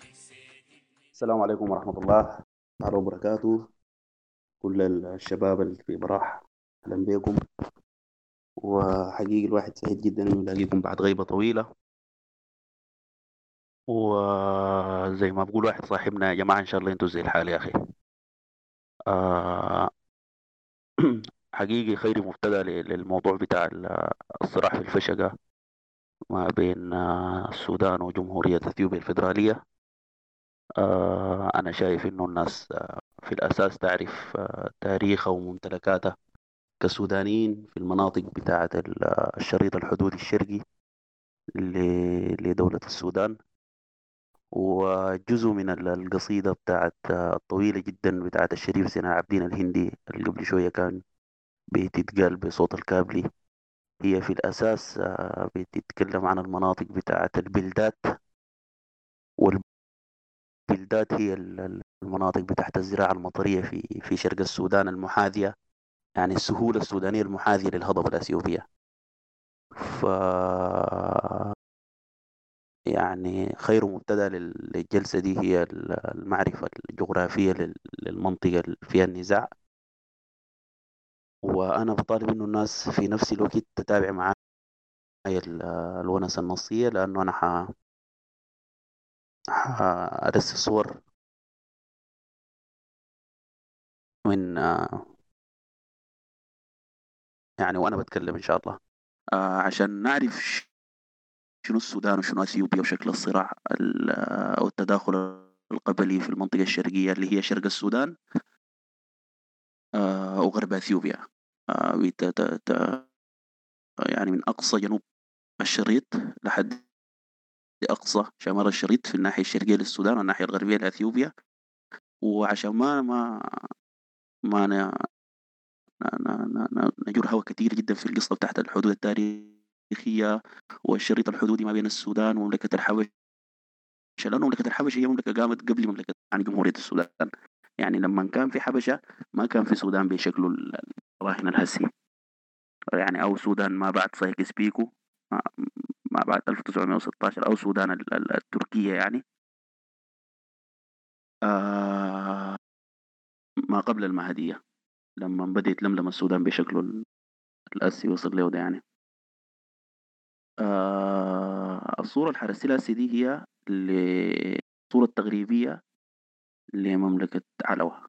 في سيدي السلام عليكم ورحمة الله تعالى وبركاته. كل الشباب اللي في براح أهلا بكم وحقيقي الواحد سعيد جدا إنه يلاقيكم بعد غيبة طويلة. وزي ما بقول واحد صاحبنا يا جماعة إن شاء الله أنتوا زي الحال يا أخي. آه حقيقي خيري مبتدأ للموضوع بتاع ال- الصراع في الفشقة ما بين آه، السودان وجمهورية أثيوبيا الفيدرالية. آه، أنا شايف إنه الناس آه، في الأساس تعرف تاريخها وممتلكاتها كسودانيين في المناطق بتاعة ال- الشريط الحدودي الشرقي لدولة السودان. وجزء من ال- القصيدة بتاعت آه، الطويلة جدا بتاعت الشريف زين العابدين الهندي اللي قبل شوية كان بتتقال بصوت الكابلي. هي في الأساس آه، بتتكلم عن المناطق بتاعت البلدات والبلدات هي ال- ال- المناطق بتاعت الزراعة المطرية في في شرق السودان المحاذية يعني السهولة السودانية المحاذية للهضبة الأثيوبية. ف يعني خير مبتدأ لل- للجلسة دي هي ال- المعرفة الجغرافية لل- للمنطقة اللي فيها النزاع. وأنا بطالب إنه الناس في نفس الوقت تتابع معايا ال- الونسة النصية لأنه أنا ح... صور من يعني وأنا بتكلم إن شاء الله. آه، عشان نعرف شنو السودان وشنو إثيوبيا وشكل الصراع ال- أو التداخل القبلي في المنطقة الشرقية اللي هي شرق السودان آه، وغرب إثيوبيا. آه، يعني من أقصى جنوب الشريط لحد أقصى شمال الشريط في الناحية الشرقية للسودان والناحية الغربية لإثيوبيا. وعشان ما ما ما نجر هوا كتير جدا في القصة بتاعت الحدود التاريخية. والشريط الحدودي ما بين السودان ومملكة الحبشة. لأنه مملكة الحبشة هي مملكة قامت قبل مملكة يعني جمهورية السودان. يعني لما كان في حبشة ما كان في سودان بشكله ال- الراهن الهسي. يعني أو سودان ما بعد سايكس بيكو ما بعد 1916 أو سودان ال- ال- التركية يعني. آه ما قبل المهدية لما بدأت لملم السودان بشكله ال- الأسي وصل له ده يعني. آه الصورة اللي حرستها هسه دي هي الصورة التغريبية لمملكة علوة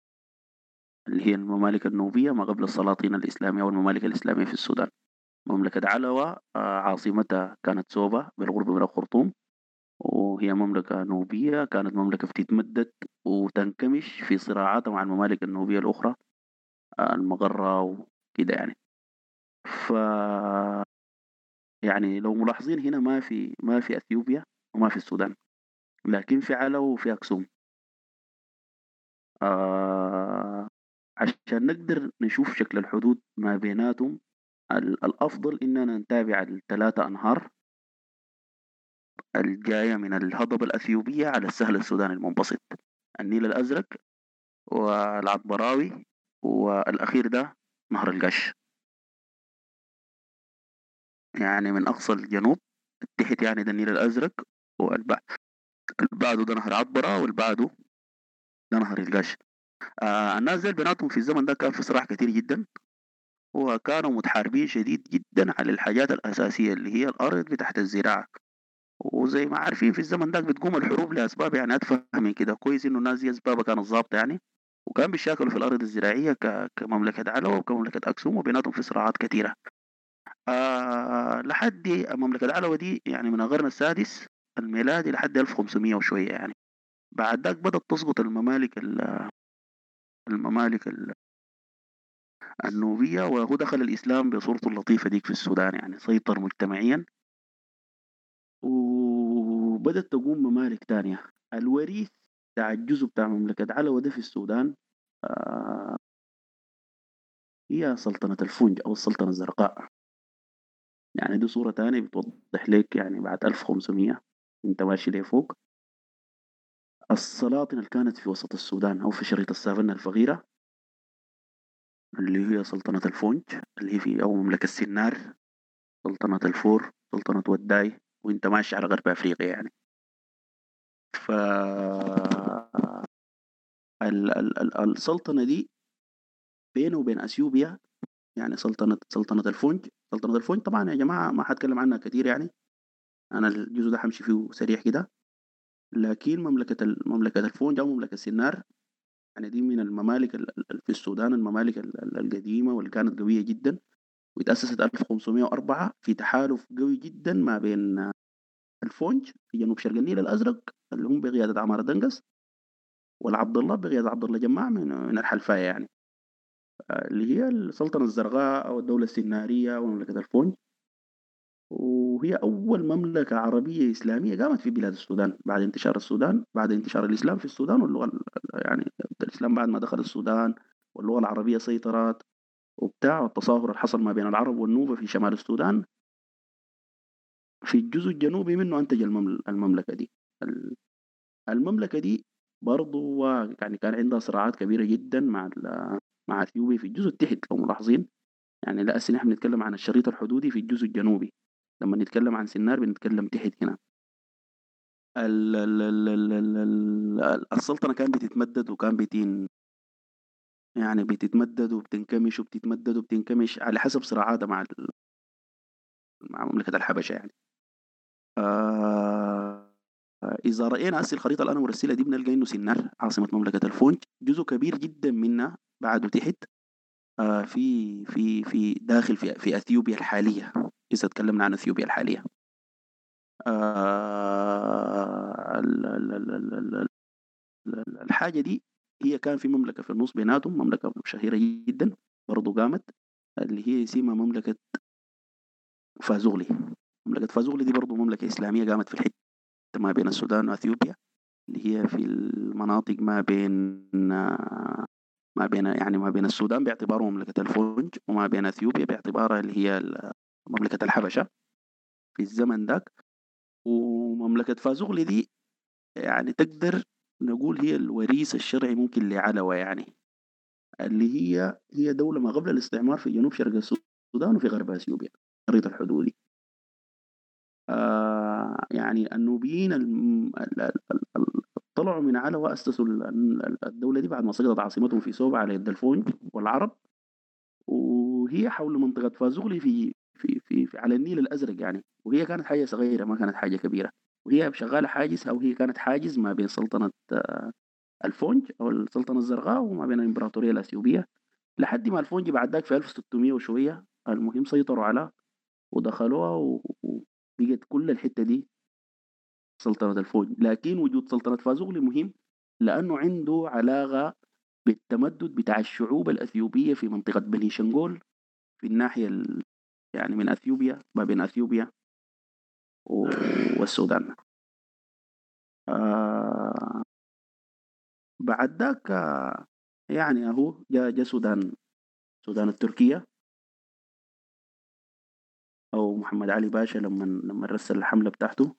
اللي هي الممالك النوبية ما قبل السلاطين الإسلامية والممالك الإسلامية في السودان. مملكة علوة آه، عاصمتها كانت سوبا بالقرب من الخرطوم وهي مملكة نوبية كانت مملكة بتتمدد وتنكمش في صراعاتها مع الممالك النوبية الأخرى آه، المغرة وكده يعني. ف يعني لو ملاحظين هنا ما في ما في إثيوبيا وما في السودان لكن في علو وفي أكسوم. آه عشان نقدر نشوف شكل الحدود ما بيناتهم ال- الأفضل إننا نتابع الثلاثة أنهار الجاية من الهضبة الإثيوبية على السهل السوداني المنبسط. النيل الأزرق والعطبراوي والأخير ده نهر القش يعني من أقصى الجنوب تحت يعني ده النيل الأزرق والبعد. بعده ده نهر عطبرة والبعده ده نهر القش آه الناس ديل بيناتهم في الزمن ده كان في صراع كتير جدا وكانوا متحاربين شديد جدا على الحاجات الأساسية اللي هي الأرض بتاعت الزراعة. وزي ما عارفين في الزمن ده بتقوم الحروب لأسباب يعني أتفهم من كده. كويس إنه الناس دي أسبابها كانت ظابطة يعني وكان بيشاكلوا في الأرض الزراعية كمملكة علوة وكمملكة أكسوم وبيناتهم في صراعات كتيرة. آه لحد مملكة علوة دي يعني من القرن السادس الميلادي لحد 1500 وشوية يعني. بعد ذاك بدأت تسقط الممالك ال- الممالك ال- النوبية وهو دخل الإسلام بصورته اللطيفة ديك في السودان يعني سيطر مجتمعيا. وبدأت تقوم ممالك تانية. الوريث بتاع الجزء بتاع مملكة علوة ده في السودان آه، هي سلطنة الفونج أو السلطنة الزرقاء. يعني دي صورة تانية بتوضح لك يعني بعد 1500 انت ماشي لفوق السلاطنة اللي كانت في وسط السودان أو في شريط السافنة الفقيرة اللي هي سلطنة الفونج اللي هي في أو مملكة سنار سلطنة الفور سلطنة وداي وانت ماشي على غرب أفريقيا يعني. ف ال- ال- ال- السلطنة دي بينه وبين أثيوبيا يعني سلطنة سلطنة الفونج سلطنة الفونج. طبعا يا جماعة ما حتكلم عنها كتير يعني. أنا الجزء ده حمشي فيه سريع كده. لكن مملكة مملكة الفونج أو مملكة سنار يعني دي من الممالك ال- ال- في السودان الممالك ال- ال- القديمة واللي كانت قوية جدا وتأسست 1504 في تحالف قوي جدا ما بين الفونج في جنوب شرق النيل الأزرق اللي هم بقيادة عمارة دنقس والعبد الله بقيادة عبد الله جماع من الحلفاية يعني. اللي هي السلطنة الزرقاء أو الدولة السنارية ومملكة الفونج. وهي أول مملكة عربية إسلامية قامت في بلاد السودان بعد انتشار السودان بعد انتشار الإسلام في السودان واللغة ال- يعني الإسلام بعد ما دخل السودان واللغة العربية سيطرت وبتاع والتصاهر اللي حصل ما بين العرب والنوبة في شمال السودان. في الجزء الجنوبي منه أنتج الممل- المملكة دي. ال- المملكة دي برضو يعني كان عندها صراعات كبيرة جدا مع مع اثيوبيا في الجزء التحت لو ملاحظين. يعني لا نحن بنتكلم عن الشريط الحدودي في الجزء الجنوبي. لما نتكلم عن سنار بنتكلم تحت هنا. ال ال ال ال ال ال السلطنة كان بتتمدد وكان بتين. يعني بتتمدد وبتنكمش وبتتمدد وبتنكمش على حسب صراعاتها مع مع مملكة الحبشة يعني. آه إذا رأينا هسه الخريطة اللي أنا مرسلها دي بنلقى إنه سنار عاصمة مملكة الفونج. جزء كبير جدا منها بعده تحت آه في في في داخل في في أثيوبيا الحالية. اذا تكلمنا عن أثيوبيا الحالية. آه ال- ال- ال- ال- ال- ال- الحاجة دي هي كان في مملكة في النص بيناتهم مملكة شهيرة جدا برضو قامت اللي هي اسمها مملكة فازوغلي. مملكة فازوغلي دي برضو مملكة إسلامية قامت في الحته ما بين السودان وأثيوبيا اللي هي في المناطق ما بين ما بين يعني ما بين السودان باعتباره مملكة الفونج وما بين أثيوبيا باعتبارها اللي هي مملكة الحبشة في الزمن ذاك. ومملكة فازوغلي دي يعني تقدر نقول هي الوريث الشرعي ممكن لعلوة يعني. اللي هي هي دولة ما قبل الاستعمار في جنوب شرق السودان وفي غرب أثيوبيا الخريطة الحدودي. آه يعني النوبيين طلعوا من علوة أسسوا ال- ال- الدولة دي بعد ما سقطت عاصمتهم في سوبا على يد الفونج والعرب. وهي حول منطقة فازوغلي في في في, في على النيل الأزرق يعني. وهي كانت حاجة صغيرة ما كانت حاجة كبيرة. وهي شغالة حاجز أو هي كانت حاجز ما بين سلطنة آه، الفونج أو السلطنة الزرقاء وما بين الإمبراطورية الأثيوبية لحد ما الفونج بعد ذاك في 1600 وشوية المهم سيطروا على ودخلوها و- وبقت كل الحتة دي سلطنة الفونج لكن وجود سلطنة فازوغلي مهم لأنه عنده علاقة بالتمدد بتاع الشعوب الأثيوبية في منطقة بني شنغول في الناحية ال... يعني من أثيوبيا ما بين أثيوبيا و- والسودان. آه بعد ذاك يعني أهو جاء جا سودان السودان التركية. أو محمد علي باشا لما لما رسل الحملة بتاعته.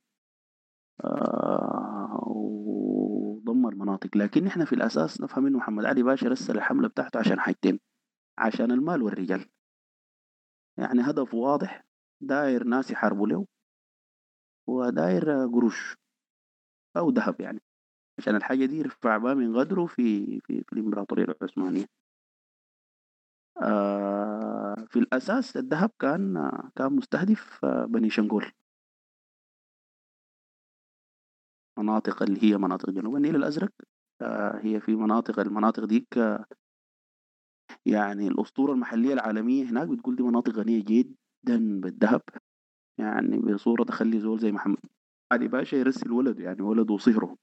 آه ودمر مناطق. لكن إحنا في الأساس نفهم إنه محمد علي باشا رسل الحملة بتاعته عشان حاجتين. عشان المال والرجال. يعني هدف واضح. داير ناس يحاربوا له. وداير قروش. أو ذهب يعني. عشان الحاجة دي يرفع بها من غدره في في, في الإمبراطورية العثمانية. آه في الأساس الذهب كان كان مستهدف آه، بني شنغول. مناطق اللي هي مناطق جنوب النيل الأزرق آه هي في مناطق المناطق ديك آه، يعني الأسطورة المحلية العالمية هناك بتقول دي مناطق غنية جدا بالذهب. يعني بصورة تخلي زول زي محمد علي باشا يرسل ولده يعني ولده وصهره.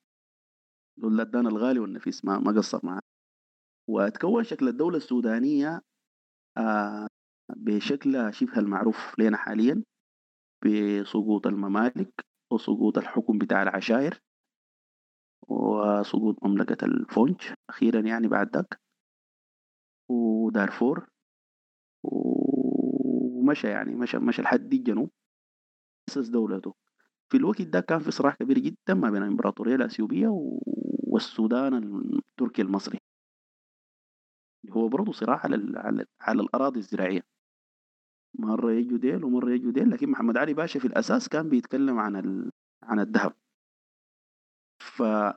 دول الدان الغالي والنفيس ما ما قصر معاه. وتكون شكل الدولة السودانية بشكلها شبه المعروف لنا حاليا بسقوط الممالك وسقوط الحكم بتاع العشائر وسقوط مملكة الفونج. أخيرا يعني بعد ذاك ودارفور ومشى يعني مشى مشى لحد الجنوب أسس دولته. في الوقت ده كان في صراع كبير جدا ما بين الإمبراطورية الأثيوبية والسودان التركي المصري. هو برضه صراع على على الأراضي الزراعية. مرة يجوا ديل ومرة يجوا ديل لكن محمد علي باشا في الأساس كان بيتكلم عن ال... عن الذهب. فنوقف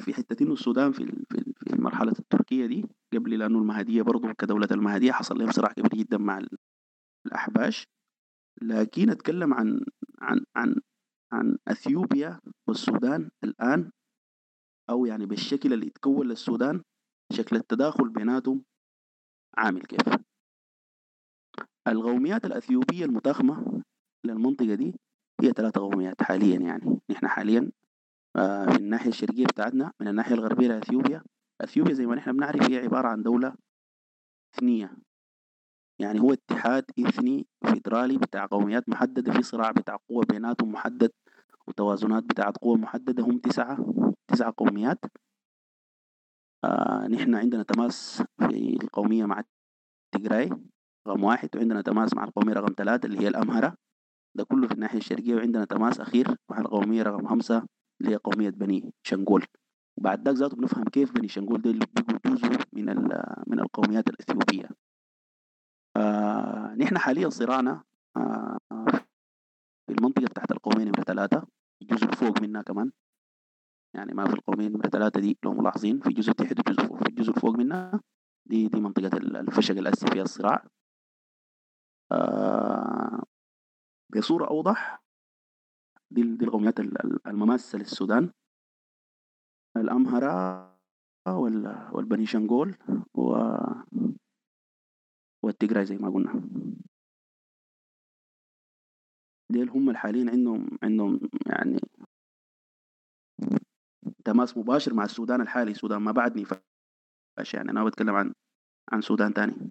في حتة إنه السودان في في ال- في المرحلة التركية دي قبل لأنه المهدية برضه كدولة المهدية حصل لهم صراع كبير جدا مع ال- الأحباش. لكن أتكلم عن عن عن عن أثيوبيا والسودان الآن أو يعني بالشكل اللي يتكون للسودان شكل التداخل بيناتهم عامل كيف. القوميات الأثيوبية المتاخمة للمنطقة دي هي ثلاثة قوميات حاليا يعني. نحن حاليا آه، في الناحية الشرقية بتاعتنا من الناحية الغربية لأثيوبيا. أثيوبيا زي ما نحن بنعرف هي عبارة عن دولة إثنية. يعني هو اتحاد إثني فيدرالي بتاع قوميات محددة في صراع بتاع قوة بيناتهم محدد وتوازنات بتاعت قوة محددة. هم تسعة تسعة قوميات آه نحن عندنا تماس في القومية مع التجراي رقم واحد وعندنا تماس مع القومية رقم ثلاثة اللي هي الأمهرة. ده كله في الناحية الشرقية وعندنا تماس أخير مع القومية رقم خمسة اللي هي قومية بني شنغول. وبعد ذاك ذاته بنفهم كيف بني شنغول دي بيقوا جزء من من القوميات الأثيوبية. آه نحن حاليا صراعنا آه في المنطقة بتاعت القومية نمرة ثلاثة الجزء فوق منها كمان. يعني ما في القومية نمرة ثلاثة دي لو ملاحظين في جزء تحت وجزء فوق. في الجزء الفوق منها دي دي منطقة ال- الفشق الأسي فيها الصراع. بصورة أوضح دي, دي القوميات للسودان الأمهرة وال- والبني شنغول و والتجراي زي ما قلنا. ديل هم الحاليين عندهم عندهم يعني تماس مباشر مع السودان الحالي. السودان ما بعد نفاش يعني. أنا بتكلم عن عن سودان تاني.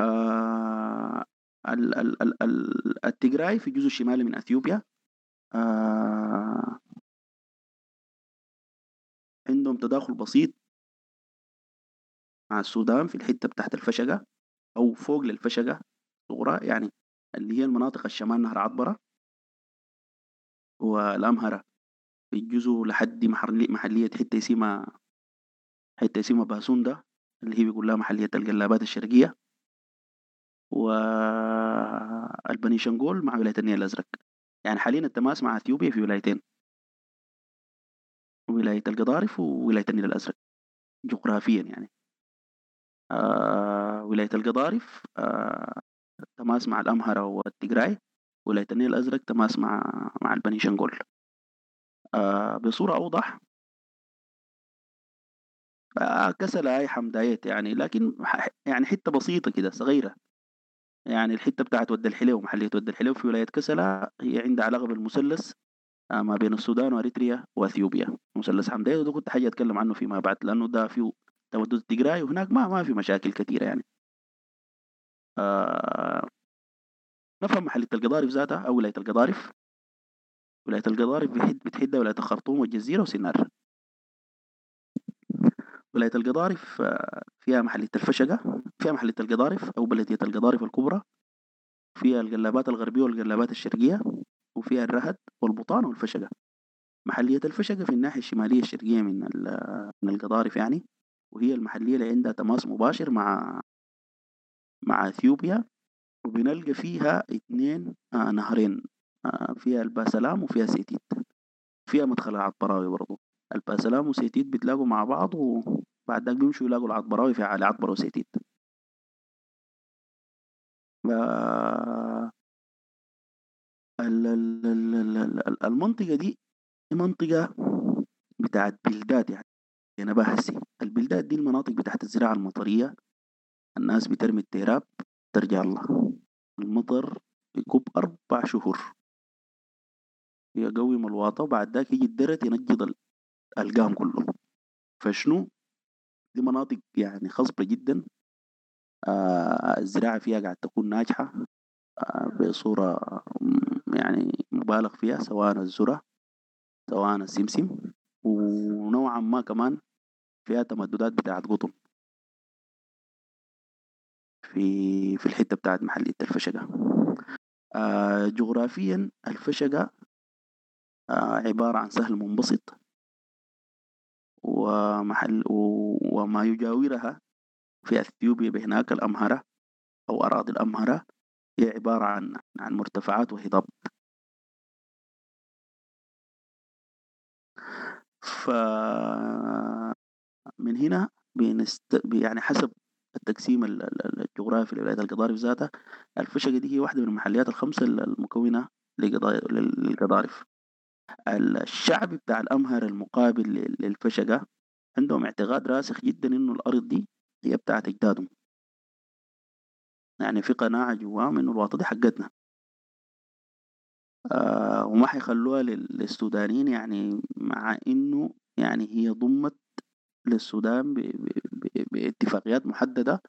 آه ال ال ال ال التجراي في الجزء الشمالي من أثيوبيا. آه عندهم تداخل بسيط مع السودان في الحتة بتاعت الفشقة أو فوق للفشقة صغرى يعني اللي هي المناطق الشمال نهر عطبرة والأمهرة. في الجزء لحد محلي محلية حتة اسمها حتة اسمها باسوندا اللي هي بيقول لها محلية القلابات الشرقية. والبني شنغول مع ولايه النيل الأزرق. يعني حاليا التماس مع إثيوبيا في ولايتين. ولاية القضارف وولاية النيل الأزرق جغرافيا يعني. آه ولاية القضارف آه تماس مع الأمهرة والتجراي ولاية النيل الأزرق تماس مع مع البني شنغول. آه بصورة أوضح. آه كسل هاي حمدايت يعني لكن يعني حتة بسيطة كده صغيرة. يعني الحتة بتاعت ود الحليو محلية ود الحليو في ولاية كسلا هي عندها علاقه بالمثلث آه، ما بين السودان وإريتريا وإثيوبيا. مثلث حمدايت وده كنت حاجة أتكلم عنه فيما بعد لأنه ده فيه تمدد تجراي وهناك ما ما في مشاكل كثيرة يعني. آه نفهم محلية القضارف ذاتها أو ولاية القضارف. ولاية القضارف بتحد ولاية الخرطوم والجزيرة وسنار ولايه القضارف آه، فيها محلية الفشقة فيها محلية القضارف أو بلدية القضارف الكبرى فيها القلابات الغربية والقلابات الشرقية وفيها الرهد والبطانة والفشقة. محلية الفشقة في الناحية الشمالية الشرقية من من القضارف يعني وهي المحلية اللي عندها تماس مباشر مع مع إثيوبيا وبنلقى فيها اتنين آه نهرين آه فيها الباسلام وفيها سيتيت. فيها مدخل العطبراوي برضو. الباسلام وسيتيت بيتلاقوا مع بعض وبعد ذاك بيمشوا يلاقوا العطبراوي في أعالي عطبرة وسيتيت. المنطقة دي منطقة بتاعت بلدات يعني أنا بحسي. البلدات دي المناطق بتاعت الزراعة المطرية الناس بترمي التراب ترجع الله. المطر يكب أربع شهور. يقوم الواطة وبعد ذاك يجي الدرت ينجض ال- القام كله فشنو؟ دي مناطق يعني خصبة جدا. آه الزراعة فيها قاعد تكون ناجحة آه بصورة يعني مبالغ فيها سواء الذرة سواء السمسم ونوعا ما كمان فيها تمددات بتاعت قطن. في في الحتة بتاعت محلية الفشقة. آه جغرافيا الفشقة آه عبارة عن سهل منبسط. ومحل وما يجاورها في أثيوبيا بهناك الأمهرة أو أراضي الأمهرة هي عبارة عن عن مرتفعات وهضاب ف من هنا بنست... يعني حسب التقسيم ال- ال- الجغرافي لولاية القضارف ذاتها الفشقة دي هي واحدة من المحليات الخمسة المكونة لقضا- للقضارف. الشعب بتاع الأمهر المقابل لل- للفشقة عندهم اعتقاد راسخ جدا إنه الأرض دي هي بتاعت أجدادهم. يعني في قناعة جواهم إنه الواطة دي حقتنا. آه وما حيخلوها لل- للسودانيين يعني مع إنه يعني هي ضمت للسودان باتفاقيات محددة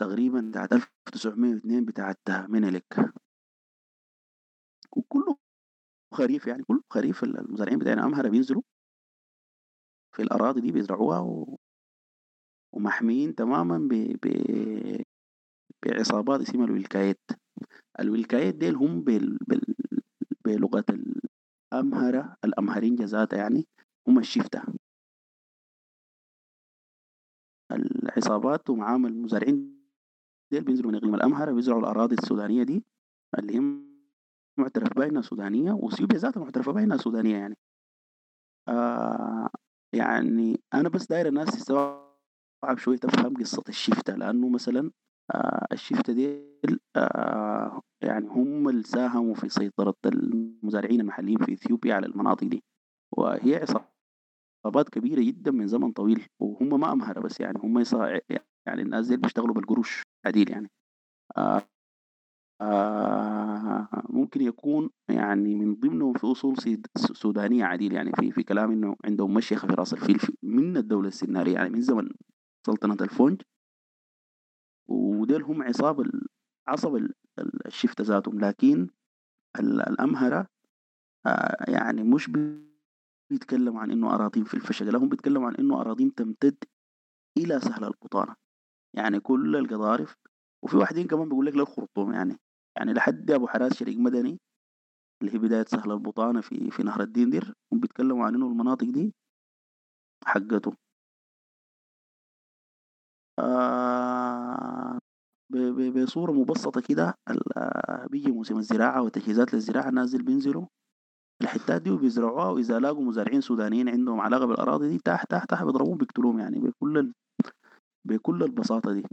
تقريبا بتاعت 1902 بتاعت منيلك وكله خريف يعني كل خريف المزارعين بتاعنا أمهر بينزلوا. في الأراضي دي بيزرعوها و... ومحميين تماما ب... ب... بعصابات اسمها الولايات الولايات ديل هم بال... بال... بلغة الأمهرة الأمهرين جزاتا يعني هم الشفتة. العصابات ومعامل المزارعين ديل بينزلوا من إقليم الأمهرة بيزرعوا الأراضي السودانية دي اللي هم معترف بها إنها سودانية وسيوبيا ذاتها معترفة بها إنها سودانية يعني آه يعني أنا بس داير الناس تستوعب شوية تفهم قصة الشفتة لأنه مثلا آه الشفتة ديل آه يعني هم اللي ساهموا في سيطرة المزارعين المحليين في إثيوبيا على المناطق دي وهي عصابات كبيرة جدا من زمن طويل وهم ما أمهرة بس يعني هم. يعني الناس دي بيشتغلوا بالقروش عديل يعني آه آه ممكن يكون يعني من ضمنهم في أصول سيد- سودانية عديل يعني في في كلام إنه عندهم مشيخه في رأس الفيل في- من الدولة السنارية يعني من زمن سلطنة الفونج. وديل هم عصاب عصب ال- ال- الشفته ذاتهم لكن ال- الأمهرة آه يعني مش بيتكلموا عن إنه اراضيهم في الفشل لا هم بيتكلموا عن إنه اراضيهم تمتد إلى سهل البطانه يعني كل القضارف وفي واحدين كمان بيقول لك للخرطوم يعني يعني لحد ابو حراس شريك مدني اللي هي بداية سهل البطانة في في نهر الدندر هم بيتكلموا عن انه المناطق دي حقته آه بصورة مبسطة كده آه، بيجي موسم الزراعة وتجهيزات للزراعة دي بينزلوا الحتات دي وبيزرعوها وإذا لاقوا مزارعين سودانيين عندهم علاقة بالأراضي دي تحت تحت تحت بيضربوهم بيقتلوهم يعني بكل. بكل البساطة دي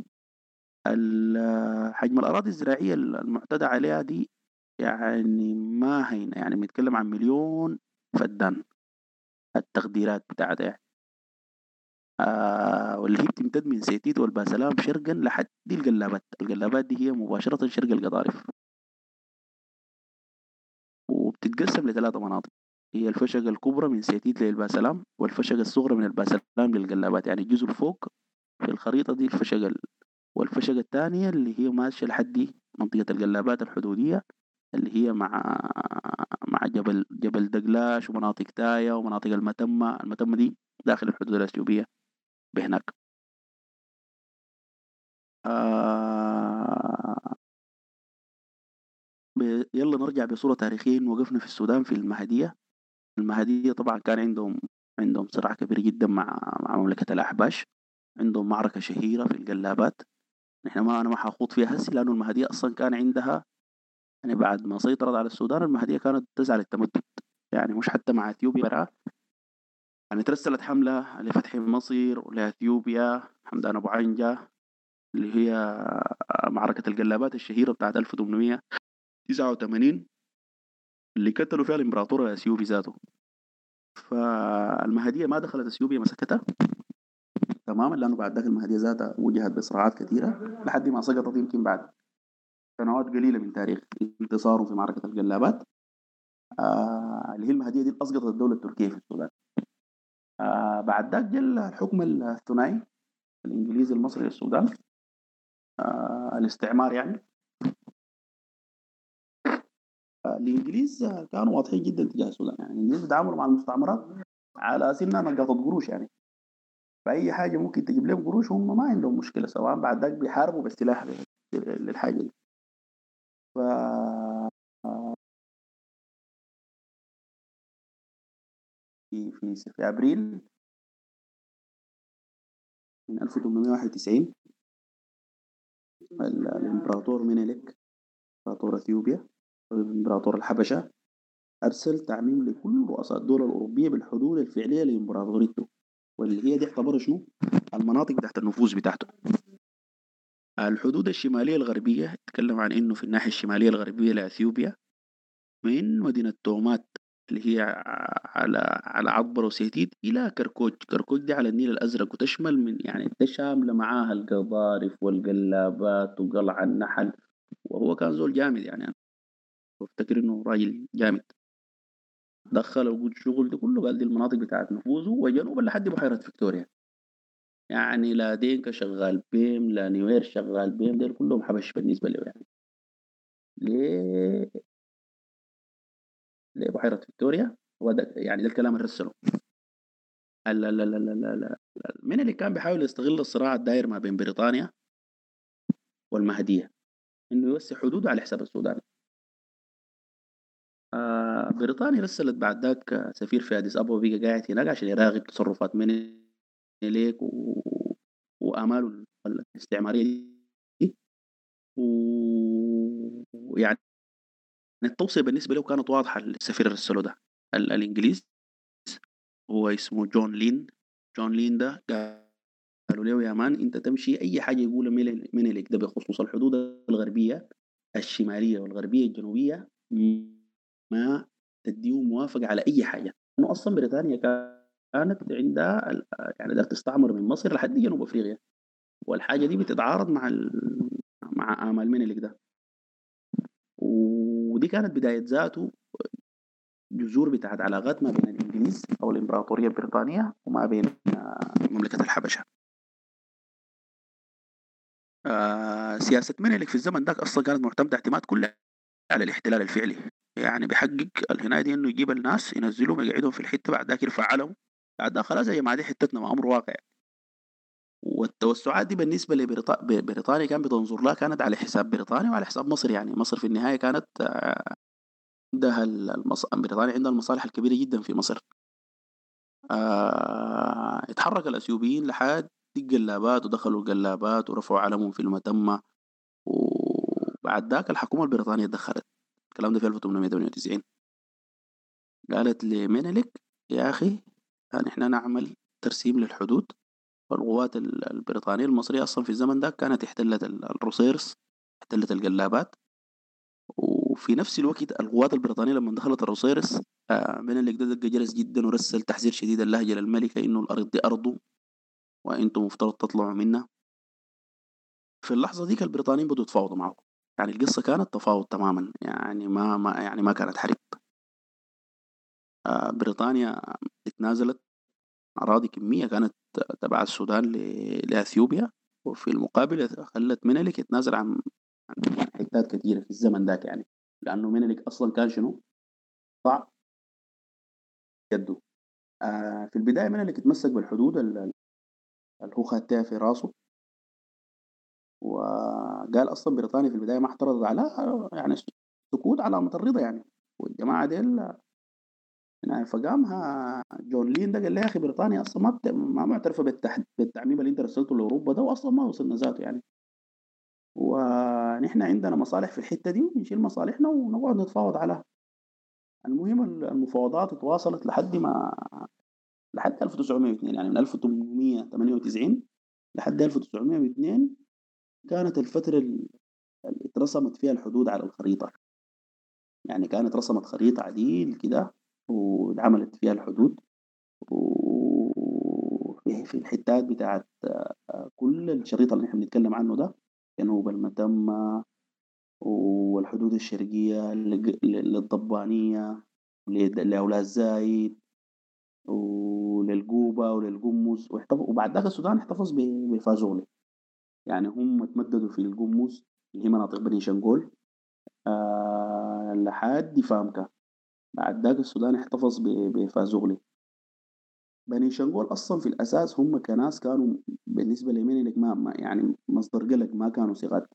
حجم الأراضي الزراعية المعتدى عليها دي يعني ما هينة يعني بنتكلم عن مليون فدان التقديرات بتاعتها يعني. آه واللي هي بتمتد من سيتيت والباسلام شرقا لحد القلابات القلابات دي هي مباشرة شرق القضارف وبتتقسم لثلاثة مناطق. هي الفشقة الكبرى من سيتيت للباسلام والفشقة الصغرى من الباسلام للقلابات يعني الجزء الفوق في الخريطة دي الفشقة ال- والفشقة الثانية اللي هي ماشية لحد منطقة القلابات الحدودية اللي هي مع مع جبل جبل دقلاش ومناطق تايا ومناطق المتمة. المتمة دي داخل الحدود الأثيوبية بهناك. آه يلا نرجع بصورة تاريخية. وقفنا في السودان في المهدية. المهدية طبعا كان عندهم عندهم صراع كبير جدا مع مع مملكة الأحباش. عندهم معركة شهيرة في القلابات. نحن ما أنا ما حخوض فيها هسي لأنه المهدية أصلا كان عندها يعني بعد ما سيطرت على السودان المهدية كانت تسعى للتمدد يعني مش حتى مع إثيوبيا. برا يعني ترسلت حملة لفتح مصر ولأثيوبيا حمدان أبو عنجة اللي هي معركة القلابات الشهيرة بتاعت 1889 اللي قتلوا فيها الإمبراطور الأثيوبي ذاته. فالمهدية ما دخلت أثيوبيا مسكتها تماما لأنه بعد ذاك المهدية ذاتها وجهت بصراعات كثيرة لحد ما سقطت يمكن بعد سنوات قليلة من تاريخ انتصاره في معركة القلابات آه اللي هي المهدية دي أسقطت الدولة التركية في السودان. آه بعد ذاك جل الحكم الثنائي الإنجليزي المصري للسودان. آه الاستعمار يعني. آه الإنجليز آه، كانوا واضحين جدا تجاه السودان يعني. الإنجليز بيتعاملوا مع المستعمرات على سنة نقاطة قروش يعني. فأي حاجة ممكن تجيب لهم قروش هم ما عندهم مشكلة سواء بعد ذاك بيحاربوا بالسلاح للحاجة دي. ف في في في أبريل من 1891 ال- الإمبراطور مينيلك إمبراطور أثيوبيا إمبراطور الحبشة أرسل تعميم لكل رؤساء الدول الأوروبية بالحدود الفعلية لإمبراطوريته. واللي هي دي اعتبرها شنو؟ المناطق تحت النفوذ بتاعته. الحدود الشمالية الغربية يتكلم عن إنه في الناحية الشمالية الغربية لأثيوبيا من مدينة تومات اللي هي على على عطبرة وسيتيت إلى كركوج. كركوج دي على النيل الأزرق وتشمل من يعني شاملة معاها القضارف والقلابات وقلع النحل وهو كان زول جامد يعني. أنا بفتكر إنه راجل جامد. دخل وجود الشغل ده كله قال دي المناطق بتاعت نفوذه وجنوبا لحد بحيرة فيكتوريا. يعني لا دينكا شغال بيم لا نوير شغال بيم دول كلهم حبش بالنسبة له يعني. ليه؟ ليه بحيرة فيكتوريا؟ هو ده يعني ده الكلام اللي رسله ال- ال- ال- ال- ال- من اللي كان بيحاول يستغل الصراع الداير ما بين بريطانيا والمهدية؟ إنه يوسع حدوده على حساب السودان. بريطانيا رسلت بعد ذاك سفير في أديس أبابا بقى قاعد هناك عشان يراقب تصرفات منيليك و... وأماله الاستعمارية دي. ويعني التوصية بالنسبة له كانت واضحة السفير اللي رسله ده ال- الإنجليز. هو اسمه جون لين. جون لين ده قالوا له يا man أنت تمشي أي حاجة يقولها مينيليك ده بخصوص الحدود الغربية الشمالية والغربية الجنوبية ما تديه موافقة على أي حاجة. لأنه أصلا بريطانيا كانت عندها يعني دايرة تستعمر من مصر لحد جنوب أفريقيا. والحاجة دي بتتعارض مع. مع آمال مينيليك ده. ودي كانت بداية ذاته جذور بتاعت علاقات ما بين الإنجليز أو الإمبراطورية البريطانية وما بين آه، مملكة الحبشة. آه، سياسة مينيلك في الزمن ذاك أصلا كانت معتمدة اعتماد كله على الاحتلال الفعلي. يعني بيحقق الهناية دي إنه يجيب الناس ينزلهم يقعدهم في الحتة بعد ذاك علم بعد خلاص يا جماعة دي حتتنا ما أمر واقع. والتوسعات دي بالنسبة لبريطانيا كان بتنظر لها كانت على حساب بريطانيا وعلى حساب مصر. يعني مصر في النهاية كانت آه، عندها المص... بريطانيا عندها المصالح الكبيرة جدا في مصر. آه... اتحرك الأثيوبيين لحد الجلابات ودخلوا الجلابات ورفعوا علمهم في المتمة. وبعد ذاك الحكومة البريطانية دخلت الكلام ده في 1898 قالت لمينيلك يا أخي نحن نعمل ترسيم للحدود. والقوات ال- البريطانية المصرية أصلا في الزمن ده كانت احتلت ال- الروسيرس احتلت الجلابات. وفي نفس الوقت القوات البريطانية لما دخلت الروسيرس آه، مينيلك ده دق جرس جدا ورسل تحذير شديد اللهجة للملكة إنه الأرض دي أرضه وأنتم مفترض تطلعوا منها في اللحظة ديك البريطانيين بدوا يتفاوضوا معه يعني القصة كانت تفاوض تماما يعني ما ما يعني ما كانت حرب آه، بريطانيا اتنازلت أراضي كمية كانت تبع السودان لأثيوبيا وفي المقابل خلت مينيلك يتنازل عن حتات كثيرة في الزمن ذاك يعني. لأنه مينيلك أصلا كان شنو؟ وضع يده. آه في البداية مينيلك اتمسك بالحدود ال- ال- اللي هو خدتها في راسه. وقال أصلا بريطانيا في البداية ما اعترضت على يعني سكوت علامة الرضا يعني. والجماعة ديل يعني فقامها جون لين ده قال لي يا أخي بريطانيا أصلا ما بت... ما معترفة بالتح... بالتعميم اللي أنت رسلته لأوروبا ده واصلا ما وصلنا ذاته يعني. ونحن عندنا مصالح في الحتة دي ونشيل مصالحنا ونقعد نتفاوض عليها. المهم المفاوضات تواصلت لحد ما لحد 1902 يعني من 1898 لحد 1902 كانت الفترة اللي اترسمت فيها الحدود على الخريطة. يعني كانت رسمت خريطة عديل كده واتعملت فيها الحدود. وفي في الحتات بتاعت كل الشريط اللي إحنا بنتكلم عنه ده جنوب المتمة والحدود الشرقية للضبانية لأولاد زايد وللقوبة وللقمص وبعد ذاك السودان احتفظ بفازولي. يعني هم تمددوا في القمص اللي هي مناطق بني شنقول آه لحد فامكا. بعد ذاك السودان احتفظ بفازوغلي. بني شنقول أصلا في الأساس هم كناس كانوا بالنسبة لمينيلك ما, ما يعني مصدر قلق ما كانوا صغار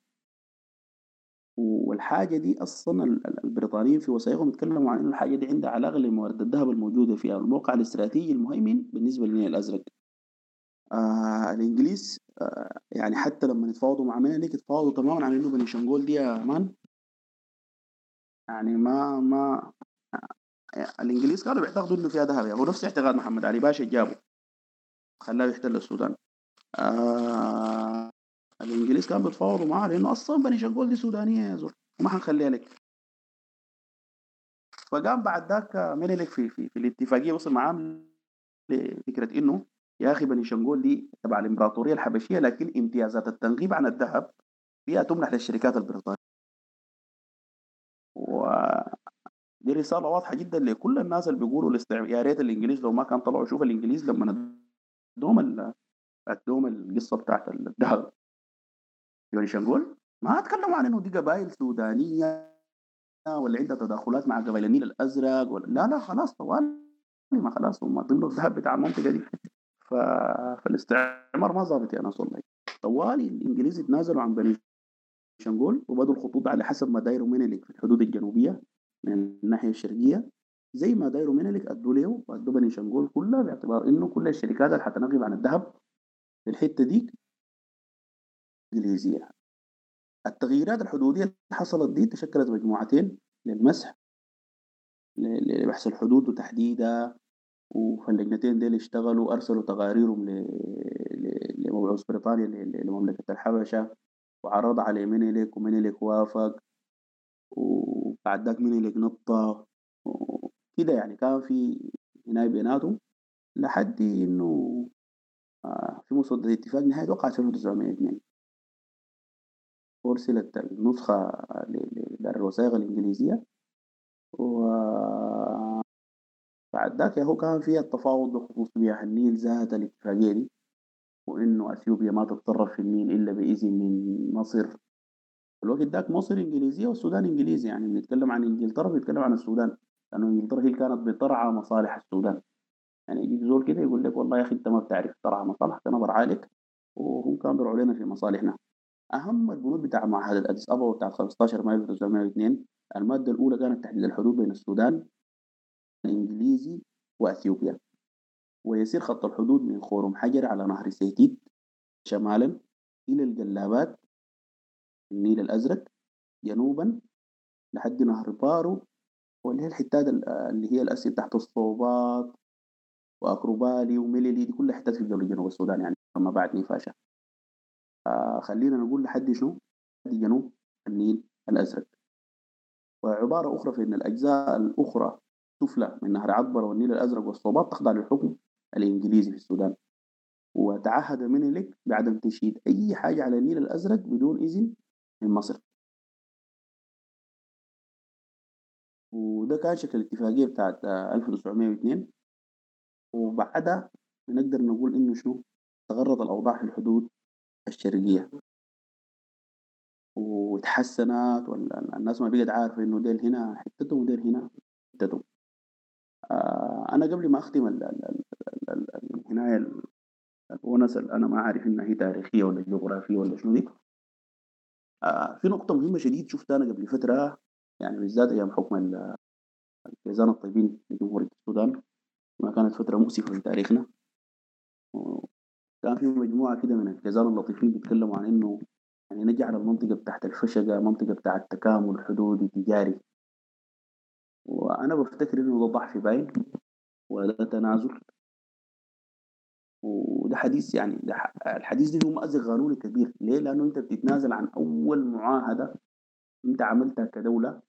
والحاجة دي أصلا ال- ال- البريطانيين في وثائقهم اتكلموا عن إنه الحاجة دي عندها علاقة لموارد الذهب الموجودة فيها الموقع الاستراتيجي المهيمن بالنسبة للنيل الأزرق. آه الإنجليز آه يعني حتى لما يتفاوضوا مع منيلك يتفاوضوا تماما عن إنه بني شنغول دي يا مان. يعني ما ما آه الإنجليز كانوا بيعتقدوا إنه فيها ذهب. يعني هو نفس اعتقاد محمد علي باشا جابه. خلاه يحتل السودان. آه الإنجليز كانوا بيتفاوضوا معاه لأنه أصلا بني شنغول دي سودانية يا زول. وما حنخليها لك. فقام بعد ذاك منيلك في في, في الاتفاقية وصل معاه لفكرة إنه يا أخي بني شنغول دي تبع الإمبراطورية الحبشية لكن امتيازات التنغيب عن الذهب فيها تمنح للشركات البريطانية و دي رسالة واضحة جدا لكل الناس اللي بيقولوا الاستعمار يا ريت الإنجليز لو ما كان طلعوا شوف الإنجليز لما ادوهم ادوهم القصة بتاعت الذهب بني شنغول ما اتكلموا عن إنه دي قبائل سودانية ولا عندها تداخلات مع قبائل النيل الأزرق ولا لا لا خلاص طوال ما خلاص هم ضمن الذهب بتاع المنطقة دي. فالاستعمار ما ظابط يا ناس والله طوالي الإنجليز تنازلوا عن بني شنغول وبدوا الخطوط على حسب ما دايروا منيلك في الحدود الجنوبية من الناحية الشرقية. زي ما دايروا منيلك أدوا له وأدوا بني شنغول كلها باعتبار إنه كل الشركات اللي حتنغب عن الذهب في الحتة دي إنجليزية. التغييرات الحدودية اللي حصلت دي تشكلت مجموعتين للمسح لبحث الحدود وتحديدها وفاللجنتين ديل اشتغلوا ارسلوا تقاريرهم لمبعوث بريطانيا ل- ل- لمملكة الحبشة. وعرض عليه منيلك ومنيلك وافق. وبعد ذاك منيلك نطة. وكده يعني كان في هناي بيناتهم لحد إنه آه، في مسودة اتفاق نهاية وقعت في 1902 أرسلت النسخة للوثائق الإنجليزية. وبعد ذاك هو كان فيها التفاوض بخصوص مياه النيل ذات الاتفاقية دي وإنه أثيوبيا ما تتطرف في النيل إلا بإذن من مصر. في الوقت ذاك مصر إنجليزية والسودان إنجليزي. يعني بنتكلم عن إنجلترا بنتكلم عن السودان. لأنه إنجلترا هي كانت بترعى مصالح السودان. يعني يجيك زول كده يقول لك والله يا أخي أنت ما بتعرف ترعى مصالحك أنا برعى لك. وهم كانوا بيرعوا لنا في مصالحنا. أهم البنود بتاع معاهدة أديس أبابا بتاعت 15 مايو 1902 المادة الأولى كانت تحديد الحدود بين السودان الإنجليزي وأثيوبيا. ويسير خط الحدود من خورم حجر على نهر سيتيت شمالا إلى الجلابات النيل الأزرق جنوبا لحد نهر بارو واللي هي الحتات ال- اللي هي الأسير تحت الصوبات وأكروبالي وميليلي دي كلها حتات في جنوب السودان يعني أما بعد نيفاشا آه خلينا نقول لحد شنو؟ لحد جنوب النيل الأزرق. وعبارة أخرى في أن الأجزاء الأخرى سفلى من نهر عطبر والنيل الأزرق والصوبات تخضع للحكم الإنجليزي في السودان. وتعهد منيلك بعدم تشييد أي حاجة على النيل الأزرق بدون إذن من مصر. وده كان شكل الاتفاقية بتاعت آه، 1902 وبعدها بنقدر نقول إنه شنو؟ تغرد الأوضاع في الحدود الشرقية. وتحسنت ولا الناس ما بقت عارفة إنه ديل هنا حتتهم وديل هنا حتتهم آه أنا قبل ما أختم ال- ال- ال- ال- ال- الهناية ال- الونس اللي أنا ما عارف إنها هي تاريخية ولا جغرافية ولا شنو دي. آه في نقطة مهمة شديد شفتها أنا قبل فترة يعني بالذات أيام حكم ال- الفيزان الطيبين لجمهورية السودان. ما كانت فترة مؤسفة في تاريخنا. وكان في مجموعة كده من الفيزان اللطيفين بيتكلموا عن إنه يعني نجعل المنطقة بتاعت الفشقة منطقة بتاعت تكامل حدودي تجاري. وأنا بفتكر إنه ده ضعف باين وده تنازل وده حديث يعني ده الحديث ده فيه مأزق قانوني كبير ليه؟ لأنه أنت بتتنازل عن أول معاهدة أنت عملتها كدولة.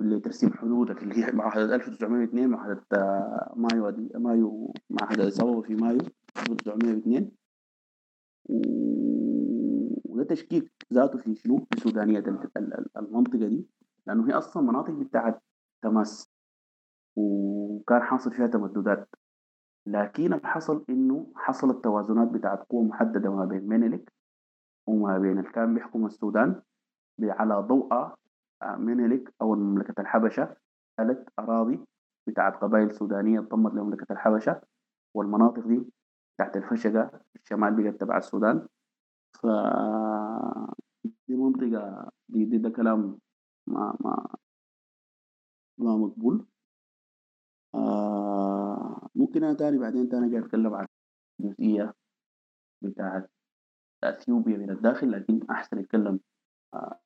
لترسيم حدودك اللي هي معاهدة 1902 معاهدة آه، مايو دي مايو معاهدة أبابا في مايو 1902 و- وده تشكيك ذاته في شنو؟ في سودانية ال- ال- ال- المنطقة دي لأنه هي أصلا مناطق بتاعت تماس وكان حاصل فيها تمددات. لكن اللي حصل إنه حصلت توازنات بتاعت قوة محددة ما بين مينيلك وما بين اللي كان بيحكم السودان على ضوء آه، مينيلك أو مملكة الحبشة. قالت أراضي بتاعت قبائل سودانية انضمت لمملكة الحبشة والمناطق دي تحت الفشقة الشمال بقت تبع السودان. ف دي منطقة دي, دي ده كلام ما ما. ما مقبول. آه ممكن أنا تاني بعدين تاني أجي أتكلم عن الجزئية بتاعت أثيوبيا من الداخل لكن أحسن يتكلم آه،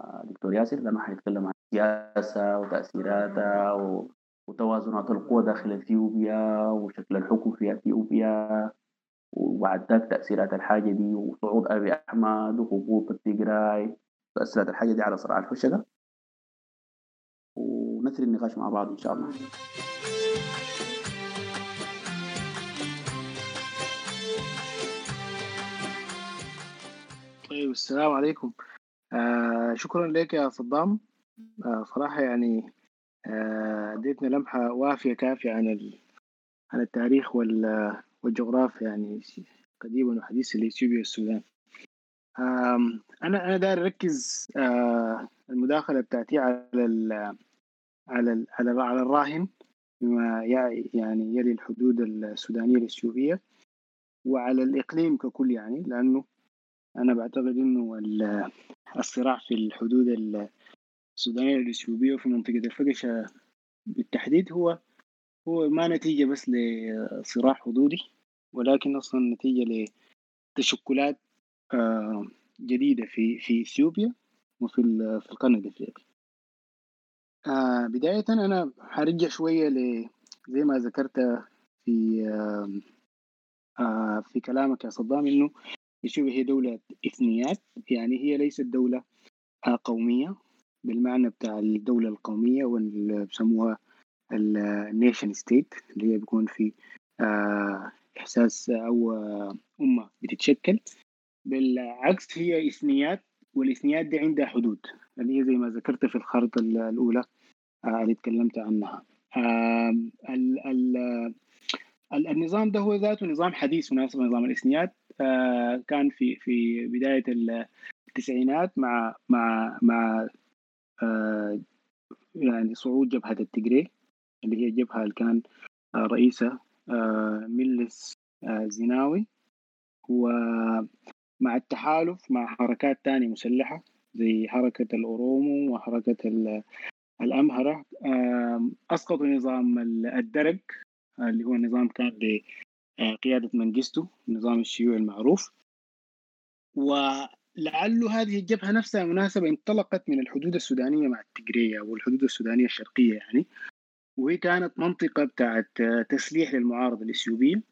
آه، دكتور ياسر لأنه حيتكلم عن السياسة وتاثيراتها و- وتوازنات القوى داخل أثيوبيا وشكل الحكم في أثيوبيا وبعد ذاك تأثيرات الحاجة دي وصعود أبي أحمد وهبوط التجراي. تاثيرات الحاجة دي على صراع الفشله ونثري النقاش مع بعض إن شاء الله. طيب السلام عليكم. آه شكرا لك يا صدام. آه صراحة يعني آه، أديتنا لمحة وافية كافية عن ال... عن التاريخ وال... والجغرافيا يعني قديما وحديثا لإثيوبيا والسودان. آم، أنا أنا داير أركز آه، المداخلة بتاعتي على ال... على ال... على على الراهن بما يع- يعني يلي الحدود السودانية الإثيوبية وعلى الإقليم ككل يعني لأنه أنا بعتقد ال- الصراع في الحدود السودانية الإثيوبية وفي منطقة الفقشة بالتحديد هو هو ما نتيجة بس لصراع حدودي ولكن أصلا نتيجة لتشكلات جديدة في في إثيوبيا وفي في القرن الإفريقي. آه، بداية أنا هرجع شوية ل زي ما ذكرت في آه، آه، في كلامك يا صدام إنه إثيوبيا هي دولة إثنيات يعني هي ليست دولة آه، قومية بالمعنى بتاع الدولة القومية واللي بسموها ال nation state اللي هي بيكون في آه، أو آه، أمة بتتشكل بالعكس هي إثنيات والإثنيات دي عندها حدود. اللي هي زي ما ذكرت في الخارطة ال- الأولى آه، اللي تكلمت عنها. ال- ال- ال- النظام ده هو ذاته نظام حديث مناسب نظام الإثنيات. آه، كان في في بداية التسعينات مع مع مع آه، يعني صعود جبهة التجري اللي هي الجبهة اللي كان رئيسها ميلس آه، زيناوي ومع التحالف مع حركات تانية مسلحة زي حركة الأورومو وحركة ال- الأمهرة. أسقطوا نظام ال- الدرج اللي هو نظام كان بقيادة منجستو النظام الشيوعي المعروف. ولعله هذه الجبهة نفسها مناسبة انطلقت من الحدود السودانية مع التجرية والحدود السودانية الشرقية يعني. وهي كانت منطقة بتاعت تسليح للمعارضة الإثيوبية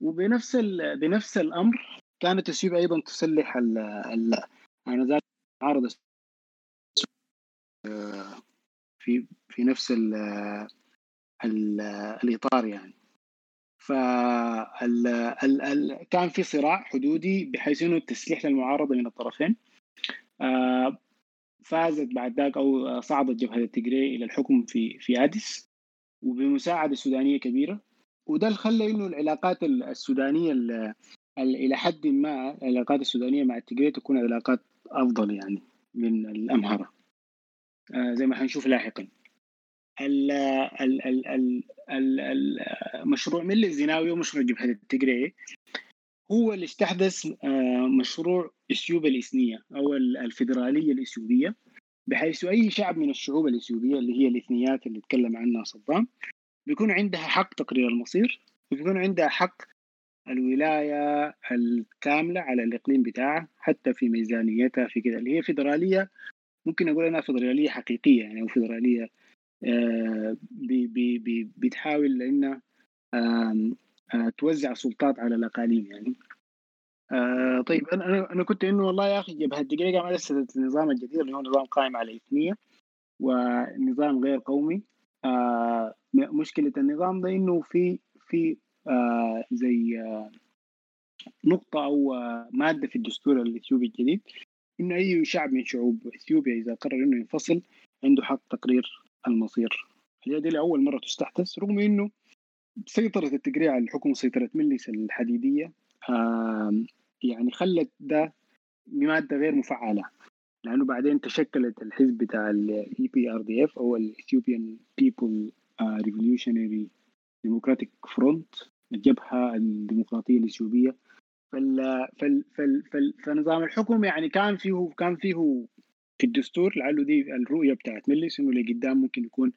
وبنفس. بنفس الأمر كانت اثيوبيا أيضا تسلح ال... ال... آنذاك المعارضة في في نفس ال... ال... الإطار يعني. ال... كان في صراع حدودي بحيث إنه التسليح للمعارضة من الطرفين آه، فازت بعد ذاك أو صعدت جبهة التجري إلى الحكم في في أديس وبمساعدة سودانية كبيرة وده اللي خلى إنه العلاقات السودانية ال- ال- إلى حد ما العلاقات السودانية مع التجري تكون علاقات أفضل يعني من الأمهرة. آه، زي ما حنشوف لاحقا. ال ال ال ال ال ال مشروع ملي الزناوي ومشروع جبهة التجري هو اللي استحدث آه، مشروع اثيوبيا الإثنية أو ال- الفيدرالية الإثيوبية بحيث أي شعب من الشعوب الإثيوبية اللي هي الاثنيات اللي تكلم عنها صدام بيكون عندها حق تقرير المصير وبيكون عندها حق الولاية الكاملة على الإقليم بتاعها حتى في ميزانيتها في كده اللي هي فيدرالية ممكن أقول إنها فيدرالية حقيقية يعني فيدرالية آه، بي- بي- بي- بتحاول انها آه، توزع سلطات على الأقاليم يعني. آه طيب أنا أنا كنت إنه والله يا أخي جبهة الدقيقه ما اسست النظام الجديد اللي هو نظام قائم على اثنيه ونظام غير قومي. مشكلة النظام ده إنه في في زي آه نقطة أو آه مادة في الدستور الإثيوبي الجديد إنه أي شعب من شعوب إثيوبيا إذا قرر إنه ينفصل عنده حق تقرير المصير. هي دي لاول مرة تستحدث رغم إنه سيطرة التقرير على الحكم وسيطرة مجلس الحديدية آم، يعني خلت ده مادة غير مفعلة لأنه بعدين تشكلت الحزب بتاع ال EPRDF أو ال Ethiopian People آه، Revolutionary Democratic Front الجبهة الديمقراطية الإثيوبية. فال فال فال فال فنظام الحكم يعني كان فيه كان فيه في الدستور لعله دي الرؤية بتاعت مجلس إنه لقدام ممكن يكون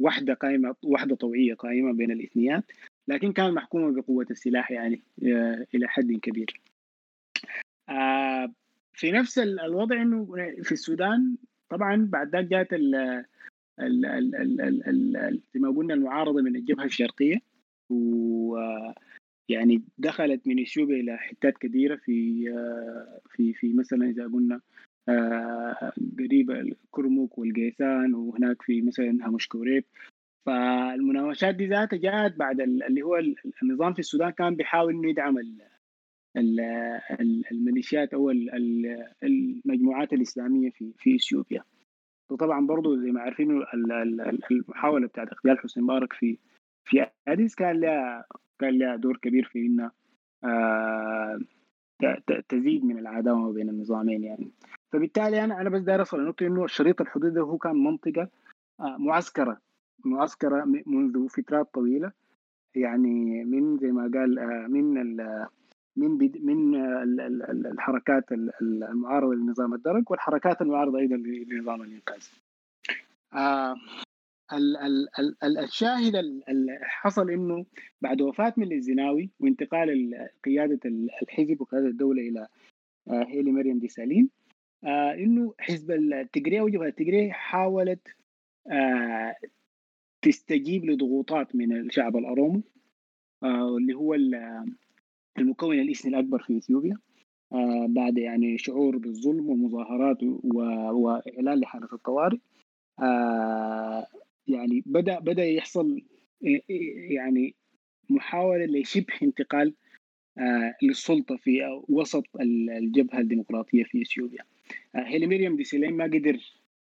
واحدة قائمة واحدة طوعية قائمة بين الاثنيات لكن كان محكومة بقوة السلاح يعني آه، إلى حد كبير. آه، في نفس ال- الوضع إنه في السودان طبعا بعد ال- ال- زي ما قلنا المعارضة من الجبهة الشرقية. و يعني دخلت من اثيوبيا إلى حتات كثيره في آه، في في مثلا إذا قلنا آه، قريب الكرمك والقيسان وهناك في مثلا هامش كوريب. فالمناوشات دي ذاتها جاءت بعد ال- اللي هو ال- النظام في السودان كان بيحاول إنه يدعم ال- ال- ال- الميليشيات أو ال- ال- المجموعات الإسلامية في في إثيوبيا. وطبعا برضو زي ما عارفين ال- ال- ال- المحاولة بتاعت اغتيال حسني مبارك في في اديس كان لها كان لها دور كبير في إنها آه، تزيد من العداوة بين النظامين يعني فبالتالي أنا أنا بس داير اوصل لنقطه إنه الشريط الحدودي هو كان منطقة آه، معسكرة معسكرة منذ فترات طويلة يعني من زي ما قال آه، من ال من بد من ال- ال- ال- الحركات ال- ال- المعارضة لنظام الدرك والحركات المعارضة أيضا لنظام الإنقاذ. ال- ال- ال- ال- الشاهد ال- ال- حصل إنه بعد وفاة من الزناوي وانتقال ال- قيادة ال- الحزب وقيادة الدولة إلى آه، هيلي مريم ديسالين آه، إنه حزب التجري أو جبهة التجري حاولت آه، تستجيب لضغوطات من الشعب الارومو اللي هو ال- المكون الإثني الأكبر في إثيوبيا بعد يعني شعور بالظلم ومظاهرات وإعلان لحاله الطوارئ يعني بدا بدأ يحصل يعني محاولة لشبه انتقال آه، للسلطة في وسط ال- الجبهة الديمقراطية في إثيوبيا. آه، هيلي مريم دي سليم ما قدر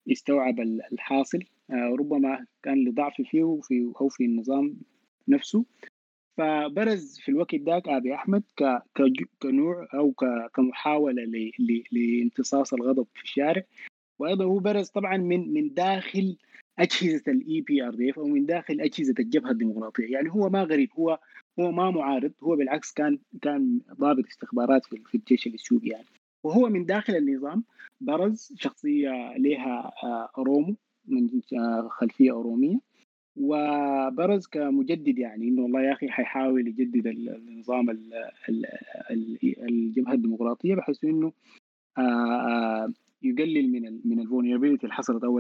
يستوعب ال- الحاصل آه، ربما كان لضعف فيه وفي أو في النظام نفسه فبرز في الوقت ذاك آبي أحمد كنوع أو كمحاولة لامتصاص الغضب في الشارع وأيضا هو برز طبعا من من داخل أجهزة ال EPRDF أو من داخل أجهزة الجبهة الديمقراطية. يعني هو ما غريب هو هو ما معارض هو بالعكس كان كان ضابط استخبارات في الجيش الإثيوبي يعني. وهو من داخل النظام برز شخصية لها آه، رومو من آه، خلفية أورومية. وبرز كمجدد يعني إنه والله يا أخي حيحاول يجدد ال- النظام ال- ال- ال- الجبهة الديمقراطية بحيث إنه آه، يقلل من من الفولنربيلتي اللي حصلت أو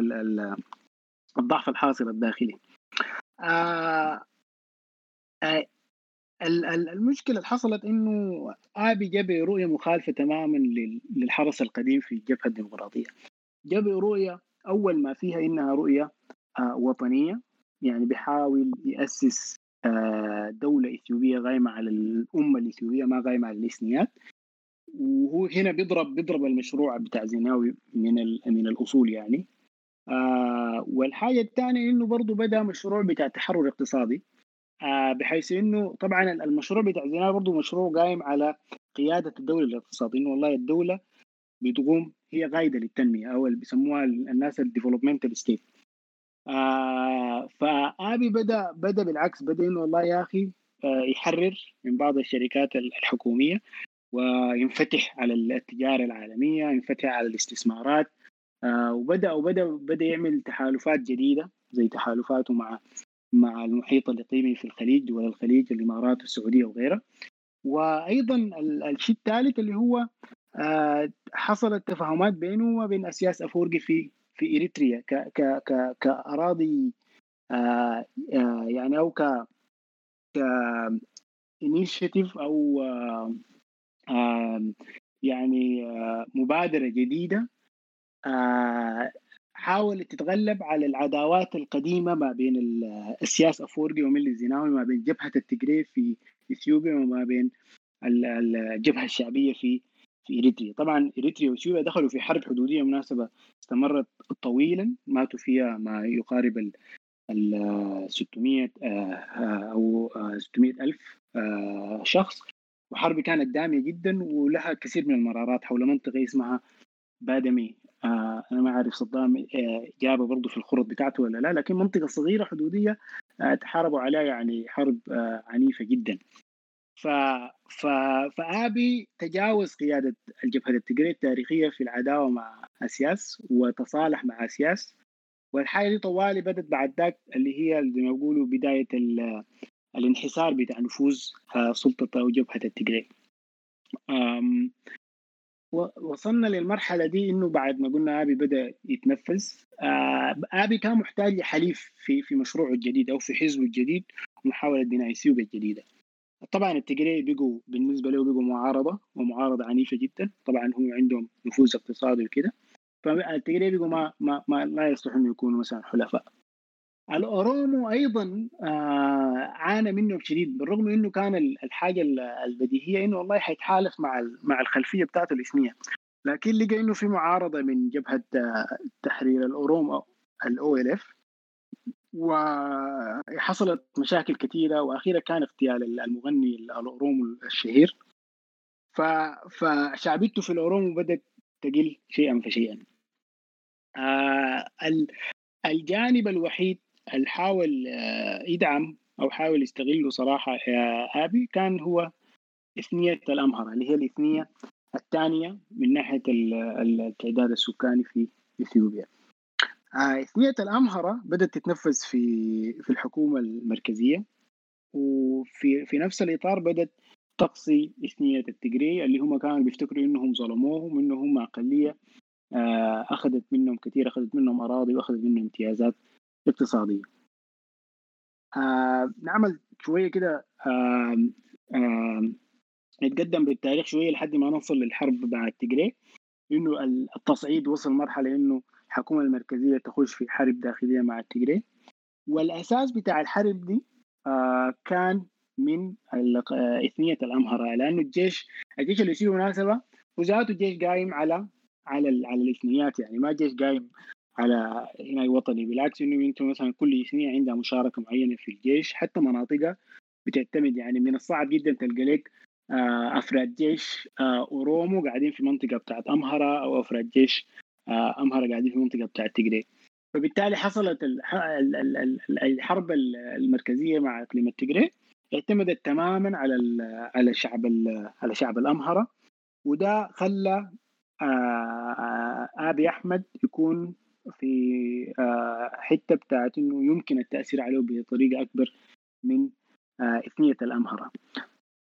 الضعف الحاصل الداخلي. آه، آه، ال- ال- المشكلة اللي حصلت إنه آبي جاب رؤية مخالفة تماما لل- للحرس القديم في الجبهه الديمقراطية. جاب رؤية أول ما فيها إنها رؤية آه، وطنية يعني بيحاول يأسس آه، دولة إثيوبية قايمه على الأمة الإثيوبية ما قايمه على الإثنيات وهو هنا بيضرب بيضرب المشروع بتاع زيناوي من من الأصول يعني آه والحاجة الثانية إنه برضه بدا مشروع بتاع تحرر اقتصادي آه بحيث إنه طبعا المشروع بتاع زيناوي برضه مشروع قايم على قيادة الدولة للاقتصاد إنه والله الدولة بتقوم هي قايدة للتنمية أو اللي بيسموها الناس ال developmental state آه فآبي بدا بدا بالعكس بدا إنه والله يا أخي يحرر من بعض الشركات الحكومية وينفتح على التجارة العالمية ينفتح على الاستثمارات. آه وبدا وبدا بدأ يعمل تحالفات جديدة زي تحالفاته مع مع المحيط الإقليمي في الخليج دول الخليج الإمارات والسعوديه وغيرها. وأيضا ال- الشيء الثالث اللي هو آه حصلت تفاهمات بينه وبين أسياس أفورقي في في إريتريا ك ك ك كأراضي آه يعني أو ك ك initiative أو يعني مبادرة جديدة حاولت تتغلب على العداوات القديمة ما بين ال- اسياس افورقي وميلي الزناوي ما بين جبهة التجري في إثيوبيا وما بين ال- ال- الجبهة الشعبية في في إريتريا. طبعا إريتريا وإثيوبيا دخلوا في حرب حدودية مناسبة استمرت طويلا ماتوا فيها ما يقارب ال ال 600 آه، آه، آه، 600 ألف آه، شخص. وحرب كانت دامية جدا ولها كثير من المرارات حول منطقة اسمها بادمي آه أنا ما عارف صدام آه جابه برضه في الخرط بتاعته ولا لا لكن منطقة صغيرة حدودية آه تحاربوا عليها يعني حرب آه عنيفة جدا. ف... ف... فآبي تجاوز قيادة الجبهة التجريه التاريخية في العداوة مع أسياس وتصالح مع أسياس. والحاجة دي طوالي بدت بعد ذاك اللي هي زي ما يقولوا بداية ال... الانحسار بتاع نفوذ آه، سلطة أو جبهة التجري وصلنا للمرحلة دي إنه بعد ما قلنا آبي بدأ يتنفذ آه، آبي كان محتاج لحليف في في مشروعه الجديد أو في حزبه الجديد ومحاولة بناء اثيوبيا الجديدة طبعا التجري بقوا بالنسبة له بقوا معارضة ومعارضة عنيفة جدا. طبعا هم عندهم نفوذ اقتصادي وكده. فالتجري بقوا ما, ما, ما لا يصلح إنه يكونوا مثلا حلفاء. الاورومو أيضا آه عانى منهم شديد بالرغم إنه كان ال- الحاجة ال- البديهية إنه والله حيتحالف مع مع الخلفية بتاعته الاثنيه لكن لقى إنه في معارضة من جبهة آه، تحرير الاورومو ال OLF وحصلت مشاكل كثيرة وأخيرا كان اغتيال المغني الاورومو الشهير. فشعبيته في الاورومو بدأت تقل شيئا فشيئا آه ال- الجانب الوحيد اللي حاول آه، يدعم أو حاول يستغله صراحة يا آبي كان هو إثنية الامهره اللي هي الإثنية الثانية من ناحية ال- ال- التعداد السكاني في إثيوبيا. آه، إثنية الامهره بدأت تتنفذ في في الحكومة المركزية وفي في نفس الإطار بدأت تقصي إثنية التجري اللي هم كانوا بيفتكروا إنهم ظلموهم وانهم أقلية آه، أخذت منهم كثير أخذت منهم أراضي وأخذت منهم امتيازات اقتصادية. آه نعمل شوية كده آه آه نتقدم بالتاريخ شوية لحد ما نوصل للحرب مع التجري إنه التصعيد وصل مرحلة إنه الحكومة المركزية تخش في حرب داخلية مع التجري والأساس بتاع الحرب دي آه كان من آه، إثنية الأمهرة لأنه الجيش الجيش اللي يصير مناسبة وذاته جيش قايم على على على الإثنيات يعني ما جيش قايم على هنا وطني. بالعكس إنه أنتم مثلا كل اثنيه عندها مشاركة معينة في الجيش حتى مناطقها بتعتمد يعني من الصعب جدا تلقى لك آه، أفراد جيش آه، اورومو قاعدين في منطقة بتاعت أمهرة أو أفراد جيش آه، أمهرة قاعدين في منطقة بتاعت تجري فبالتالي حصلت الح- ال- ال- ال- الحرب ال- المركزية مع إقليم التجري اعتمدت تماما على على شعب على شعب الأمهرة وده خلى آه، آبي أحمد يكون في آه، حتة بتاعت إنه يمكن التأثير عليه بطريقة أكبر من آه، إثنية الأمهرة.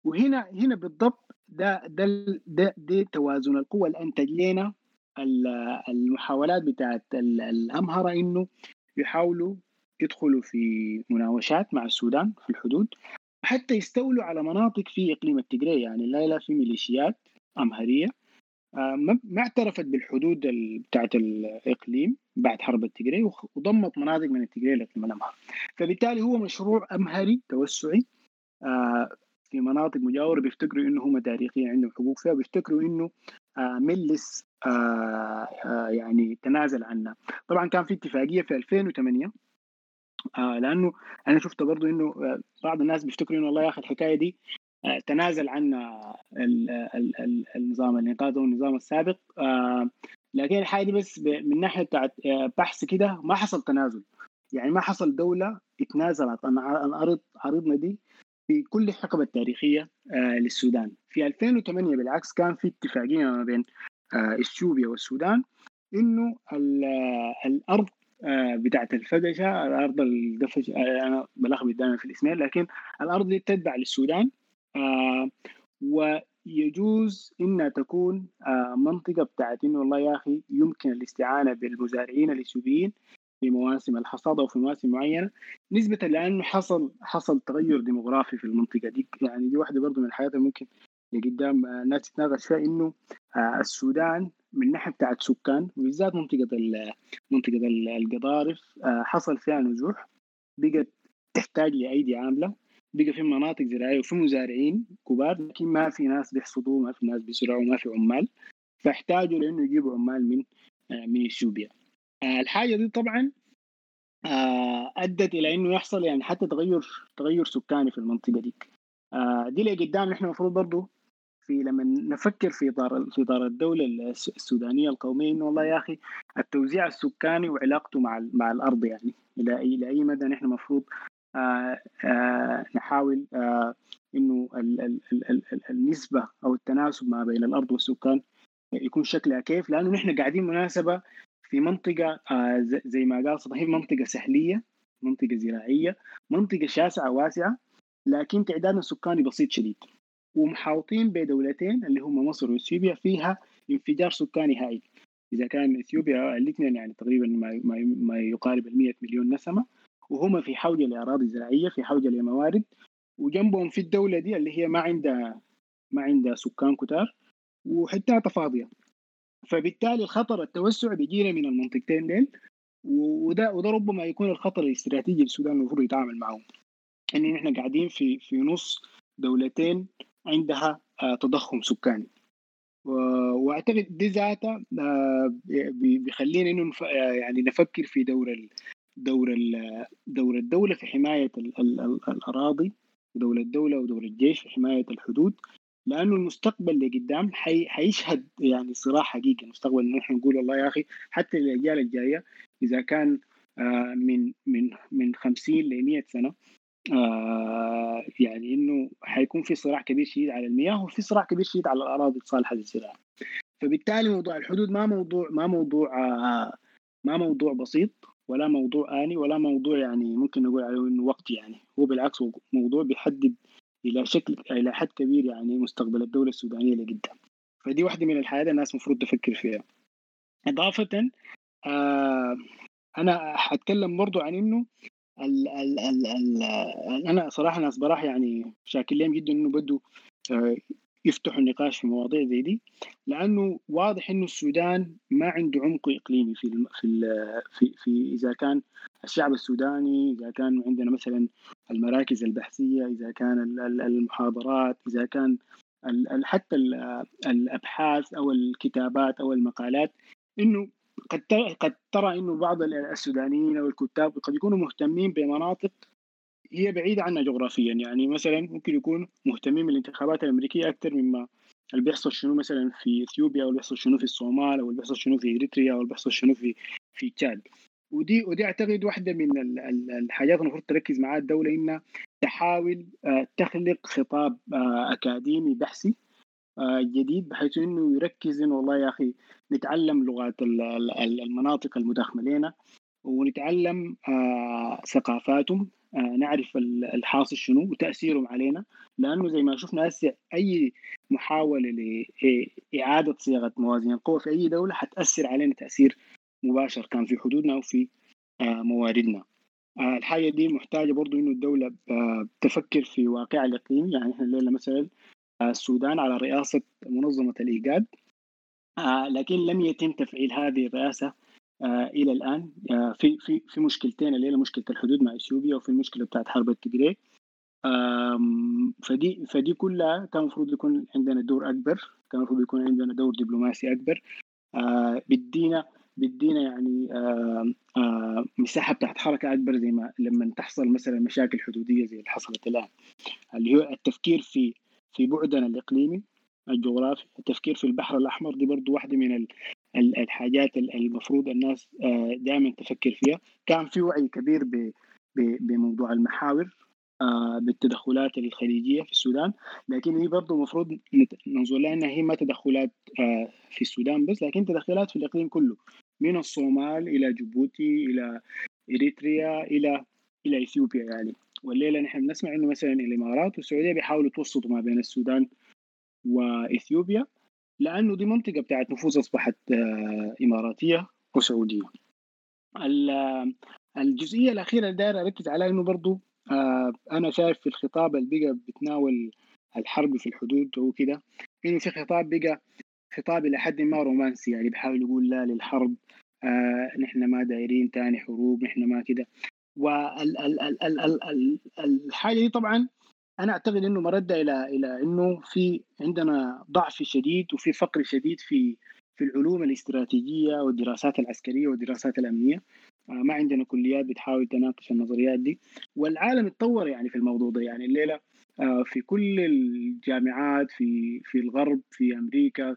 وهنا هنا بالضبط ده ده ده, ده توازن القوى اللي انتج لنا ال- المحاولات بتاعت ال- الأمهرة إنه يحاولوا يدخلوا في مناوشات مع السودان في الحدود وحتى يستولوا على مناطق في إقليم التجري يعني لا في ميليشيات أمهرية. ما ما اعترفت بالحدود ال- بتاعت الإقليم بعد حرب التجري وضمت مناطق من التجري لاقليم فبالتالي هو مشروع أمهري توسعي آه، في مناطق مجاورة بيفتكروا إنه هم تاريخيا عندهم حقوق فيها وبيفتكروا إنه آه، ملس آه، آه، يعني تنازل عنها طبعا كان في اتفاقية في 2008 آه، لأنه أنا شفت برضو إنه آه، بعض الناس بيفتكروا إنه والله يا أخي الحكاية دي آه، تنازل عنها ال- ال- ال- النظام الانقاذ أو النظام السابق. آه، لكن الحاجة دي بس من ناحية بتاعت آه، بحث كده ما حصل تنازل. يعني ما حصل دولة اتنازلت عن عن أرض أرضنا دي في كل الحقبة التاريخية آه، للسودان. في 2008 بالعكس كان في اتفاقية ما بين آه، إثيوبيا والسودان إنه ال- آه، الأرض آه، بتاعت الفقشه الأرض القفش آه، أنا بلخبط دائما في الاسمين لكن الأرض دي تتبع للسودان. آه، ويجوز انها تكون آه، منطقة بتاعت إنه والله يا أخي يمكن الاستعانة بالمزارعين الاثيوبيين في مواسم الحصاد أو في مواسم معينة. نسبة لأنه حصل حصل تغير ديموغرافي في المنطقة دي. يعني دي واحدة برضه من الحاجات اللي ممكن لقدام آه، الناس تتناقش فيها إنه آه، السودان من ناحية بتاعت سكان وبالذات منطقة منطقة ال- القضارف آه، حصل فيها نزوح بقت تحتاج لأيدي عاملة. بقى في مناطق زراعية وفي مزارعين كبار لكن ما في ناس بيحصدوا ما في ناس بيزرعوا ما في عمال. فاحتاجوا لأنه يجيبوا عمال من آه، من اثيوبيا آه، الحاجة دي طبعا آه، أدت إلى إنه يحصل يعني حتى تغير تغير سكاني في المنطقة دي دي اللي قدام نحن المفروض برضه في لما نفكر في إطار في إطار الدولة الس- السودانية القومية إنه والله يا أخي التوزيع السكاني وعلاقته مع مع الأرض يعني. إلى أي إلى أي مدى نحن المفروض نحاول آه إنه ال ال ال ال النسبة أو التناسب ما بين الأرض والسكان يكون شكلها كيف لأنه نحن قاعدين مناسبة في منطقة آه زي ما قال صديق منطقة سهليه منطقة زراعية منطقة شاسعة واسعة لكن تعدادنا السكاني بسيط شديد. ومحاوطين بدولتين اللي هم مصر وإثيوبيا فيها انفجار سكاني هائل. إذا كان إثيوبيا الاثنين يعني تقريبا ما يقارب ال 100 مليون نسمة. وهم في حوجه لاراضي زراعيه في حوجه لموارد وجنبهم في الدولة دي اللي هي ما عندها ما عندها سكان كتار وحتى فاضيه فبالتالي الخطر التوسع بيجينا من المنطقتين ديل وده وده ربما يكون الخطر الاستراتيجي للسودان المفروض يتعامل معه. إن نحن قاعدين في في نص دولتين عندها آه، تضخم سكاني. وأعتقد دي ذاتها آه، بيخلينا إنه يعني نفكر في دور دور دور الدولة في حماية الأراضي ودور الدولة ودور الجيش في حماية الحدود لأنه المستقبل اللي قدام حي... حيشهد يعني صراع حقيقي. المستقبل انه نحن نقول والله يا أخي حتى الأجيال الجاية إذا كان آه، من من من 50 ل 100 سنة آه، يعني إنه حيكون في صراع كبير شديد على المياه وفي صراع كبير شديد على الأراضي الصالحة للزراعة. فبالتالي موضوع الحدود ما موضوع ما موضوع آه، ما موضوع بسيط. ولا موضوع آني ولا موضوع يعني ممكن نقول عليه إنه وقت يعني. هو بالعكس موضوع بيحدد إلى شكل إلى حد كبير يعني مستقبل الدولة السودانية لقدام فدي واحدة من الحاجات الناس المفروض تفكر فيها. إضافة آه أنا حتكلم برضو عن إنه ال ال ال ال أنا صراحة ناس براح يعني شاكر لهم جدا إنه بدوا آه يفتحوا النقاش في مواضيع زي دي لأنه واضح إنه السودان ما عنده عمق إقليمي في في في, في إذا كان الشعب السوداني إذا كان عندنا مثلا المراكز البحثية إذا كان المحاضرات إذا كان حتى الأبحاث أو الكتابات أو المقالات إنه قد قد ترى إنه بعض السودانيين أو الكتاب قد يكونوا مهتمين بمناطق هي بعيدة عنا جغرافيا. يعني مثلا ممكن يكون مهتمين بالانتخابات الأمريكية أكثر مما اللي بيحصل شنو مثلا في إثيوبيا أو اللي بيحصل شنو في الصومال أو اللي بيحصل شنو في إريتريا أو اللي بيحصل شنو في في تشاد. ودي ودي أعتقد واحدة من الحاجات المفروض تركز معها الدولة إنها تحاول آه، تخلق خطاب آه، أكاديمي بحثي آه، جديد بحيث إنه يركز إنه والله يا أخي نتعلم لغات المناطق المداخمه لنا ونتعلم ثقافاتهم آه، نعرف الحاصل شنو وتأثيرهم علينا. لأنه زي ما شفنا هسه أي محاولة لاعاده صياغة موازين القوى في أي دولة حتأثر علينا تأثير مباشر كان في حدودنا أو في آه، مواردنا. آه، الحاجة دي محتاجة برضو إنه الدولة تفكر في واقع الاقليم يعني إحنا الليلة مثلا السودان على رئاسة منظمة الإيجاد لكن لم يتم تفعيل هذه الرئاسة آه إلى الآن. آه في في في مشكلتين اللي هي مشكلة الحدود مع إثيوبيا وفي المشكلة بتاعت حرب التجري. فدي فدي كلها كان المفروض يكون عندنا دور أكبر كان المفروض يكون عندنا دور دبلوماسي أكبر. آه بدينا بدينا يعني آه آه مساحة بتاعت حركة أكبر زي ما لما تحصل مثلا مشاكل حدودية زي اللي حصلت الآن. اللي هو التفكير في في بعدنا الإقليمي الجغرافي التفكير في البحر الأحمر دي برضو واحدة من الحاجات المفروض الناس آه، دائما تفكر فيها. كان في وعي كبير بموضوع المحاور آه، بالتدخلات الخليجية في السودان. لكن هي برضه المفروض ننظر لها إنها هي ما تدخلات آه، في السودان بس لكن تدخلات في الإقليم كله. من الصومال إلى جيبوتي إلى إريتريا إلى إلى إثيوبيا يعني. والليلة نحن بنسمع إنه مثلا الإمارات والسعودية بيحاولوا يتوسطوا ما بين السودان وإثيوبيا. لأنه دي منطقة بتاعت نفوذ أصبحت آه، إماراتية وسعودية. الجزئية الأخيرة اللي داير أركز عليها إنه برضو آه، أنا شايف في الخطاب اللي بقى بتناول الحرب في الحدود وكده إنه في خطاب بقى خطاب إلى حد ما رومانسي يعني بيحاول يقول لا للحرب آه نحن ما دايرين تاني حروب نحن ما كده. والحاجة دي طبعا أنا أعتقد إنه مرد إلى إلى إنه في عندنا ضعف شديد وفي فقر شديد في في العلوم الاستراتيجية والدراسات العسكرية والدراسات الأمنية. آه، ما عندنا كليات بتحاول تناقش النظريات دي. والعالم اتطور يعني في الموضوع ده. يعني الليلة آه، في كل الجامعات في في الغرب في أمريكا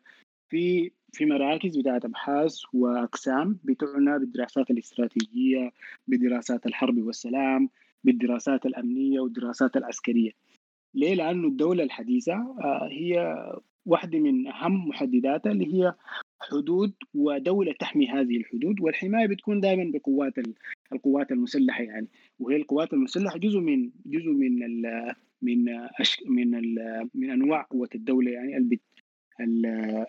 في في مراكز بتاعت أبحاث وأقسام بتعنى بالدراسات الاستراتيجية بدراسات الحرب والسلام بالدراسات الأمنية والدراسات العسكرية. ليه؟ لأنه الدولة الحديثة آه، هي واحدة من أهم محدداتها اللي هي حدود ودولة تحمي هذه الحدود والحماية بتكون دائما بقوات القوات المسلحة يعني وهي القوات المسلحة جزء من جزء من من أش... من ال... من أنواع قوة الدولة يعني اللي بت...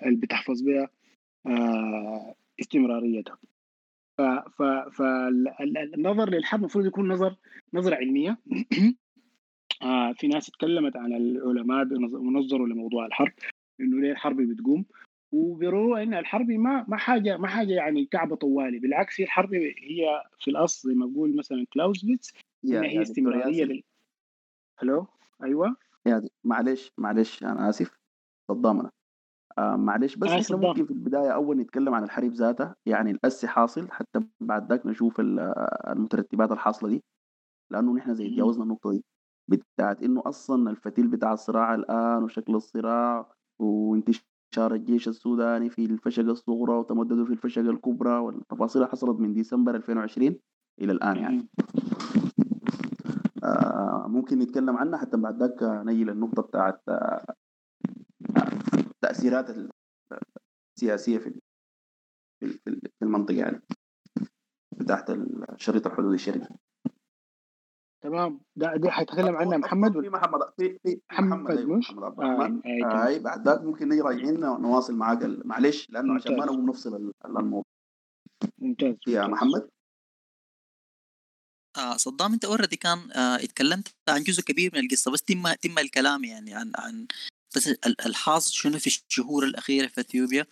اللي بتحفظ بها آه، استمراريتها. فالنظر للحرب المفروض يكون نظر نظرة علمية آه في ناس اتكلمت عن العلماء ونظروا لموضوع الحرب إنه ليه الحرب بتقوم؟ وبيروا إن الحرب ما ما حاجة ما حاجة يعني كعبة طوالي بالعكس هي الحرب هي في الأصل زي ما بقول مثلا كلاوزفيتس يا إنها هي استمرارية لل... ألو أيوه. يا معلش معلش أنا آسف. صدامنا آه معلش بس إحنا ممكن في البداية أول نتكلم عن الحرب ذاتها يعني الأسي حاصل حتى بعد ذاك نشوف ال- المترتبات الحاصلة دي لأنه نحن زي. تجاوزنا النقطة دي. بتاعت إنه أصلا الفتيل بتاع الصراع الآن وشكل الصراع وانتشار الجيش السوداني في الفشقه الصغرى وتمدده في الفشقه الكبرى والتفاصيل حصلت من ديسمبر 2020 إلى الآن يعني. آه ممكن نتكلم عنها حتى بعد ذاك نجي للنقطة بتاعت آه، التاثيرات السياسية في في المنطقة يعني بتاعت الشريط الحدودي الشرقي تمام. ده دي حيتكلم عنها محمد في محمد في في محمد محمد أيوه مش؟ محمد عبد آه الرحمن أي تمام. اي بعد ذاك ممكن نجي راجعين نواصل معاك معلش لأنه عشان ما نقوم نفصل ال- الموضوع. ممتاز يا محمد؟ آه صدام أنت اوريدي كان آه اتكلمت عن جزء كبير من القصة بس تم تم الكلام يعني عن عن بس ال- الحاصل شنو في الشهور الأخيرة في إثيوبيا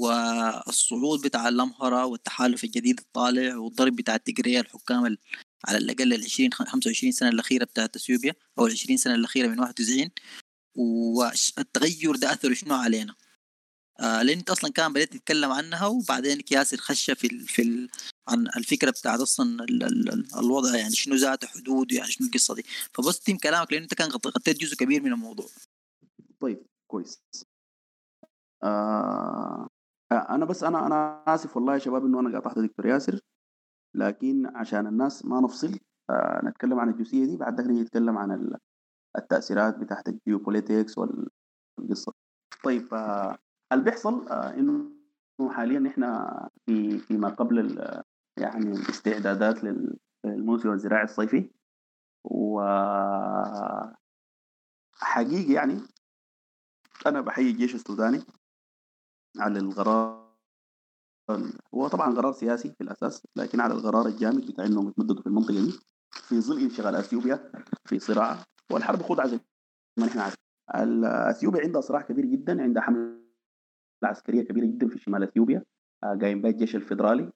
والصعود بتاع الأمهرة والتحالف الجديد الطالع والضرب بتاع التجريه الحكام ال- على الأقل ال 20 25 سنة الأخيرة بتاعت إثيوبيا أو ال 20 سنة الأخيرة من 91 والتغير ده اثره شنو علينا؟ آه لأن أنت أصلا كان بديت تتكلم عنها وبعدين ياسر خش في ال في ال عن الفكرة بتاعت أصلا ال ال ال الوضع يعني شنو ذات حدود يعني شنو القصة دي. فبس تم كلامك لأن أنت كان غط- غطيت جزء كبير من الموضوع. طيب كويس. آه آه، أنا بس أنا أنا آسف والله يا شباب إنه أنا قاطعت دكتور ياسر. لكن عشان الناس ما نفصل نتكلم عن الجزئية دي بعد نيجي نتكلم عن ال- التأثيرات بتاعت الجيوبوليتكس والقصة. طيب آه اللي بيحصل آه إنه حاليا إحنا في فيما قبل يعني الاستعدادات لل- للموسم الزراعي الصيفي. و حقيقي يعني أنا بحيي الجيش السوداني على القرار هو طبعا قرار سياسي في الأساس لكن على القرار الجامد بتاع إنهم يتمددوا في المنطقة دي في ظل انشغال أثيوبيا في صراع والحرب خدعه زي ما نحن عارفين. أثيوبيا عندها صراع كبير جدا عندها حملة عسكرية كبيرة جدا في شمال أثيوبيا آه، قايم بها الجيش الفيدرالي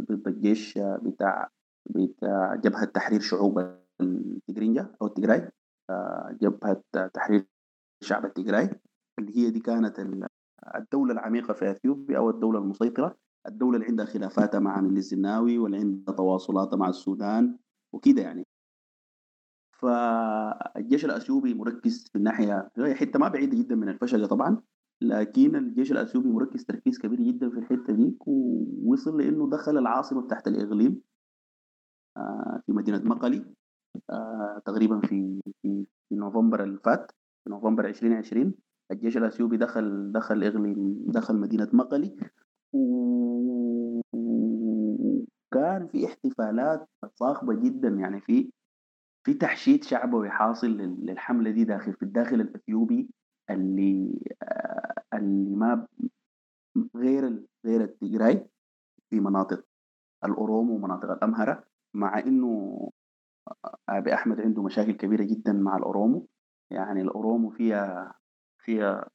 ضد الجيش آه، بتاع بتاع جبهة تحرير شعوب التجرينجا أو التجراي آه، جبهة تحرير شعب التجراي اللي هي دي كانت الدولة العميقة في أثيوبيا أو الدولة المسيطرة الدولة اللي عندها خلافاتها مع الزناوي واللي عندها تواصلاتها مع السودان وكده يعني. فالجيش الأثيوبي مركز في الناحية هي حتة ما بعيدة جدا من الفشقة طبعا لكن الجيش الأثيوبي مركز تركيز كبير جدا في الحتة دي ووصل لأنه دخل العاصمة تحت الإقليم آه، في مدينة مقلي آه، تقريبا في في نوفمبر اللي فات في نوفمبر 2020 الجيش الأثيوبي دخل دخل اقليم دخل مدينة مقلي وكان في احتفالات صاخبة جدا يعني في في تحشيد شعبوي حاصل لل- للحملة دي داخل في الداخل الأثيوبي اللي آه، اللي ما غير غير التجراي في مناطق الاورومو ومناطق الأمهرة مع إنه أبي أحمد عنده مشاكل كبيرة جدا مع الاورومو يعني الاورومو فيها فيها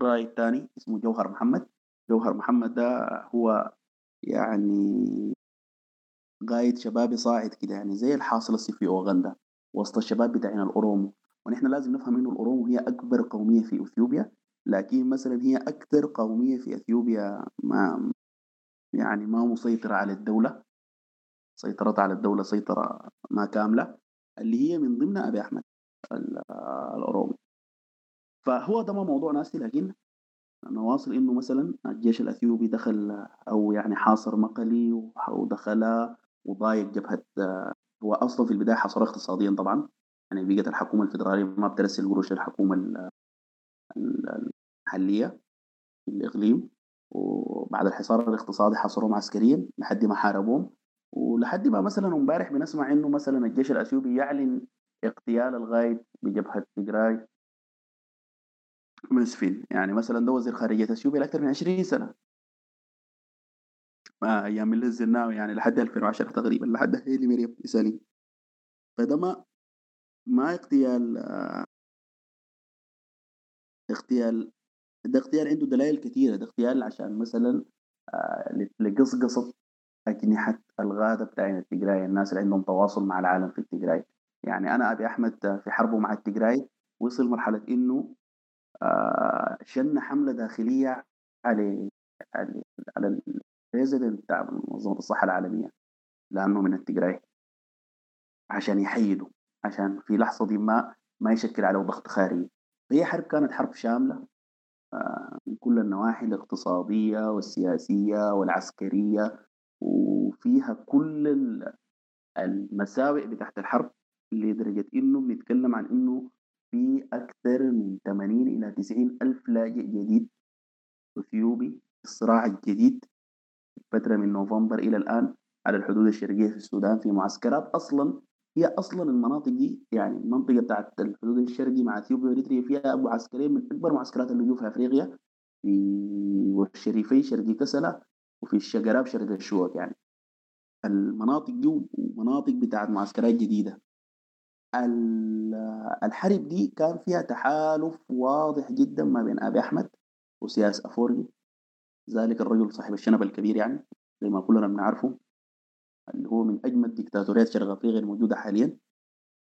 قائد تاني اسمه جوهر محمد. جوهر محمد ده هو يعني قائد شبابي صاعد كده يعني زي الحاصل هسي في أوغندا وسط الشباب بتاعين الاورومو ونحن لازم نفهم إنه الاورومو هي أكبر قومية في إثيوبيا لكن مثلا هي أكثر قومية في إثيوبيا ما يعني ما مسيطرة على الدولة سيطرتها على الدولة سيطرة ما كاملة اللي هي من ضمن أبي أحمد ال- الأورومي. فهو ده ما موضوع ناسي لكن نواصل إنه مثلا الجيش الأثيوبي دخل أو يعني حاصر مقلي ودخل وضايق جبهة هو أصلا في البداية حاصر اقتصاديا طبعا. يعني بقت الحكومة الفدرالية ما بترسل قروش للحكومة ال- ال- المحلية في الاقليم وبعد الحصار الاقتصادي حاصرهم عسكريا لحد ما حاربوهم. ولحد ما مثلا امبارح بنسمع إنه مثلا الجيش الأثيوبي يعلن اغتيال الغايد بجبهة تجراي. مسفين يعني مثلا ده وزير خارجية اثيوبيا لأكثر من 20 سنة. ما أيام اللي الزناوي يعني لحد 2010 تقريبا لحد هيلي مريم يسالي فده ما ما اغتيال اغتيال ده اغتيال عنده دلائل كثيرة ده اغتيال عشان مثلا آه، لقصقصة أجنحة الغادة بتاعين التجراي. الناس اللي عندهم تواصل مع العالم في التجراي. يعني أنا أبي أحمد في حربه مع التجراي وصل مرحلة إنه شن حملة داخلية على على على البريزيدنت بتاع منظمة الصحة العالمية لأنه من التجراي عشان يحيده عشان في لحظة دي ما ما يشكل عليه ضغط خارجي. هي حرب كانت حرب شاملة آه، من كل النواحي الاقتصادية والسياسية والعسكرية وفيها كل ال- المساوئ بتاعت الحرب لدرجة إنه بنتكلم عن إنه في أكثر من 80 إلى 90 ألف لاجئ جديد أثيوبي الصراع الجديد فترة من نوفمبر إلى الآن على الحدود الشرقية في السودان في معسكرات. أصلا هي أصلا المناطق دي يعني المنطقة بتاعت الحدود الشرقي مع أثيوبيا وإريتريا فيها معسكرين من أكبر معسكرات اللجوء في أفريقيا في والشريفي شرقي كسلة وفي الشقراب شرق الشوك يعني. المناطق دي ومناطق بتاعت معسكرات جديدة. الحرب دي كان فيها تحالف واضح جدا ما بين أبي أحمد وسياس أفوري. ذلك الرجل صاحب الشنب الكبير يعني زي ما كلنا بنعرفه اللي هو من أجمل ديكتاتوريات شرق أفريقيا الموجودة حاليا.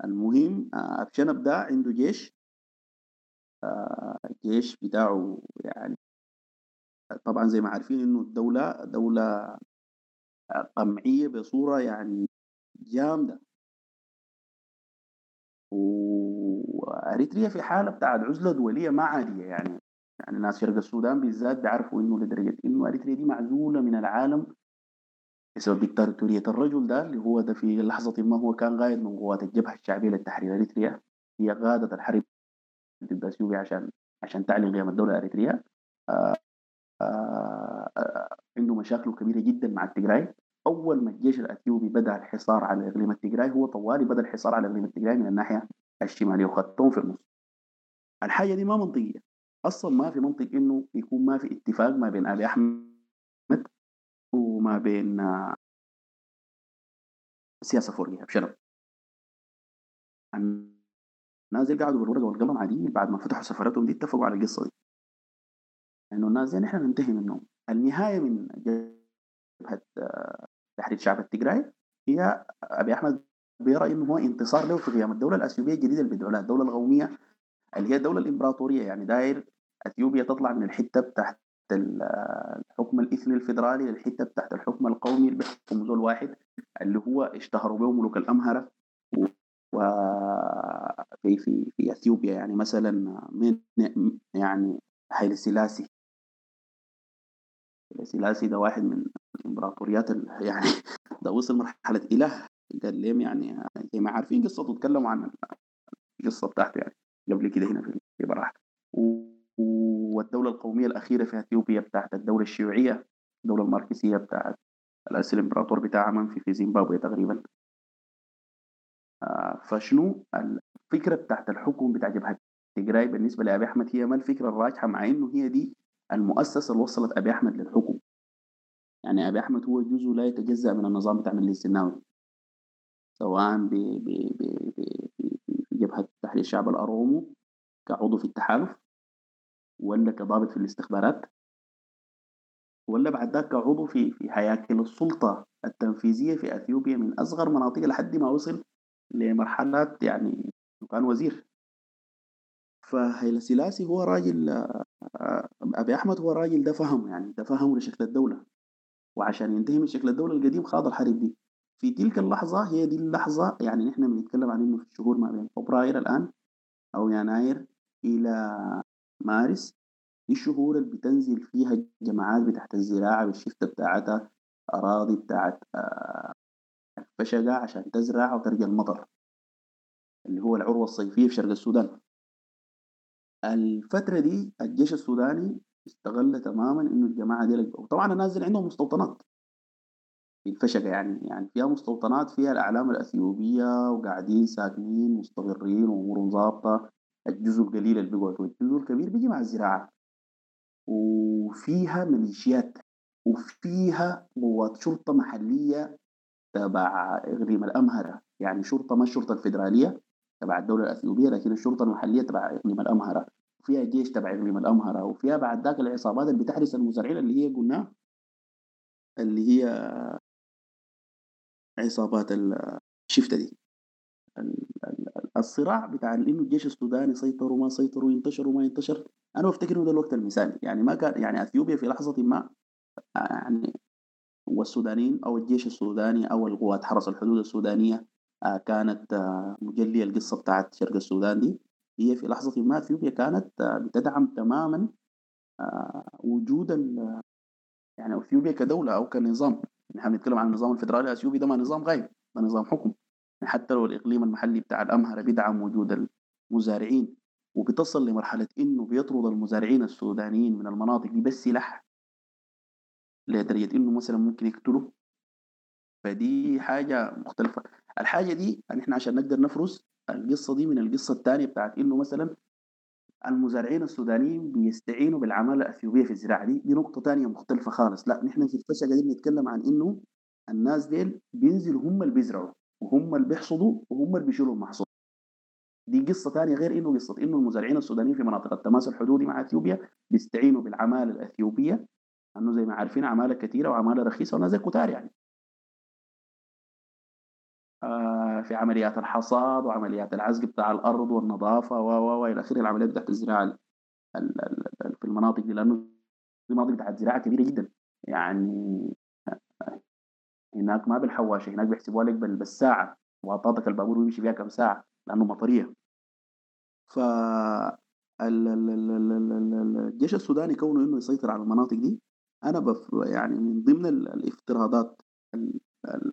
المهم آه، الشنب ده عنده جيش آه، الجيش بتاعه يعني طبعا زي ما عارفين إنه الدولة دولة قمعية بصورة يعني جامدة. وأريتريا في حالة بتاعت عزلة دولية ما عادية يعني يعني ناس شرق السودان بالذات بيعرفوا إنه لدرجة إنه أريتريا دي معزولة من العالم بسبب ديكتاتورية الرجل ده اللي هو ده في لحظة ما هو كان قائد من قوات الجبهة الشعبية للتحرير. أريتريا هي قادة الحرب ضد اثيوبيا عشان عشان تعلن قيام الدولة الاريتريا آه آه آه عنده مشاكل كبيرة جدا مع التجراي أول ما الجيش الأثيوبي بدأ الحصار على إقليم التجراي هو طوالي بدأ الحصار على إقليم التجراي من الناحية الشمالية وخطهم في النص. الحاجة دي ما منطقية. أصلا ما في منطق إنه يكون ما في اتفاق ما بين أبي أحمد وما بين آه، سياسة فورية بشنب الناس اللي قعدوا بالورقة والقلم عاديين بعد ما فتحوا سفراتهم دي اتفقوا على القصة دي. انه الناس دي نحن ننتهي منهم. النهاية من جبهة آه، تحرير شعب التجراي هي أبي أحمد بيرى إنه هو انتصار له في قيام الدولة الأثيوبية الجديدة اللي بيدعوا لها الدولة القوميه اللي هي الدولة الإمبراطورية. يعني داير أثيوبيا تطلع من الحتة بتاعت ال- الحكم الإثني الفيدرالي للحتة بتاعت الحكم القومي اللي بيحكم زول واحد اللي هو اشتهروا به ملوك الأمهرة وفي في في أثيوبيا. يعني مثلا من يعني حيل سلاسي سلاسي ده واحد من الإمبراطوريات ال- يعني ده وصل مرحلة إله قال يعني زي ما عارفين قصته اتكلموا عن القصة بتاعته يعني قبل كده هنا في براح. والدولة القومية الأخيرة في إثيوبيا بتاعت الدولة الشيوعية الدولة الماركسية بتاعت الأسي الإمبراطور بتاعها منفي في زيمبابوي تقريبا. آه، فشنو الفكرة بتاعت الحكم بتاع جبهة تجراي بالنسبة لأبي أحمد؟ هي ما الفكرة الراجحة مع إنه هي دي المؤسسة اللي وصلت أبي أحمد للحكم. يعني أبي أحمد هو جزء لا يتجزأ من النظام بتاع مجلس الزناوي سواء ب- ب- ب- ب- جبهة تحرير الشعب الأرومو كعضو في التحالف ولا كضابط في الاستخبارات ولا بعد ذاك كعضو في في هياكل السلطة التنفيذية في أثيوبيا من أصغر مناطق لحد ما وصل لمرحلات يعني كان وزير. فهيلا سلاسي هو راجل آه، أبي أحمد هو راجل ده فهم يعني ده فهم لشكل الدولة. وعشان ينتهي من شكل الدولة القديم خاض الحرب دي. في تلك اللحظة هي دي اللحظة يعني نحن بنتكلم عن إنه في الشهور ما بين فبراير الآن أو يناير إلى مارس دي الشهور اللي بتنزل فيها الجماعات بتاعت الزراعة بالشفته بتاعتها أراضي بتاعت آه، الفشقة عشان تزرع وترجع المطر اللي هو العروة الصيفية في شرق السودان. الفترة دي الجيش السوداني استغل تماما إنه الجماعة دي وطبعا الناس دي عندهم مستوطنات. الفشقة يعني يعني فيها مستوطنات فيها الأعلام الأثيوبية وقاعدين ساكنين مستقرين وأمورهم ظابطة. الجزء القليل اللي بيقعد والجزء الكبير بيجي مع الزراعة. وفيها ميليشيات وفيها قوات شرطة محلية تبع إقليم الأمهرة. يعني شرطة ما الشرطة الفيدرالية تبع الدولة الأثيوبية لكن الشرطة المحلية تبع إقليم الأمهرة. وفيها جيش تبع إقليم الأمهرة وفيها بعد ذاك العصابات اللي بتحرس المزارعين اللي هي قلنا اللي هي عصابات الشفتة دي ال- ال- ال- الصراع بتاع إنه الجيش السوداني سيطر وما سيطر وينتشر وما ينتشر. أنا بفتكر إنه ده الوقت المثالي. يعني ما كان يعني أثيوبيا في لحظة ما يعني والسودانيين أو الجيش السوداني أو القوات حرس الحدود السودانية آه، كانت آه، مجليه القصة بتاعت شرق السودان دي. هي في لحظة ما أثيوبيا كانت آه، بتدعم تماما آه، وجود يعني أثيوبيا كدولة أو كنظام. نحن بنتكلم عن النظام الفدرالي الأثيوبي ده ما نظام غايب ده نظام حكم. حتى لو الإقليم المحلي بتاع الأمهرة بيدعم وجود المزارعين وبتصل لمرحلة إنه بيطرد المزارعين السودانيين من المناطق دي بس سلاح لدرجة إنه مثلا ممكن يقتلوا فدي حاجة مختلفة. الحاجة دي يعني إحنا عشان نقدر نفرز القصة دي من القصة الثانية بتاعت إنه مثلا المزارعين السودانيين بيستعينوا بالعمالة الأثيوبية في الزراعة. دي دي نقطة ثانية مختلفة خالص. لا نحن في الفشل قاعدين نتكلم عن إنه الناس ديل بينزلوا هم اللي بيزرعوا وهم اللي بيحصدوا وهم اللي بيشيلوا المحصول. دي قصة ثانية غير إنه قصة. إنه المزارعين السودانيين في مناطق التماس الحدودي مع إثيوبيا بيستعينوا بالعمالة الأثيوبية انه زي ما عارفين عمالة كثيره وعمالة رخيصة وناس كتار يعني. آه في عمليات الحصاد وعمليات العزق بتاع الأرض والنظافه و والى اخره العمليات بتاعت الزراعه ال- ال- ال- ال- في المناطق دي لأنه دي مناطق بتاعت زراعه كبيره جدا يعني هناك ما بالحواشه هناك بيحسبوها لك بال- بالساعة واطاتك البابور بيمشي فيها كم ساعه لأنه مطريه ف ال- ال- ال- ال- ال- ال- الجيش السوداني كونه انه يسيطر على المناطق دي أنا بف يعني من ضمن ال- الافتراضات ال- ال- ال-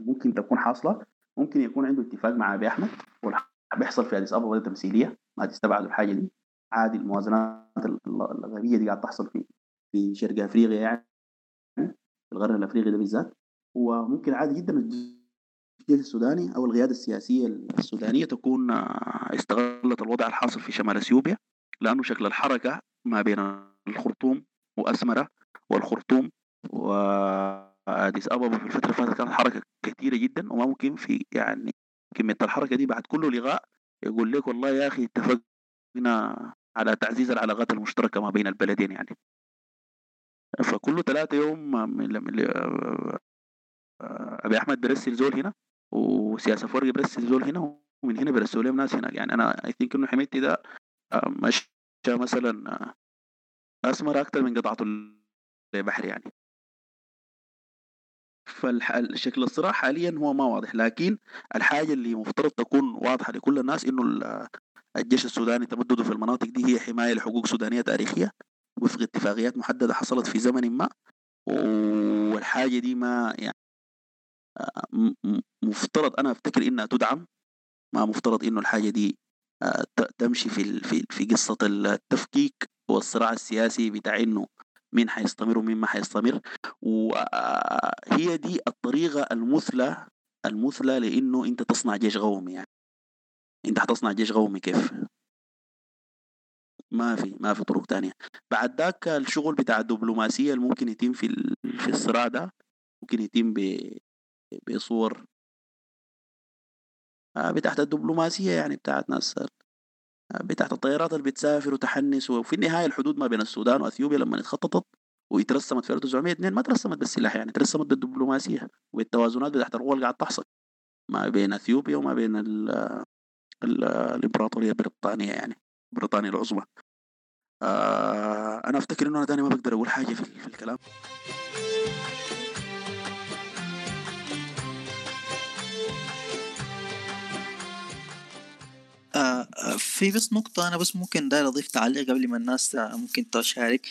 ممكن تكون حاصلة ممكن يكون عنده اتفاق مع أبي أحمد بيحصل في أديس ابابا تمثيلية ما تستبعدوا الحاجة دي. عادي الموازنات ال- ال- الغبيه دي قاعد تحصل في في شرق أفريقيا يعني في القرن الأفريقي ده بالذات. وممكن عادي جدا الجيش السوداني أو القيادة السياسية السودانية تكون آه، استغلت الوضع الحاصل في شمال إثيوبيا لأنه شكل الحركة ما بين الخرطوم وأسمرة والخرطوم واديس ابابا في الفترة اللي فاتت كانت حركة كثيره جدا وما ممكن في يعني كمية الحركة دي بعد كله لغاء يقول لك والله يا أخي اتفقنا على تعزيز العلاقات المشتركة ما بين البلدين يعني. فكله ثلاثة يوم أبي أحمد برسل زول هنا وسياسة فرق برسل زول هنا ومن هنا برسلوا لهم ناس هناك. يعني أنا اي ثينك إنه حميدتي ده آه، مشى مثلا آه، أسمر أكثر من قطعته البحر يعني. فالشكل الصراع حاليا هو ما واضح لكن الحاجة اللي مفترض تكون واضحة لكل الناس إنه ال- الجيش السوداني تمدده في المناطق دي هي حماية لحقوق سودانية تاريخية وفق اتفاقيات محددة حصلت في زمن ما والحاجة دي ما يعني م- مفترض أنا أفتكر إنها تدعم ما مفترض إنه الحاجة دي آه، تمشي في في قصة التفكيك والصراع السياسي بتاع إنه مين حيستمر ومين ما حيستمر وهي دي الطريقة المثلى المثلى لإنه أنت تصنع جيش قومي يعني. أنت حتصنع جيش قومي كيف؟ ما في ما في طرق تانية. بعد ذاك الشغل بتاع الدبلوماسية اللي ممكن يتم في في الصراع ده ممكن يتم ب- بصور آه، بتاعت الدبلوماسية يعني بتاعت ناس بتاعت الطيارات اللي بتسافر وتحنس وفي النهاية الحدود ما بين السودان وأثيوبيا لما اتخططت واترسمت في 1902 ما ترسمت بالسلاح يعني ترسمت بالدبلوماسية والتوازنات بتاعت القوى اللي قاعد تحصل ما بين أثيوبيا وما بين ال ال الإمبراطورية البريطانية يعني بريطانيا العظمى. آه أنا أفتكر إنه أنا تاني ما بقدر أقول حاجة في, في الكلام. آه، آه، في بس نقطة أنا بس ممكن داير أضيف تعليق قبل ما الناس آه، ممكن تشارك.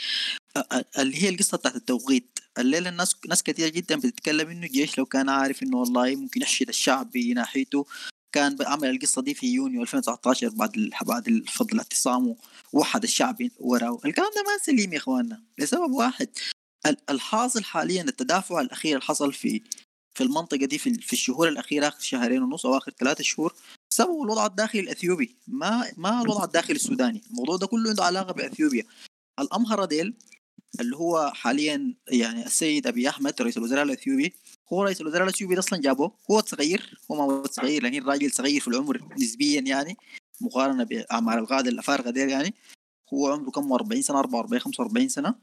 اللي هي القصة بتاعت التوقيت. الليلة الناس ناس كثير جدا بتتكلم إنه الجيش لو كان عارف إنه والله ممكن يحشد الشعب بناحيته كان عمل القصة دي في يونيو 2019 بعد بعد الفضل اعتصامه ووحد الشعب وراه. الكلام ده ما سليم يا إخواننا لسبب واحد. ال- الحاصل حاليا التدافع الأخير اللي حصل في في المنطقة دي في, الشهور الأخيرة اخر شهرين ونص أو آخر ثلاثة شهور سبب الوضع الداخلي الإثيوبي ما ما الوضع الداخلي السوداني. الموضوع ده كله عنده علاقة بإثيوبيا. الامهره ديل اللي هو حاليا يعني السيد أبي أحمد رئيس الوزراء الإثيوبي هو رئيس الوزراء الإثيوبي أصلا جابوه هو صغير هو ما هو صغير لكن راجل صغير في العمر نسبيا يعني مقارنة بأعمار القادة الأفارقة ديل يعني. هو عمره كم؟ 40 سنة 44 45 سنة.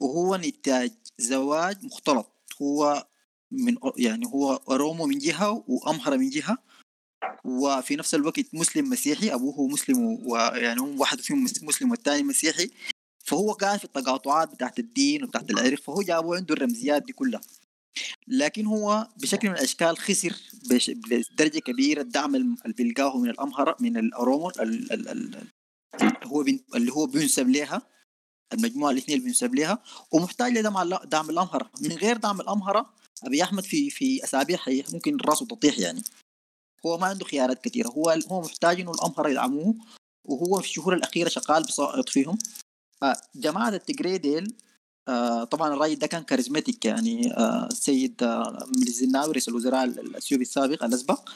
وهو نتاج زواج مختلط. هو من يعني هو أرومو من جهة وأمهرة من جهة. وفي نفس الوقت مسلم مسيحي أبوه مسلم ويعني واحد فيهم مس- مسلم والثاني مسيحي. فهو قاعد في التقاطعات بتاعت الدين وبتاعت العرق فهو جابوا عنده الرمزيات دي كلها. لكن هو بشكل من الأشكال خسر بدرجة كبيرة الدعم اللي بيلقاه من الامهره من الارومو ال- ال- ال- ال- هو اللي هو بينسب لها المجموعة الاثنية اللي بينسب لها ومحتاج لدعم دعم الامهره من غير دعم الامهره أبي أحمد في في اسابيع ممكن راسه تطيح يعني. هو ما عنده خيارات كثيرة. هو هو محتاج إنه الامهره يدعموه وهو في الشهور الأخيرة شغال بيسقط فيهم. آه، جماعة التجري ديل آه، طبعا الراجل ده كان charismatic يعني آه، السيد آه، رئيس الوزراء الاثيوبي السابق الأسبق.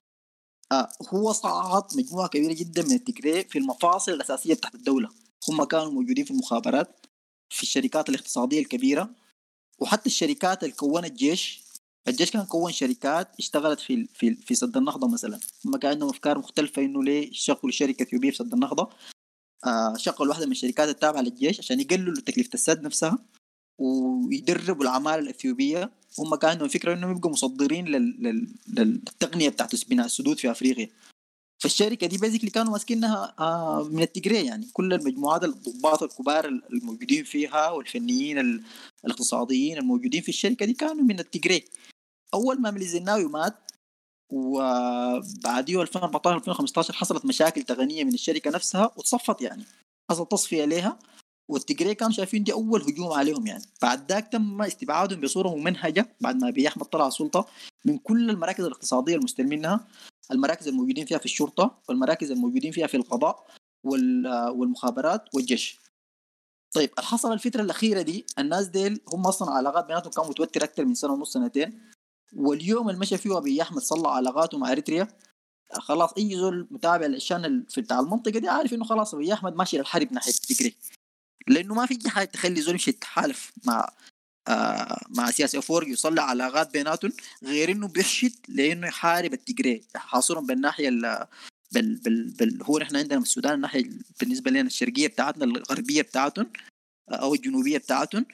آه، هو صعد مجموعة كبيرة جدا من التجري في المفاصل الأساسية تحت الدولة. هم كانوا موجودين في المخابرات في الشركات الاقتصادية الكبيرة وحتى الشركات اللي كونت جيش الجيش كان كون شركات اشتغلت في في في سد النهضة مثلا؟ هم كان عندهم أفكار مختلفة إنه ليه يشغلوا شركة اثيوبيه في سد النهضة. آه شغلوا واحدة من الشركات التابعة للجيش عشان يقللوا تكلفة السد نفسها ويدربوا العمالة الإثيوبية. هم كان عندهم فكرة إنهم يبقوا مصدرين لل... لل... للتقنية بتاعت بناء السدود في أفريقيا. فالشركة دي بيزيكلي كانوا ماسكينها آه من التجري يعني. كل المجموعات الضباط الكبار الموجودين فيها والفنيين ال- الاقتصاديين الموجودين في الشركة دي كانوا من التجري أول ما ميلي الزناوي مات وبعديه 2014 2015 حصلت مشاكل تقنيه من الشركة نفسها وتصفت يعني حصل تصفية لها والتجري كانوا شايفين دي أول هجوم عليهم يعني. بعد ذاك تم استبعادهم بصورة ممنهجة بعد ما ابي احمد طلع السلطة من كل المراكز الاقتصادية المستلمينها المراكز الموجودين فيها في الشرطة والمراكز الموجودين فيها في القضاء وال- والمخابرات والجيش. طيب اللي حصل الفترة الأخيرة دي الناس ديل هم أصلا علاقات بيناتهم كان متوتر أكثر من سنة ونص سنتين. واليوم اللي مشى فيه أبي أحمد صلى علاقاته مع إريتريا خلاص أي زول متابع للشان ال- في بتاع المنطقة دي عارف إنه خلاص أبي أحمد ماشي للحرب ناحية تجري لأنه ما في حاجة تخلي زول يمشي يتحالف مع آه مع سياسي افوري يصلح علاقات بيناتهم غير إنه بيحشد لأنه يحارب التجري حاصرهم بالناحية ال بال بال بال هو نحن عندنا في السودان الناحية ال- بالنسبة لنا الشرقية بتاعتنا الغربية بتاعتهم آه، أو الجنوبية بتاعتهم.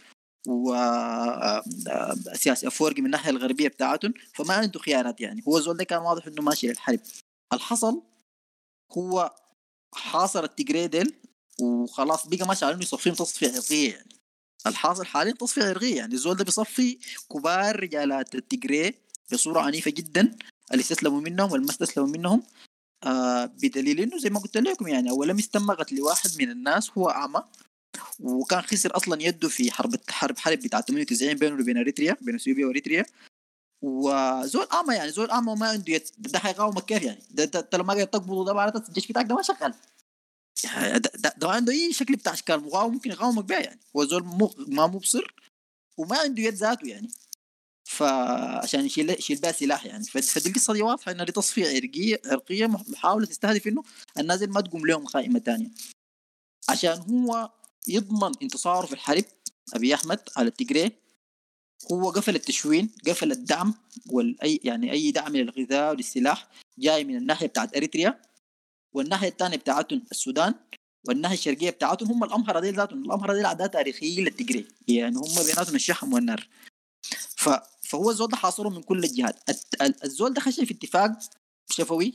و آه، آه، افورقي من الناحية الغربية بتاعتهم فما عنده خيارات يعني. هو الزول ده كان واضح إنه ماشي للحرب. الحصل هو حاصر التجري ديل وخلاص بقى ماشي على إنه يصفيهم تصفية عرقيه يعني. الحاصل حاليا تصفية عرقيه يعني. الزول ده بيصفي كبار رجالات التجري بصورة عنيفة جدا اللي استسلموا منهم واللي ما استسلموا منهم آه بدليل إنه زي ما قلت لكم يعني اولا تم قتل واحد من الناس هو أعمى. وكان خسر أصلا يده في حرب حرب حرب بتاع 98 بينه وبين إريتريا بين إثيوبيا وإريتريا. وزول اعمى يعني زول اعمى وما عنده يد ده حيقاومك كيف يعني؟ ده انت لما قاعد تقبضه ده معناته الجيش بتاعك ده ما شغال. يعني ده, ده, ده ما عنده أي شكل بتاع أشكال مقاومه ممكن يقاومك بها يعني. هو زول مو ما مبصر وما عنده يد ذاته يعني. فعشان يشيل يشيل بها سلاح يعني. فدي القصة دي واضحة إنها دي تصفيه عرقيه عرقيه محاولة تستهدف إنه الناس دي ما تقوم لهم قائمة ثانية عشان هو يضمن انتصاره في الحرب أبي أحمد على التجري. هو قفل التشوين قفل الدعم والاي يعني أي دعم للغذاء وللسلاح جاي من الناحية بتاعت إريتريا. والناحية الثانية بتاعتهم السودان والناحية الشرقية بتاعتهم هم الأمهرة دي ذاتهم. الأمهرة دي اعداء تاريخيين للتجري. يعني هم بيناتهم الشحم والنار ف... فهو الزول ده حاصرهم من كل الجهات. الزول ده خشى في اتفاق شفوي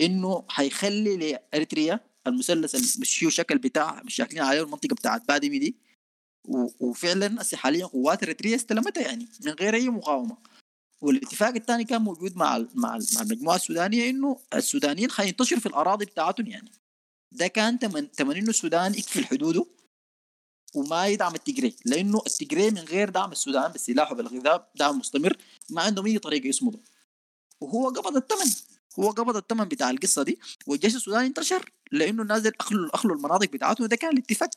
إنه حيخلي لإريتريا المثلث المشيو شكل بتاع مش شاكلين عليه المنطقة بتاعت بادمي دي. وفعلا هسه حاليا قوات اريتريا استلمتها يعني من غير أي مقاومة. والاتفاق الثاني كان موجود مع مع مع المجموعة السودانية إنه السودانيين حينتشروا في الأراضي بتاعتهم يعني. ده كان تمن تمن إنه السودان يقفل حدوده وما يدعم التجري لأنه التجري من غير دعم السودان بالسلاح وبالغذاء دعم مستمر ما عندهم أي طريقة يصمدوا. وهو قبض الثمن هو قبض الثمن بتاع القصة دي والجيش السوداني انتشر لأنه دي اخلوا اخلوا المناطق بتاعتهم ده كان الاتفاق.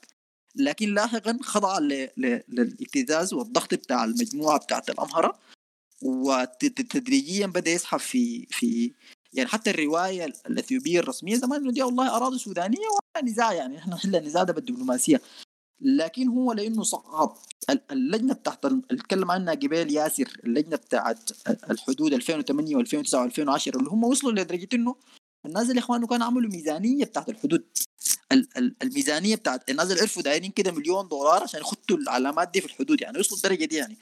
لكن لاحقا خضع للابتزاز والضغط بتاع المجموعة بتاعت الأمهرة وتدريجيا بدأ يسحب في في يعني حتى الرواية الأثيوبية الرسمية زمان إنه دي والله أراضي سودانية ولا نزاع يعني إحنا نحل النزاع ده بالدبلوماسية. لكن هو لأنه صعب. ال- اللجنة بتاعت اتكلم عنها قبيل ياسر اللجنة بتاعت الحدود 2008 و2009 و2010 اللي هم وصلوا لدرجة إنه الناس اللي إخوانه كانوا عملوا ميزانية بتاعت الحدود. ال- ال- الميزانية بتاعت الناس اللي عرفوا دايرين كده مليون دولار عشان يخطوا العلامات دي في الحدود يعني وصلوا الدرجه دي يعني.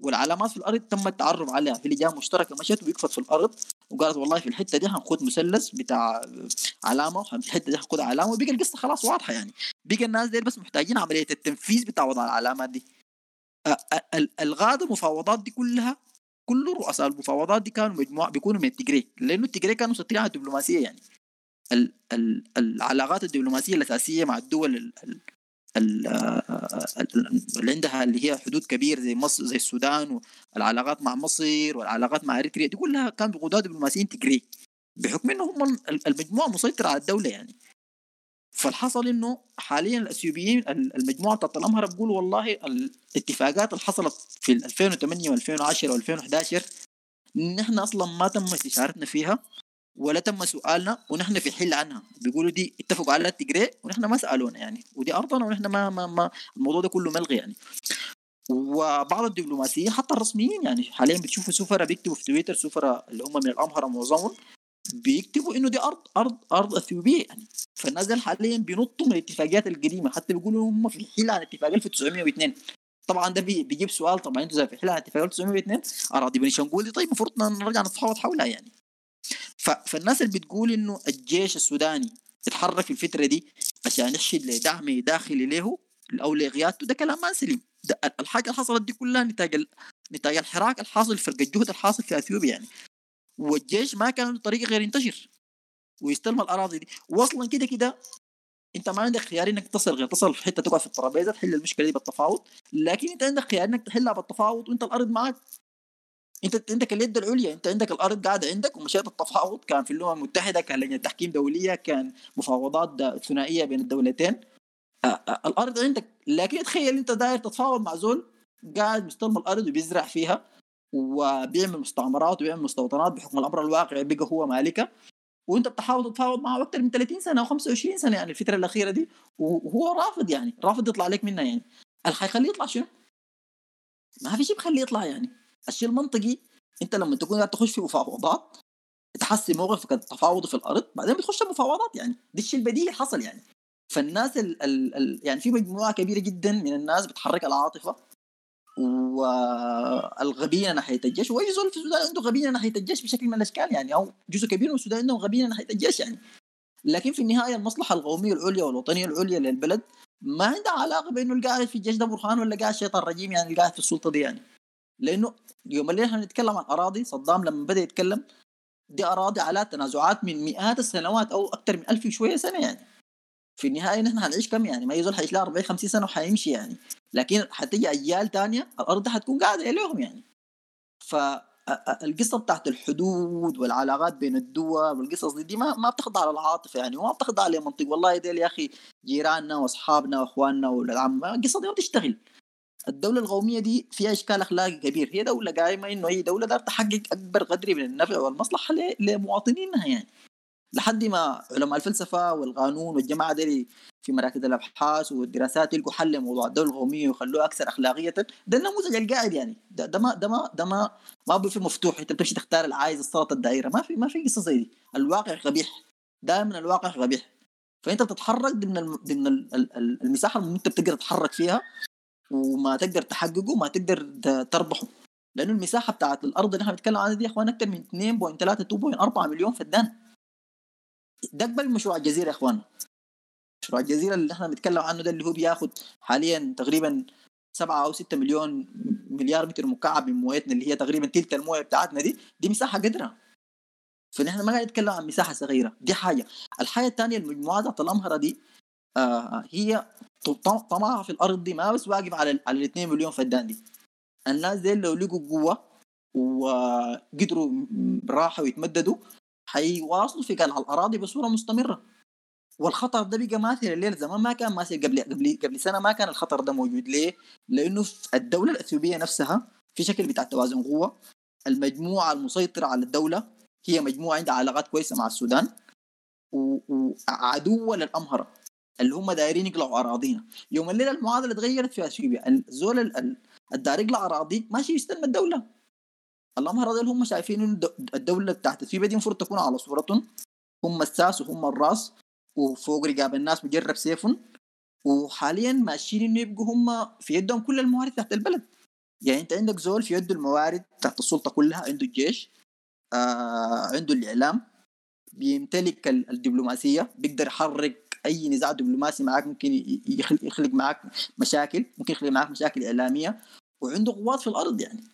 والعلامات في الأرض تم التعرف عليها. في لجان مشتركة مشت ويقفت في الأرض. وقالت والله في الحتة دي حنخد مثلث بتاع علامة وفي الحتة دي حنخد علامة. وبقى القصة خلاص واضحة يعني. بقى الناس دي بس محتاجين عملية التنفيذ بتاع وضع العلامات دي. الغاده المفاوضات دي كلها كل رؤساء المفاوضات دي كانوا مجموعه بيكونوا من التجري. لأنه التجري كانوا مسيطرين على الدبلوماسية يعني. ال ال العلاقات الدبلوماسية الأساسية مع الدول ال ال ال ال- اللي عندها اللي هي حدود كبير زي مصر زي السودان والعلاقات مع مصر والعلاقات مع إريتريا دي كلها كان بقضاء دبلوماسيين تجري بحكم إنه هم ال- المجموعة مسيطرة على الدولة يعني. فالحصل إنه حاليا الأثيوبيين ال- المجموعة بتاعت الامهره بيقولوا والله الاتفاقات اللي حصلت في 2008 و2010 و2011 نحن أصلا ما تم استشارتنا فيها. ولا تم سؤالنا ونحن في حل عنها. بيقولوا دي اتفقوا على التجري ونحن ما سألونا يعني. ودي أرضنا ونحن ما, ما, ما الموضوع ده كله ملغي يعني. وبعض الدبلوماسيين حتى الرسميين يعني حاليا بتشوفوا سفراء بيكتبوا في تويتر سفراء اللي هم من الامهره معظمهم بيكتبوا إنه دي أرض أرض أرض إثيوبية يعني. فالناس دي حاليا بينطوا من الاتفاقيات القديمة. حتى بيقولوا هم في حيل عن اتفاق 1902 طبعا ده بي- بيجيب سؤال طبعا أنتوا في حيل عن اتفاق 1902 أراضي بني شنقول دي طيب المفروض نرجع نتفاوض حولها يعني. فالناس اللي بتقول إنه الجيش السوداني اتحرك في الفترة دي عشان يحشد لدعم داخلي له أو لقيادته ده كلام ما سليم. الحاجة اللي حصلت دي كلها نتاج. نتاج الحراك الحاصل فرق الجهد الحاصل في أثيوبيا يعني. والجيش ما كان له طريقه غير ينتشر ويستلم الأراضي دي. واصلا كده كده أنت ما عندك خيار إنك تصل غير تصل في حتة تقعد في الترابيزة تحل المشكلة دي بالتفاوض. لكن أنت عندك خيار إنك تحلها بالتفاوض وأنت الأرض معك انت عندك اليد العليا انت عندك الأرض قاعدة عندك ومشيت التفاوض كان في الامم المتحدة كان لجنة تحكيم دولية كان مفاوضات ثنائية بين الدولتين. الأرض عندك. لكن تخيل انت داير تتفاوض مع زول قاعد مستلم الأرض وبيزرع فيها وبيعمل مستعمرات وبيعمل مستوطنات بحكم الأمر الواقع بقى هو مالكة. وانت بتحاول تتفاوض معه أكثر من 30 سنة أو 25 سنة يعني الفترة الأخيرة دي. وهو رافض يعني رافض يطلع لك منها يعني. اللي حيخليه يطلع شنو؟ ما في شيء بخليه يطلع يعني. الشيء المنطقي. انت لما تكون قاعد تخش في مفاوضات تحسن موقفك التفاوضي في الأرض بعدين بتخش المفاوضات يعني. ده الشيء البديهي حصل يعني. فالناس ال ال ال يعني في مجموعة كبيرة جدا من الناس بتحرك العاطفة والغبية ناحية الجيش وأي زول في السودان عنده غبية ناحية الجيش بشكل من الأشكال يعني. أو جزء كبير من السودان عندهم غبية ناحية الجيش يعني. لكن في النهاية المصلحة القومية العليا والوطنية العليا للبلد ما عندها علاقة بإنه القاعد في الجيش ده برهان ولا قاعد شيطان رجيم يعني القاعد في السلطة دي يعني. لأنه يوم اللي إحنا نتكلم عن أراضي صدام لما بدأ يتكلم دي أراضي على تنازعات من مئات السنوات أو أكثر من ألف وشوية سنة يعني. في النهاية نحن هنعيش كم يعني؟ ما يزول حيعيش لها 40 50 سنة وحيمشي يعني. لكن حتيجي اجيال تانية الأرض دي حتكون قاعدة لهم يعني. فالقصة بتاعت الحدود والعلاقات بين الدول والقصص دي, دي ما ما بتخضع على العاطفه يعني وما بتخضع لمنطق. والله ديل يا أخي جيراننا وأصحابنا وأخواننا والعم القصة دي ما بتشتغل. الدولة القومية دي فيها إشكال أخلاقي كبير. هي دولة قايمة إنه هي دولة دار تحقق أكبر قدر من النفع والمصلحة ل- لمواطنينها يعني. لحد ما علماء الفلسفة والقانون والجماعة دي في مراكز الأبحاث والدراسات يلقوا حل لموضوع الدولة القومية ويخلوها أكثر أخلاقية. ده النموذج القاعد يعني. ده, ده ما ده ما ده ما ما في مفتوح. أنت بتمشي تختار العايز السلطة الدائرة. ما في ما في قصة زي دي. الواقع قبيح. دائما الواقع قبيح. فأنت بتتحرك ضمن ضمن ال- ال- ال- المساحة اللي أنت بتقدر تتحرك فيها. وما تقدر تحققه ما تقدر تربحه. لأنه المساحة بتاعت الأرض اللي إحنا بنتكلم عنها دي يا إخوان أكثر من 2.3 2.4 مليون فدان ده من مشروع الجزيرة يا إخوان. مشروع الجزيرة اللي إحنا بنتكلم عنه ده اللي هو بياخد حاليا تقريبا 7 أو 6 مليون مليار متر مكعب من مويتنا اللي هي تقريبا تلت الموية بتاعتنا دي دي مساحة قدرها فنحن ما قاعد نتكلم عن مساحة صغيرة دي حاجة. الحاجة الثانية المجموعات بتاعت الامهره دي آه هي طم- طمعها في الأرض دي ما بس واقف على على ال 2 مليون فدان دي. الناس دي لو لقوا قوة وقدروا راحوا يتمددوا حيواصلوا في قلع الأراضي بصورة مستمرة. والخطر ده بقى ماثل الليل زمان ما كان ماثل قبل قبل قبل سنة ما كان الخطر ده موجود. ليه؟ لأنه الدولة الأثيوبية نفسها في شكل بتاع توازن قوة. المجموعة المسيطرة على الدولة هي مجموعة عندها علاقات كويسة مع السودان و- وعدوة للأمهرة. اللي هم دايرين يقلعوا أراضينا. يوم الليلة المعادلة اتغيرت في أثيوبيا الزول ال- ال- الدار يقلع أراضيك ماشي يستلم الدولة. الامهره دول هم شايفين إنه الد- الدولة بتاعت أثيوبيا دي المفروض تكون على صورتهم هم الساس وهم الراس وفوق رقاب الناس مجرب سيفهم. وحاليا ماشيين إنه يبقوا هم في يدهم كل الموارد تحت البلد. يعني أنت عندك زول في يده الموارد تحت السلطة كلها عنده الجيش آه عنده الإعلام. بيمتلك ال- الدبلوماسية بيقدر يحرك أي نزاع دبلوماسي معك ممكن يخلق, معك مشاكل ممكن يخلق معك مشاكل إعلامية وعنده قوات في الأرض يعني.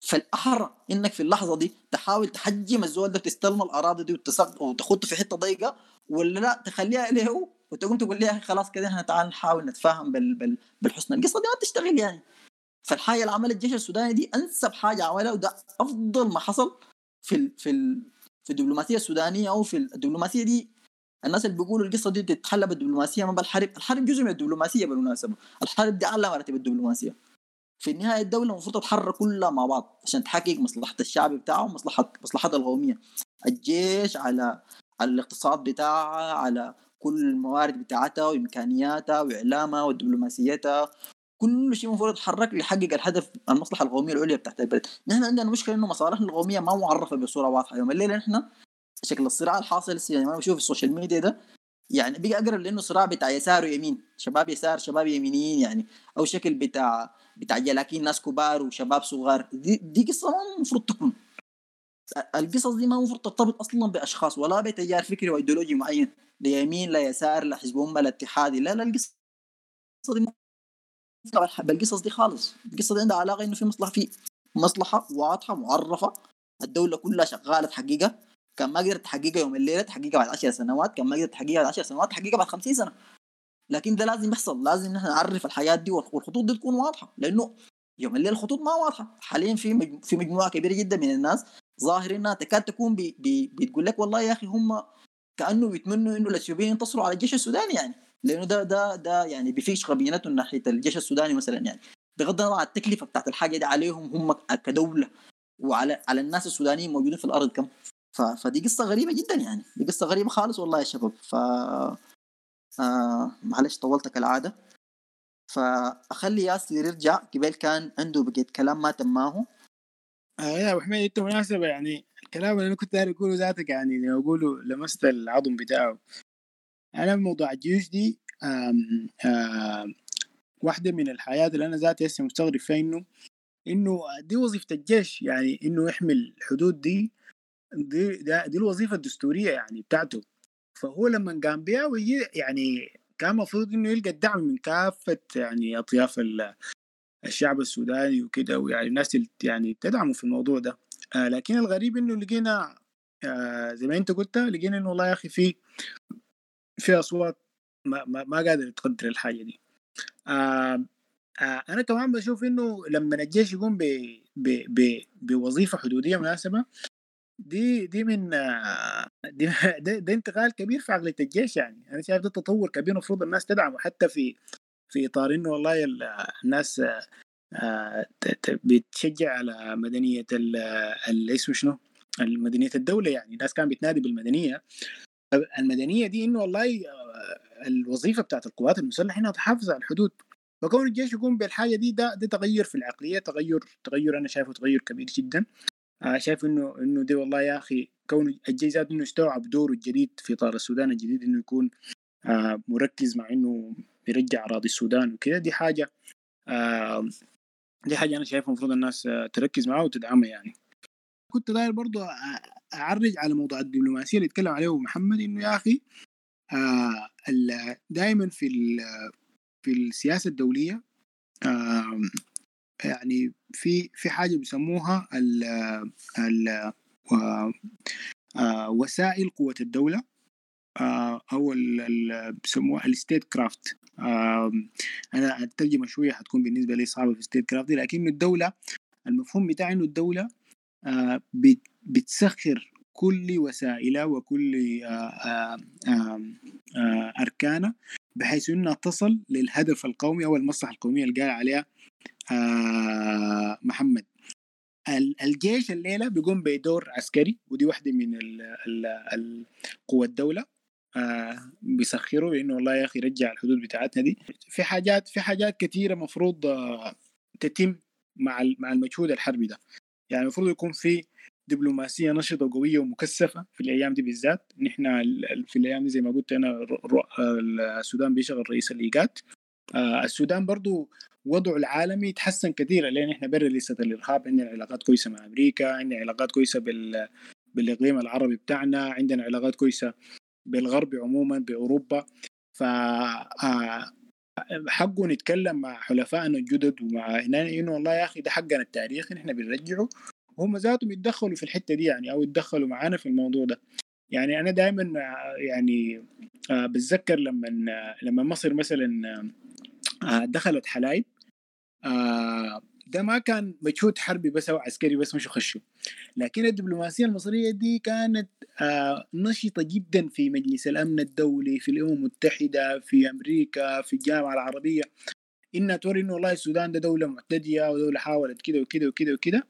فالاحرى إنك في اللحظة دي تحاول تحجم الزول ده تستلم الأراضي دي وتخطه في حتة ضيقة ولا لا تخليها له وتقوم تقول لي يا أخي خلاص كده إحنا تعال نحاول نتفاهم بال بال بالحسنى. القصة دي ما بتشتغل يعني. فالحاجة اللي عملها الجيش السوداني دي أنسب حاجة عملها وده أفضل ما حصل في ال في ال في الدبلوماسية السودانية أو في الدبلوماسية دي الناس اللي بيقولوا القصة دي بتتحل بالدبلوماسية ما بالحرب. الحرب جزء من الدبلوماسية بالمناسبة. الحرب دي أعلى مراتب الدبلوماسيه في النهاية الدولة المفروض تتحرك كلها مع بعض عشان تحقق مصلحة الشعب بتاعه ومصلحه مصلحتها القومية. الجيش على على الاقتصاد بتاعها على كل الموارد بتاعتها وامكانياتها واعلامها ودبلوماسيتها كل شيء المفروض يتحرك ليحقق الهدف المصلحة القومية العليا بتاعت البلد. نحن عندنا مشكلة إنه مصالحنا القومية ما معرفة بصورة واضحة. يوم الليلة نحن شكل الصراع الحاصل يعني ما بشوف ال social media ده. يعني بقى أقرب لأنه صراع بتاع يسار ويمين. شباب يسار شباب يمينيين يعني. أو شكل بتاع بتاع جلاكين ناس كبار وشباب صغار. دي, دي قصة ما المفروض تكون. القصص دي ما المفروض ترتبط أصلا بأشخاص ولا بتيار فكري وإيديولوجي معين. لا يمين لا يسار لا حزب أمة لا اتحادي. لا لا القصة دي بالقصص دي خالص. القصة دي عندها علاقة إنه في مصلحة في مصلحة واضحة معرفة. الدولة كلها شغالة تحققها كان ما قدرت تحققها يوم الليلة تحققها بعد 10 سنوات. كان ما قدرت تحققها بعد 10 سنوات تحققها بعد 50 سنة. لكن ده لازم يحصل لازم نحن نعرف الحياة دي والخطوط دي تكون واضحة. لأنه يوم الليل الخطوط ما واضحة. حاليا في. في مجموعة كبيرة جدا من الناس ظاهر إنها تكاد تكون بي... بي... بتقول لك والله يا أخي هم كأنه بيتمنوا إنه الأثيوبيين ينتصروا على الجيش السوداني يعني. لأنه ده ده ده يعني بيفيش غبينتهم ناحية الجيش السوداني مثلا يعني. بغض النظر عن التكلفة بتاعت الحاجة دي عليهم هم كدولة وعلى على الناس السودانيين موجودين في الأرض كم؟ ف... فدي قصة غريبة جدا يعني. دي قصة غريبة خالص والله يا شباب. ف آه معلش طولت كالعادة. فأخلي ياسر يرجع قبل كان عنده بقيت كلام ما تماه آه يا أبو حميد أنت مناسبة يعني. الكلام اللي أنا كنت داير أقوله ذاتك يعني لو أقوله لمست العظم بتاعه. أنا موضوع الجيوش دي آم آم واحدة من الحياة اللي أنا ذاتي هسه مستغرب فيها إنه إنه دي وظيفة الجيش يعني إنه يحمي الحدود دي دي دي الوظيفة الدستورية يعني بتاعته. فهو لما قام بها ويجي يعني كان المفروض إنه يلقى الدعم من كافة يعني أطياف الشعب السوداني وكده ويعني الناس يعني تدعمه في الموضوع ده. آه لكن الغريب إنه لقينا آه زي ما أنت قلت لقينا إنه والله يا أخي في في أصوات ما, ما, ما قادر تقدر الحاجة دي. آه آه أنا كمان بشوف إنه لما الجيش يقوم بوظيفة حدودية مناسبة دي دي من دي ده, ده انتقال كبير في عقلية الجيش يعني. أنا شايف ده تطور كبير المفروض الناس تدعمه. حتى في في إطار إنه والله الناس بتشجع على مدنية اسمه شنو؟ مدنية الدولة يعني. الناس كانت بتنادي بالمدنية. المدنية دي إنه والله الوظيفة بتاعت القوات المسلحة إنها تحافظ على الحدود. فكون الجيش يقوم بالحاجة دي ده ده تغير في العقلية تغير تغير أنا شايفه تغير كبير جدا. شايف إنه إنه دي والله يا أخي كون الجيش ذاته إنه استوعب دوره الجديد في اطار السودان الجديد إنه يكون مركز مع إنه يرجع أراضي السودان وكده دي حاجة دي حاجة أنا شايفها المفروض الناس تركز معها وتدعمها يعني. كنت داير برضو أعرج على موضوع الدبلوماسية اللي اتكلم عليه محمد إنه يا أخي دائما في في السياسة الدولية يعني في في حاجة بيسموها ال ال وسائل قوة الدولة أو بيسموها ال statecraft أنا الترجمة شوية حتكون بالنسبة لي صعبة في statecraft لكن الدولة المفهوم بتاعي إنه الدولة بتسخر كل وسائلها وكل آه، آه، آه، آه، أركانها. بحيث إنها تصل للهدف القومي أو المصلحة القومية اللي قال عليها آه، محمد. ال- الجيش الليلة بيقوم بدور عسكري ودي واحدة من قوى الدولة آه بيسخروا بإنه والله يا أخي رجع الحدود بتاعتنا دي. في حاجات في حاجات كثيره مفروض آه تتم مع مع المجهود الحربي ده. يعني المفروض يكون في دبلوماسيه نشطة وقويه ومكثفة في الأيام دي بالذات. نحن في الأيام دي زي ما قلت أنا السودان بيشغل رئيس الايجاد آه السودان برضو وضعه العالمي تحسن كثير لأن إحنا برا لسه الإرهاب عندنا علاقات كويسة مع أمريكا عندنا علاقات كويسة بال بالإقليم العربي بتاعنا عندنا علاقات كويسة بالغرب عموما بأوروبا. ف آه، حقه نتكلم مع حلفائنا الجدد ومع هنا إنه والله يا أخي ده حقنا التاريخي نحن بنرجعه. هم ذاتهم يتدخلوا في الحتة دي يعني أو يتدخلوا معانا في الموضوع ده. يعني أنا دائما يعني آه، بتذكر لما لما مصر مثلا آه، دخلت حلايب آه، ده ما كان مجهود حربي بس أو عسكري بس مش خشوا لكن الدبلوماسية المصرية دي كانت نشطة جدا في مجلس الأمن الدولي في الأمم المتحدة في أمريكا في الجامعة العربية. إنها توري إنه والله السودان ده دولة معتدية ودولة حاولت كده وكده وكده وكده.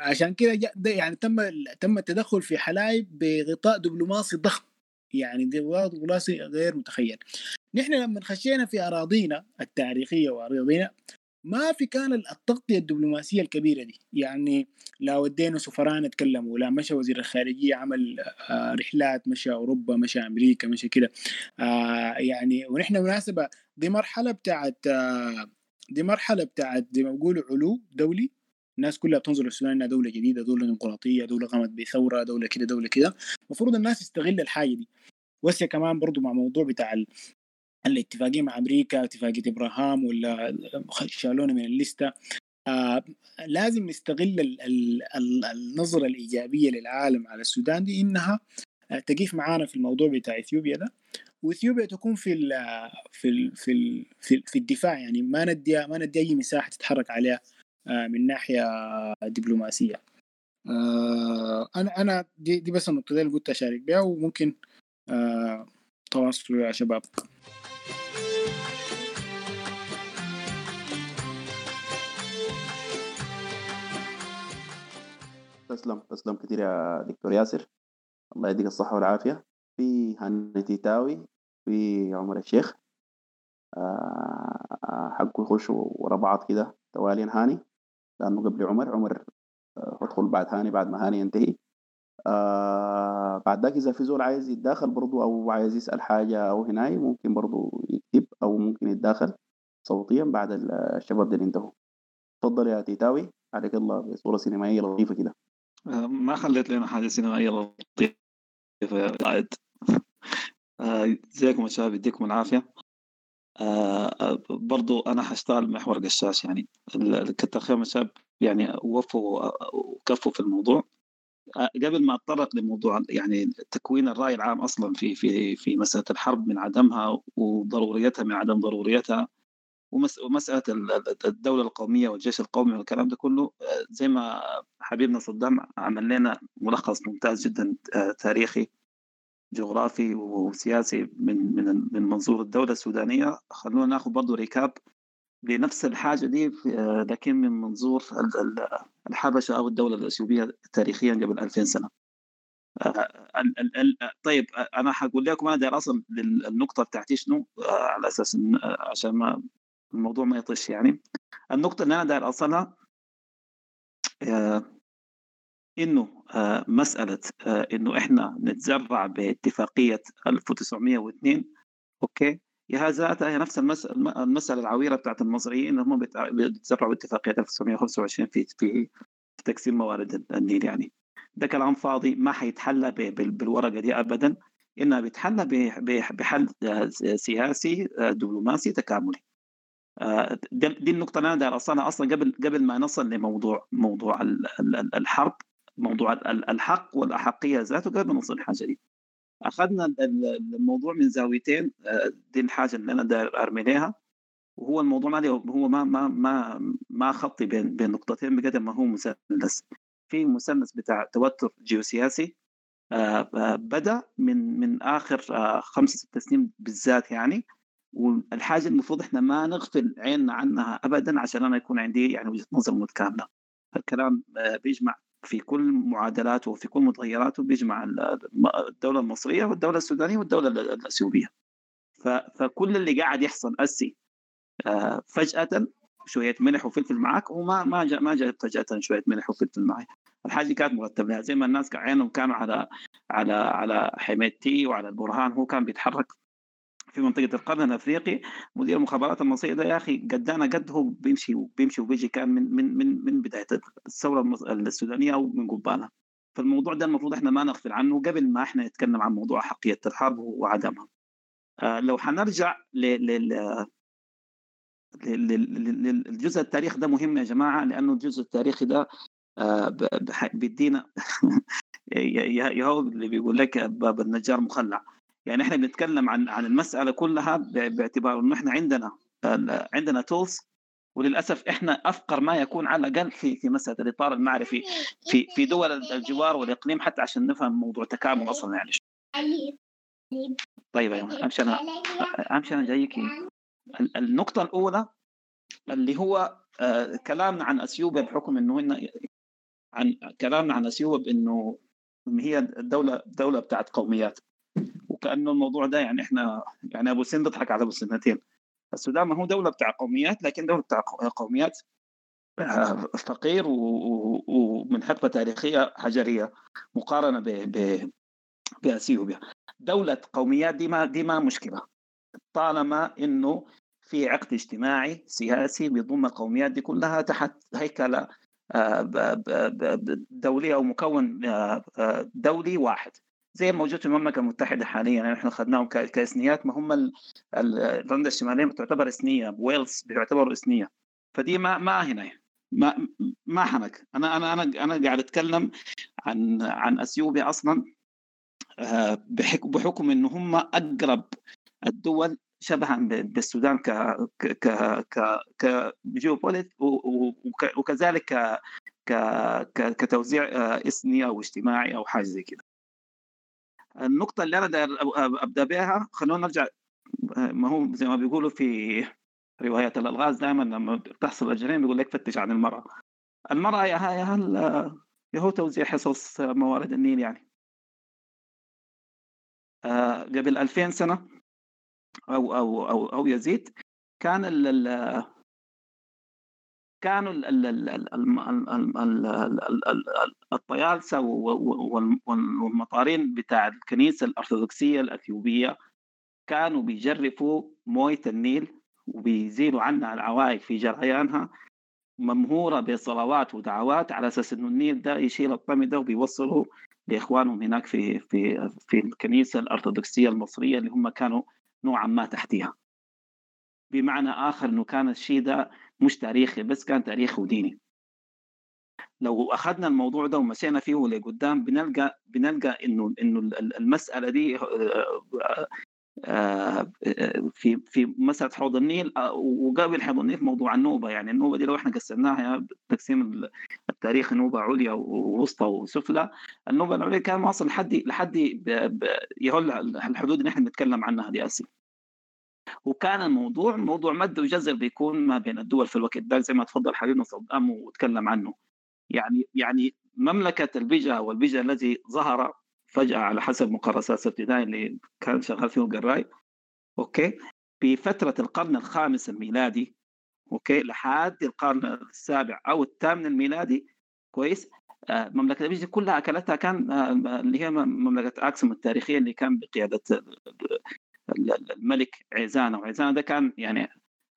عشان كده يعني تم تم التدخل في حلايب بغطاء دبلوماسي ضخم. يعني غطاء دبلوماسي غير متخيل. نحن لما خشينا في أراضينا التاريخية وأراضينا ما في كان التغطية الدبلوماسية الكبيرة دي. يعني لا ودينا سفراء نتكلموا لا مشى وزير الخارجية عمل آه، رحلات مشى أوروبا مشى أمريكا مشى كده. آه، يعني ونحن مناسبة دي مرحلة بتاعت آه، دي مرحلة بتاعت زي ما بيقولوا علو دولي. الناس كلها بتنظر للسودان إنها دولة جديدة دولة ديمقراطيه دولة قامت بثورة دولة كده دولة كده. المفروض الناس تستغل الحاجة دي. وسيا كمان برضو مع موضوع بتاع ال- الاتفاقية مع أمريكا اتفاقية إبراهام ولا شالونا من الليستة. آه لازم نستغل ال ال ال النظرة الإيجابية للعالم على السودان دي إنها آه، تقيف معانا في الموضوع بتاع إثيوبيا ده. وإثيوبيا تكون في ال في ال في ال في, الدفاع يعني ما ندي ما ندي أي مساحة تتحرك عليها. من ناحية دبلوماسية. آه، أنا أنا دي, دي بس النقطة اللي قلت أشارك بها وممكن آه، تواصلوا يا شباب تسلم تسلم كثير يا دكتور ياسر. الله يديك الصحة والعافية. في هاني تيتاوي في عمر الشيخ. آه، حقه يخش ورا بعض كده. تواليا هاني. لأنه قبل عمر عمر آه، ادخل بعد هاني بعد ما هاني ينتهي. آه بعد ذاك إذا في زول عايز يتداخل برضو أو عايز يسأل حاجة أو هناي ممكن برضو يكتب أو ممكن يتداخل صوتيا بعد ال- الشباب دول ينتهوا تفضل يا تيتاوي. عليك الله بصورة سينمائية لطيفة كده. آه، ما خليت لنا حاجة سينمائية لطيفة يا قائد آه، ازيكم يا شباب يديكم العافية. آه، آه، برضو أنا حاشتغل محور قشاش يعني كتر خير الشباب يعني وفوا آه، وكفوا في الموضوع. آه، قبل ما أتطرق لموضوع يعني تكوين الرأي العام أصلا في في في مسألة الحرب من عدمها وضروريتها من عدم ضروريتها ومس- ومسألة ال- ال- الدولة القومية والجيش القومي والكلام ده كله آه، زي ما حبيبنا صدام عمل لنا ملخص ممتاز جدا آه، تاريخي. جغرافي وسياسي من من من منظور الدولة السودانية. خلونا ناخذ برضه ريكاب لنفس الحاجة دي آه، لكن من منظور ال- ال- الحبشة أو الدولة الأثيوبية تاريخيا قبل 2000 سنة. آه، طيب آه، أنا حقول لكم أنا داير أصل لل- النقطة بتاعتي شنو؟ على آه، عشان ما الموضوع ما يطش يعني. النقطة اللي أنا داير أصلها آه، آه، مسألة آه، إنه إحنا نتزرع باتفاقية 1902 أوكي؟ هي ذاتها هي نفس المس- الم- المسألة العويرة بتاعت المصريين بيتع- بيتزرعوا باتفاقية 1925 في في تقسيم موارد النيل يعني. ده كلام فاضي ما حيتحلى ب- بال- بالورقة دي أبدا إنها بيتحلى بحل آه، سياسي دبلوماسي تكاملي. دي النقطة اللي أنا داير أصلا قبل قبل ما نصل لموضوع موضوع ال- ال- ال- الحرب. موضوع ال- الحق والأحقية ذاته قبل ما نوصل للحاجة دي ال- الموضوع من زاويتين آه، دي الحاجة اللي أنا داير أرمي لها وهو الموضوع ما هو ما ما ما ما خطي بين بين نقطتين بقدر ما هو مثلث. في مثلث بتاع توتر جيوسياسي آه، آه، بدأ من من آخر خمس ست سنين بالذات يعني. والحاجة المفروض إحنا ما نغفل عيننا عنها ابدا عشان أنا يكون عندي يعني وجهة نظر متكاملة. الكلام بيجمع في كل معادلاته وفي كل متغيراته بيجمع ال- الدولة المصرية والدولة السودانية والدولة ال- الأثيوبية. فكل اللي قاعد يحصل أسي آه، فجأة شوية ملح وفلفل معك وما ما جاء ما جاء فجأة شوية ملح وفلفل معي. الحاجة كانت مرتب لها زي ما الناس عينهم كانوا على على على حميدتي وعلى البرهان هو كان بيتحرك في منطقة القرن الأفريقي مدير المخابرات المصرية ده يا أخي قدانا قد هو بيمشي وبيمشي وبيجي كان من من من من بداية الثورة السودانية أو من قبالها. فالموضوع ده المفروض إحنا ما نغفل عنه قبل ما إحنا نتكلم عن موضوع حقية الحرب وعدمها. آه لو حنرجع لل لل- لل- لل- للجزء التاريخ ده مهم يا جماعة لأنه الجزء التاريخي ده آه، بيدينا هو اللي بيقول لك باب النجار مخلع. يعني إحنا بنتكلم عن عن المسألة كلها باعتبار إنه إحنا عندنا عندنا تولز وللأسف إحنا أفقر ما يكون على الأقل في في مسألة الإطار المعرفي في في دول الجوار والإقليم حتى عشان نفهم موضوع تكامل أصلا يعني. طيب أمشي أنا أمشي أنا جايك ال- النقطة الأولى اللي هو آه، كلامنا عن أثيوبيا بحكم إنه عن كلامنا عن أثيوبيا بإنه هي الدولة دولة بتاعت قوميات وكأنه الموضوع ده يعني إحنا يعني أبو سن بيضحك على أبو سنتين السودان ما هو دولة بتاع قوميات لكن دولة بتاع قوميات آه، فقير ومن حقبة تاريخية حجرية مقارنة ب بأثيوبيا. دولة قوميات دي ما دي ما مشكلة. طالما إنه في عقد اجتماعي سياسي بيضم القوميات دي كلها تحت هيكلة آه، ب- ب- ب- ب- دولي أو مكون آه، دولي واحد. زي الموجود في المملكة المتحدة حاليا يعني إحنا اخذناهم كاثنيات ما هم ايرلندا الشمالية تعتبر اثنيه ويلز بيعتبروا اثنيه فدي ما ما هنا ما ما حنك أنا أنا أنا أنا قاعد أتكلم عن عن إثيوبيا أصلا آه، بحك- بحكم ان هم أقرب الدول شبها بالسودان ك ك ك ك وك- وكذلك ك ك ك- كتوزيع آه، إثني أو اجتماعي أو حاجة زي كده. النقطة اللي أنا أبدأ بها خلونا نرجع آه، ما هو زي ما بيقولوا في روايات الألغاز دائما لما بتحصل الجريمة بيقول لك فتش عن المرأة. المرأة يا ها- يا هل آه، هو توزيع حصص آه، موارد النيل يعني. قبل 2000 سنة أو أو أو أو يزيد كان كانوا الطيالسه والمطارين بتاع الكنيسه الارثوذكسيه الاثيوبيه كانوا بيجرفوا مويه النيل وبيزيلوا عنها العوائق في جريانها ممهوره بصلوات ودعوات على أساس انه النيل ده يشيل الطمي ده وبيوصله لاخوانهم هناك في في في الكنيسه الارثوذكسيه المصريه اللي هم كانوا نوعا ما تحتها بمعنى اخر انه كان الشيء ده مش تاريخي بس كان تاريخي وديني. لو أخذنا الموضوع ده ومشينا فيه لقدام بنلقى بنلقى إنه إنه ال- المسألة دي آه، آه، في في مسألة حوض النيل آه، وقبل حوض النيل موضوع النوبة. يعني النوبة دي لو إحنا قسمناها تقسيم التاريخ نوبة عليا ووسطى وسفلى النوبة العليا كان واصل لحد لحد يهول الحدود اللي إحنا بنتكلم عنها دي أسي. وكان الموضوع موضوع مد وجزر بيكون ما بين الدول في الوقت ده زي ما تفضل حبيبنا صدام وتكلم عنه. يعني يعني مملكة البيجا والبيجا الذي ظهر فجأة على حسب مقرسات ابتدائي اللي كان شغال فيه القراي okay؟ في فترة القرن الخامس الميلادي okay؟ لحد القرن السابع أو الثامن الميلادي كويس؟ آه، مملكة البيجا كلها أكلتها كان آه، اللي هي مملكة اكسوم التاريخية اللي كان بقيادة الملك عيزانه وعيزانه ده كان يعني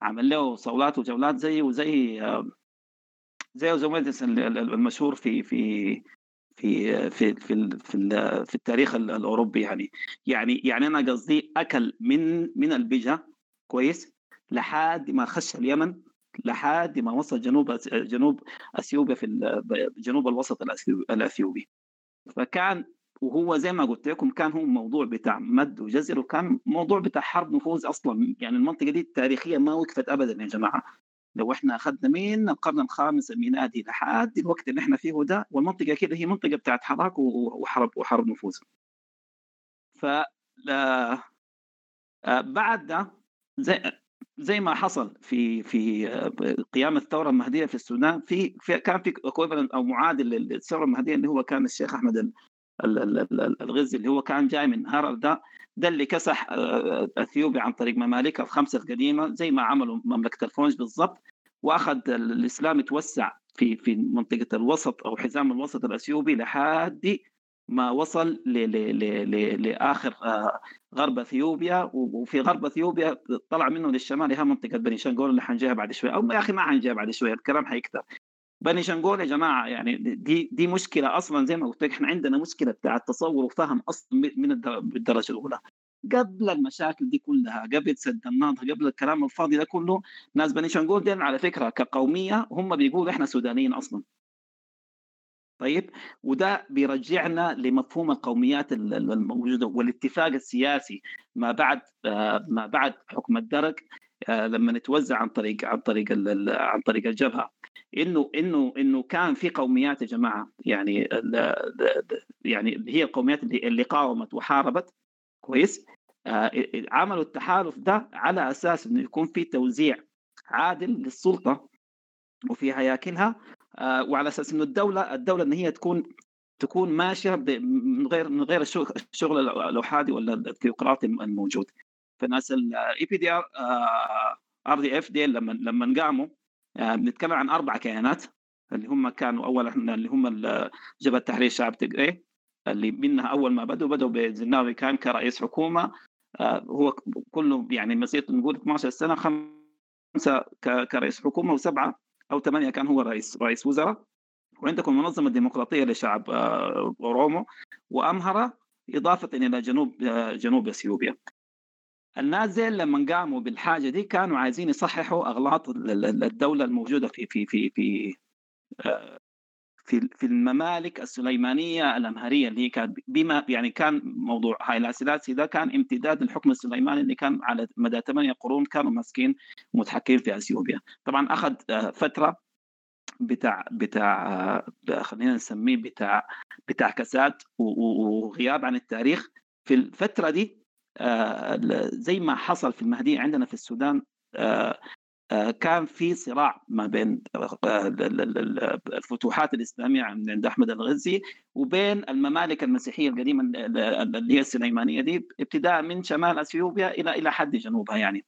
عمل له صولات وجولات زي وزي آه، زي زوميدس ال- ال- المشهور في في في في في في, في التاريخ ال- الأوروبي يعني. يعني يعني أنا قصدي أكل من من البجا كويس لحد ما خش اليمن لحد ما وصل جنوب جنوب أثيوبيا في جنوب الوسط الأثيوبي. فكان وهو زي ما قلت لكم كان هو موضوع بتاع مد وجزر وكان موضوع بتاع حرب نفوذ أصلا. يعني المنطقة دي تاريخيا ما وقفت ابدا يا جماعة. لو إحنا أخذنا من القرن الخامس الميلادي لحد الوقت اللي إحنا فيه ده والمنطقة كده هي منطقة بتاعت حراك وحرب وحرب نفوذ. ف آه، بعد ده زي زي ما حصل في في آه، قيام الثورة المهدية في السودان في, في كان في أو معادل للثورة المهدية اللي هو كان الشيخ أحمد الغزي اللي هو كان جاي من هرر ده ده اللي كسح آه، أثيوبيا عن طريق ممالكها الخمسة القديمة زي ما عملوا مملكة الفونج بالضبط وأخذ ال- الإسلام يتوسع في في منطقة الوسط أو حزام الوسط الأثيوبي لحد ما وصل ل ل ل ل لآخر آه، غرب أثيوبيا وفي غرب أثيوبيا طلع منه للشمال هي منطقة بني شنغول اللي حنجيها بعد شوية أو يا أخي ما حنجيها بعد شوية الكلام حيكتر. بني شنغول يا جماعة يعني دي دي مشكلة أصلا زي ما قلت لك إحنا عندنا مشكلة بتاع التصور وفهم أصلا من الد- بالدرجة الأولى. قبل المشاكل دي كلها قبل سد النهضه قبل الكلام الفاضي ده كله ناس بني شنغول دي على فكرة كقومية هم بيقولوا إحنا سودانيين أصلا. طيب؟ وده بيرجعنا لمفهوم القوميات ال- ال- الموجودة والاتفاق السياسي ما بعد آه، ما بعد حكم الدرك لما نتوزع عن طريق عن طريق عن طريق الجبهة. إنه إنه إنه كان في قوميات يا جماعة يعني يعني هي القوميات اللي اللي قاومت وحاربت. كويس؟ آه، عملوا التحالف ده على أساس إنه يكون في توزيع عادل للسلطة وفي هياكلها. آه، وعلى أساس إنه الدولة الدولة إن هي تكون تكون ماشية من غير من غير الشغل الاحادي ولا الثيوقراطي الموجود. فناس الاي بي دي آر آر دي إف دي لما لما قاموا آه، بنتكلم عن أربع كيانات اللي هم كانوا اولا اللي هم جبهة تحرير الشعب تجري اللي منها أول ما بدوا بدوا بزناوي كان كرئيس حكومة آه، هو كله يعني مسيرته نقول 12 سنة خمسة كرئيس حكومة وسبعة أو ثمانية كان هو رئيس رئيس وزراء وعندكم المنظمه الديمقراطيه لشعب آه، اورومو وأمهرة إضافة إلى جنوب آه، جنوب إثيوبيا. الناس زي لما قاموا بالحاجة دي كانوا عايزين يصححوا أغلاط ال- ال- الدولة الموجودة في في في في آه، في في الممالك السليمانية الأمهرية اللي هي كانت بما يعني كان موضوع هايلا سيلاسي ده كان امتداد الحكم السليماني اللي كان على مدى ثمانية قرون كانوا ماسكين متحكمين في أثيوبيا. طبعا أخذ آه، فترة بتاع بتاع آه، خلينا نسميه بتاع بتاع كساد وغياب عن التاريخ. في الفترة دي زي ما حصل في المهديه عندنا في السودان آه، آه، كان في صراع ما بين آه، ال- ال- ال- الفتوحات الإسلامية عند أحمد الغزي وبين الممالك المسيحية القديمة ال- ال- اللي هي السليمانية دي ابتداء من شمال أثيوبيا إلى إلى حد جنوبها يعني.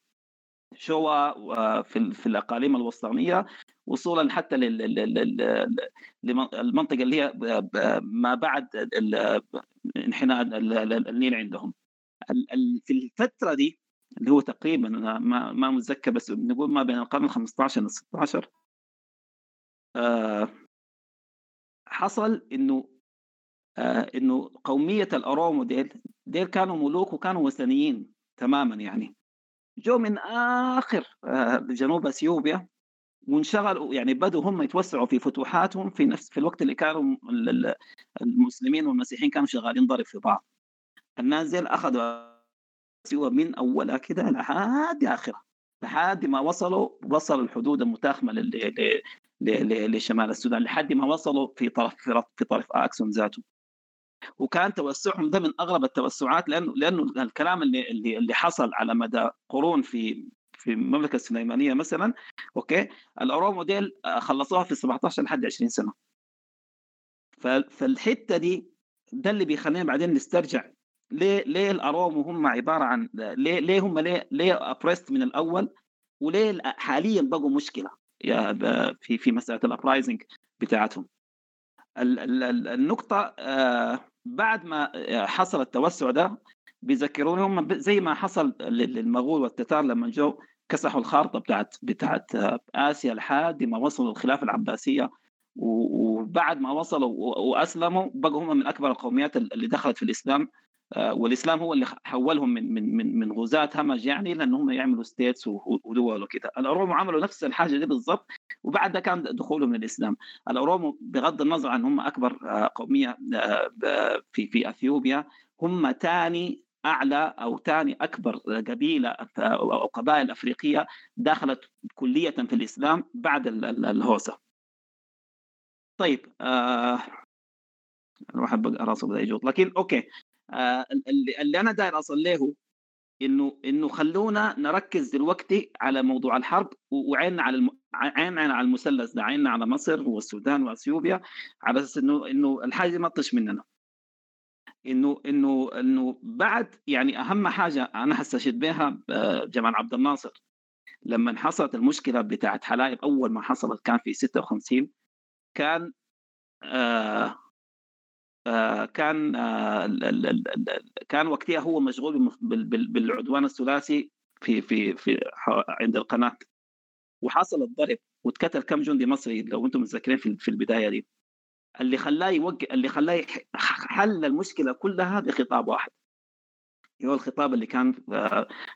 آه، في في الأقاليم الوسطانية وصولا حتى لل- لل- لل- للمنطقه اللي هي ما بعد انحناء ال- ال- النيل عندهم. في الفترة دي اللي هو تقريبا أنا ما ما متذكر بس نقول ما بين القرن ال 15 وال 16 آه، حصل إنه آه، إنه قومية الاورومو ديل ديل كانوا ملوك وكانوا وثنيين تماما يعني. جو من آخر آه، جنوب أثيوبيا وانشغلوا يعني بدوا هم يتوسعوا في فتوحاتهم في نفس في الوقت اللي كانوا ال- ال- المسلمين والمسيحيين كانوا شغالين ضرب في بعض. الناس ديل اخذوا سوى من أولها كده لحد آخرها لحد ما وصلوا وصل الحدود المتاخمة لل- لشمال السودان لحد ما وصلوا في طرف في رف- في طرف أكسوم ذاته. وكان توسعهم ده من أغرب التوسعات لأنه لأنه الكلام اللي اللي حصل على مدى قرون في في المملكة السليمانية مثلا okay؟ الأورومو ديل آه، خلصوها في 17 لحد 20 سنة. فالحتة دي ده اللي بيخلينا بعدين نسترجع ليه ليه الارومو هم عبارة عن ليه ليه هم ليه ليه oppressed من الأول وليه حاليا بقوا مشكلة يا في في مسألة ال uprising بتاعتهم. ال- ال- ال- النقطة آه، بعد ما آه، حصل التوسع ده بيذكروني هم زي ما حصل لل- للمغول والتتار لما جو كسحوا الخارطة بتاعت بتاعت آه، آسيا لحد ما وصلوا الخلافه العباسية وبعد ما وصلوا وأسلموا بقوا هم من أكبر القوميات اللي دخلت في الإسلام. والإسلام هو اللي حولهم من من من من غزاة همج يعني لأن هم يعملوا states ودول وكذا الاورومو عملوا نفس الحاجة دي بالضبط وبعد ده كان دخولهم للإسلام. الاورومو بغض النظر عن هم أكبر آه، قومية آه، في في أثيوبيا هم ثاني أعلى أو ثاني أكبر قبيلة أو قبائل أفريقية دخلت كلية في الإسلام بعد الهوسة. طيب آه الواحد بقى راسه بدأ يجوط. لكن أوكي. آه اللي, اللي أنا داير اصل له إنه إنه خلونا نركز دلوقتي على موضوع الحرب وعيننا على الم... عيننا على المثلث ده عيننا على مصر والسودان وأثيوبيا على أساس إنه إنه الحاجة ما تطش مننا. إنه إنه إنه بعد يعني أهم حاجة أنا حستشهد بها جمال عبد الناصر. لما حصلت المشكلة بتاعت حلايب أول ما حصلت كان في 56 كان آه آه كان آه كان وقتها هو مشغول بالعدوان الثلاثي في في في عند القناة. وحصل الضرب واتقتل كم جندي مصري لو أنتم متذكرين في, البداية دي. اللي خلاه يوقع اللي خلاه حل المشكلة كلها بخطاب واحد. هو الخطاب اللي كان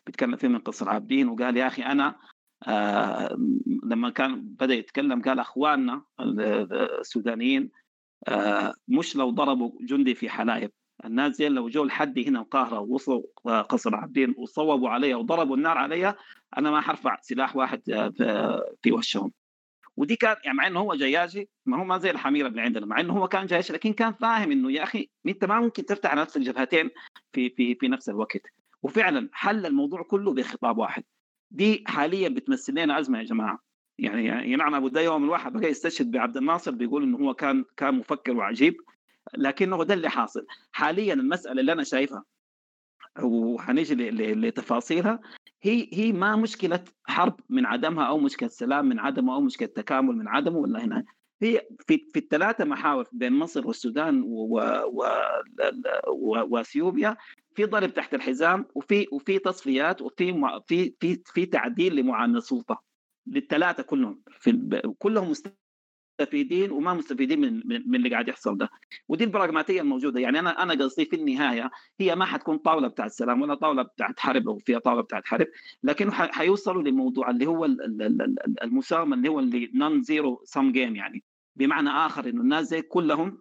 بيتكلم فيه من قصر عابدين وقال يا أخي أنا آه لما كان بدأ يتكلم قال أخواننا السودانيين آه مش لو ضربوا جندي في حلايب. الناس زي لو جو لحدي هنا القاهرة ووصلوا قصر عابدين وصوبوا علي وضربوا النار علي أنا ما حرفع سلاح واحد في وشهم. ودي كان يعني مع إنه هو جياجي ما هو ما زي الحميره اللي عندنا مع إنه هو كان جياجي لكن كان فاهم إنه يا أخي أنت ما ممكن تفتح على نفس الجبهتين في في في نفس الوقت. وفعلا حل الموضوع كله بخطاب واحد. دي حاليا بتمثل لنا أزمة يا جماعة. يعني ينعم أبو ده يوم الواحد بقى يستشهد بعبد الناصر بيقول إنه هو كان كان مفكر وعجيب لكنه ده اللي حاصل. حاليا المسألة اللي أنا شايفها وحنيجي لتفاصيلها هي هي ما مشكلة حرب من عدمها أو مشكلة سلام من عدمه أو مشكلة تكامل من عدمه ولا هنا. هي في في الثلاثة محاور بين مصر والسودان وإثيوبيا في ضرب تحت الحزام وفي وفي تصفيات وفي في في في تعديل لمعامله السلطة. للثلاثه كلهم. في كلهم مستفيدين وما مستفيدين من من اللي قاعد يحصل ده. ودي البراغماتية الموجودة. يعني أنا أنا قصدي في النهاية هي ما حتكون طاولة بتاعت سلام ولا طاولة بتاعت حرب أو فيها طاولة بتاعت حرب لكن حيوصلوا لموضوع اللي هو المساومة اللي هو ال non zero sum game يعني. بمعنى آخر إنه الناس زي كلهم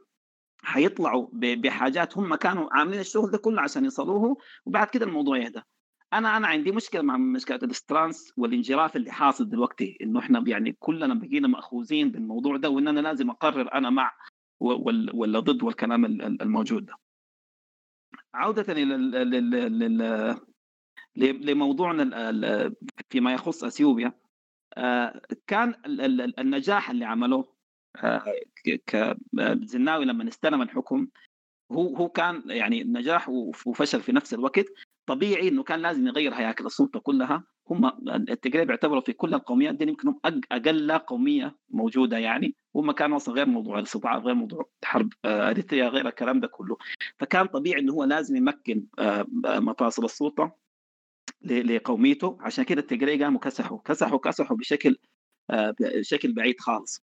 حيطلعوا بحاجات هم كانوا عاملين الشغل ده كله عشان يوصلوه وبعد كده الموضوع يهدى. أنا أنا عندي مشكلة مع مشكلة الـ stance والانجراف اللي حاصل دلوقتي إنه إحنا يعني كلنا بقينا مأخوذين بالموضوع ده وإن أنا لازم أقرر أنا مع ولا ضد والكلام الموجود ده. عودة إلى لموضوعنا فيما يخص أثيوبيا كان النجاح اللي عملوه كزناوي لما استلم الحكم هو هو كان يعني نجاح وفشل في نفس الوقت طبيعي إنه كان لازم يغير هياكل السلطة كلها. هم التجربه بيعتبروا في كل القوميات دي يمكن أقل قومية موجودة يعني. هم كانوا أصلا غير موضوع الاستضعاف غير موضوع حرب أريتريا غير الكلام ده كله. فكان طبيعي إنه هو لازم يمكن مفاصل السلطة لقوميته. عشان كده التجري قاموا كسحوا كسحوا كسحوا بشكل بشكل بعيد خالص.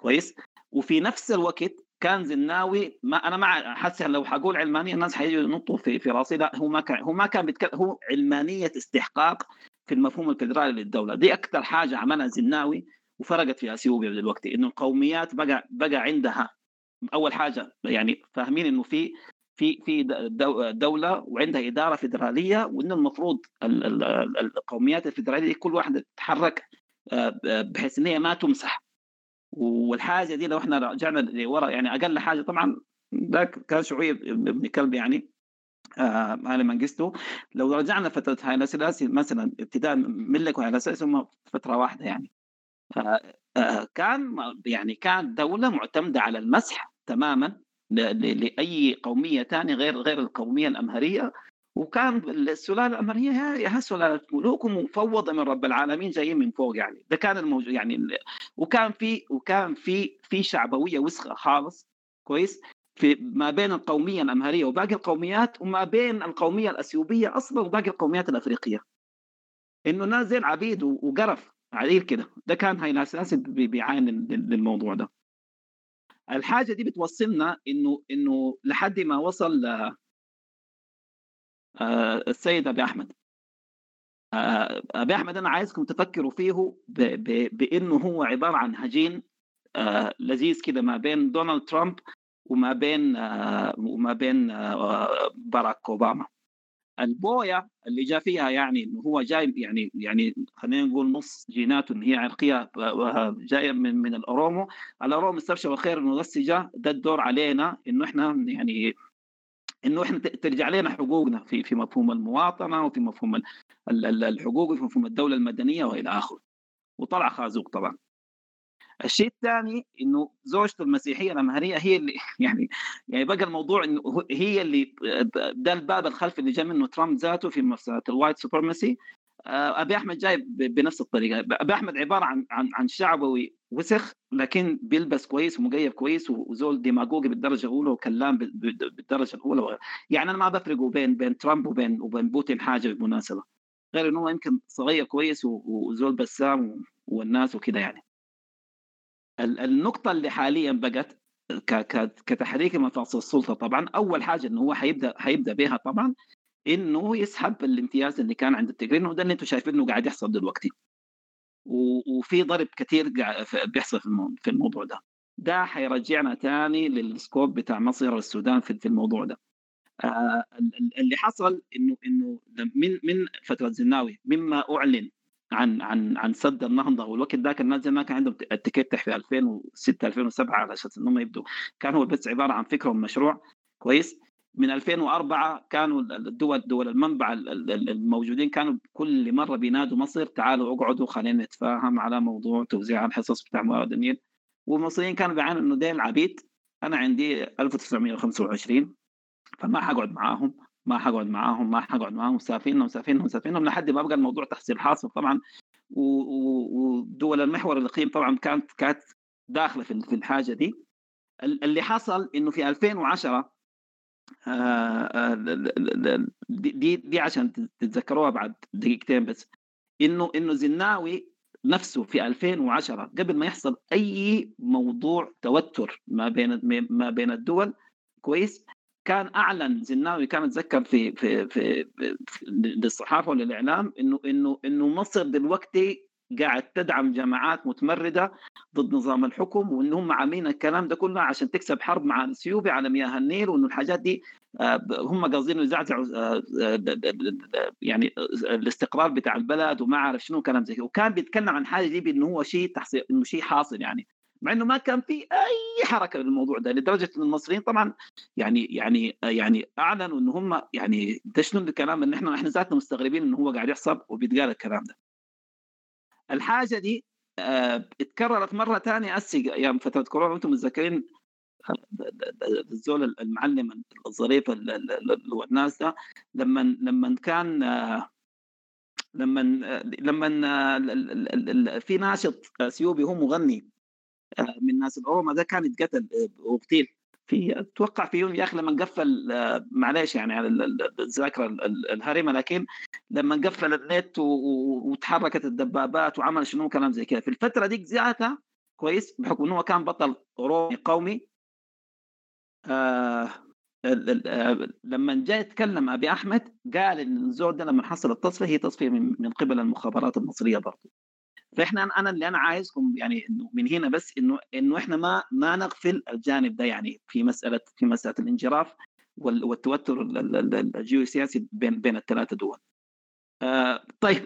كويس؟ وفي نفس الوقت كان زناوي ما أنا مع حاسس لو حقول علمانية الناس حيجوا ينطوا في في راسي لا هو ما كان هو ما كان بيتكلم هو علمانية استحقاق في المفهوم الفدرالي للدولة. دي أكثر حاجة عملها زناوي وفرقت في أثيوبيا دلوقتي إنه القوميات بقى بقى عندها أول حاجة يعني فاهمين إنه في في في دولة وعندها إدارة فدرالية وإنه المفروض القوميات الفدرالية كل واحدة تتحرك بحيث إن هي ما تمسح. والحاجة دي لو إحنا رجعنا لورا يعني أقل حاجة طبعا ذاك كان شعويه ابن كلب يعني آه هاي منجستو لو رجعنا فتره هايلا سلاسي مثلا ابتداء ملك وهايلا سلاسي هم فترة واحدة يعني. آه آه كان يعني كان دولة معتمدة على المسح تماما لأي قومية ثانية غير غير القومية الأمهرية. وكان السلالة الامريه هي سلالة ملوك ومفوضه من رب العالمين جايين من فوق يعني. ده كان الموجود يعني وكان في وكان في في شعبوية وسخة خالص كويس؟ في ما بين القومية الأمهرية وباقي القوميات وما بين القومية الأثيوبية أصلا وباقي القوميات الأفريقية. إنه ناس زي العبيد وقرف عديل كده. ده كان هاي الاساس بيعاني للموضوع ده. الحاجة دي بتوصلنا إنه إنه لحد ما وصل السيد أبي أحمد. أبي أحمد أنا عايزكم تفكروا فيه بأنه هو عبارة عن هجين لذيذ كده ما بين دونالد ترامب وما بين وما بين باراك أوباما. البويا اللي جاء فيها يعني إنه هو جاي يعني يعني خلينا نقول نص جيناته إن هي عرقية جاية من من الأورومو. الأورومو استبشروا خير إنه بس جاء ده الدور علينا إنه إحنا يعني إنه إحنا ترجع لنا حقوقنا في في مفهوم المواطنة وفي مفهوم الحقوق وفي مفهوم الدولة المدنية وإلى آخره. وطلع خازوق طبعا. الشيء الثاني إنه زوجته المسيحية الامهريه هي اللي يعني يعني بقى الموضوع إنه هي اللي ده الباب الخلفي اللي جاء منه ترامب ذاته في مساله ال white supremacy أبي أحمد جاي بنفس الطريقة. أبي أحمد عبارة عن عن عن شعبوي وسخ لكن بيلبس كويس ومقيف كويس وزول ديماغوجي بالدرجة الأولى وكلام بالدرجة الأولى. يعني أنا ما بفرق بين بين ترامب وبين وبين بوتين حاجة بالمناسبة. غير إنه هو يمكن صغير كويس وزول بسام والناس وكده يعني. النقطة اللي حاليا بقت كتحريك مفاصل السلطة طبعا أول حاجة إنه هو حيبدأ حيبدأ بها طبعا إنه يسحب الامتياز اللي كان عند التجرين وده اللي أنتم شايفينه قاعد يحصل دلوقتي. وفي ضرب كثير بيحصل في الموضوع ده. ده حيرجعنا تاني للسكوب بتاع مصير السودان في الموضوع ده. آه اللي حصل إنه إنه من من فترة زناوي مما أعلن عن عن عن سد النهضة والوقت ذاك الناس ما كان عندهم التكتح في 2006 2007 على أساس إنهم يبدوا كان هو بس عبارة عن فكرة ومشروع كويس. من 2004 كانوا الدول دول المنبع الموجودين كانوا كل مرة بينادوا مصر تعالوا اقعدوا خلينا نتفاهم على موضوع توزيع الحصص بتاع موارد النيل. والمصريين كانوا بيعانوا إنه ديل عبيد أنا عندي 1925 فما حقعد معاهم ما حقعد معاهم ما حقعد معاهم سافينهم سافينهم سافينهم لحد ما بقى الموضوع تحصيل حاصل. طبعا ودول المحور الإقليم طبعا كانت كانت داخلة في الحاجة دي. اللي حصل إنه في 2010 دي دي عشان تتذكروها بعد دقيقتين بس. إنه إنه زناوي نفسه في 2010 قبل ما يحصل أي موضوع توتر ما بين ما بين الدول كويس؟ كان أعلن زناوي كان أتذكر في في في, في للصحافة وللإعلام إنه إنه إنه مصر دلوقتي قاعد تدعم جماعات متمردة ضد نظام الحكم وإن هم عاملين الكلام ده كله عشان تكسب حرب مع أثيوبيا على مياه النيل وإنه الحاجات دي هم قاصدين يزعزعوا يعني الاستقرار بتاع البلد وما عارف شنو كلام زي وكان بيتكلم عن حاجة دي بانه هو شيء تحصيل إنه شيء حاصل يعني مع إنه ما كان في أي حركة للموضوع ده لدرجة إن المصريين طبعا يعني يعني يعني أعلنوا ان هم يعني ده شنو الكلام ان إحنا إحنا ذاتنا مستغربين إنه هو قاعد يحصل وبيتقال الكلام ده. الحاجة دي آه اتكررت مرة ثانية أسي أيام فتره كورونا وأنتم متذكرين الزول المعلم الظريف والناس ده لما لما كان آه لما لما في ناشط اثيوبي هو مغني من ناس الأوروما ده كان يتقتل واغتيل في أتوقع في يوم يا أخي لما قفل معلش يعني على الذاكرة الهرمه لكن لما قفل النت وتحركت الدبابات وعمل شنو كلام زي كذا. في الفترة ديك ذاتها كويس بحكم إنه كان بطل أوروبي قومي. آه لما جاء يتكلم أبي أحمد قال إن الزول ده لما حصل التصفية هي تصفية من قبل المخابرات المصرية برضه فإحنا أنا اللي أنا عايزكم يعني إنه من هنا بس إنه إنه إحنا ما ما نغفل الجانب ده يعني في مسألة في مسألة الانجراف والتوتر الجيوسياسي بين بين الثلاثة دول. آه طيب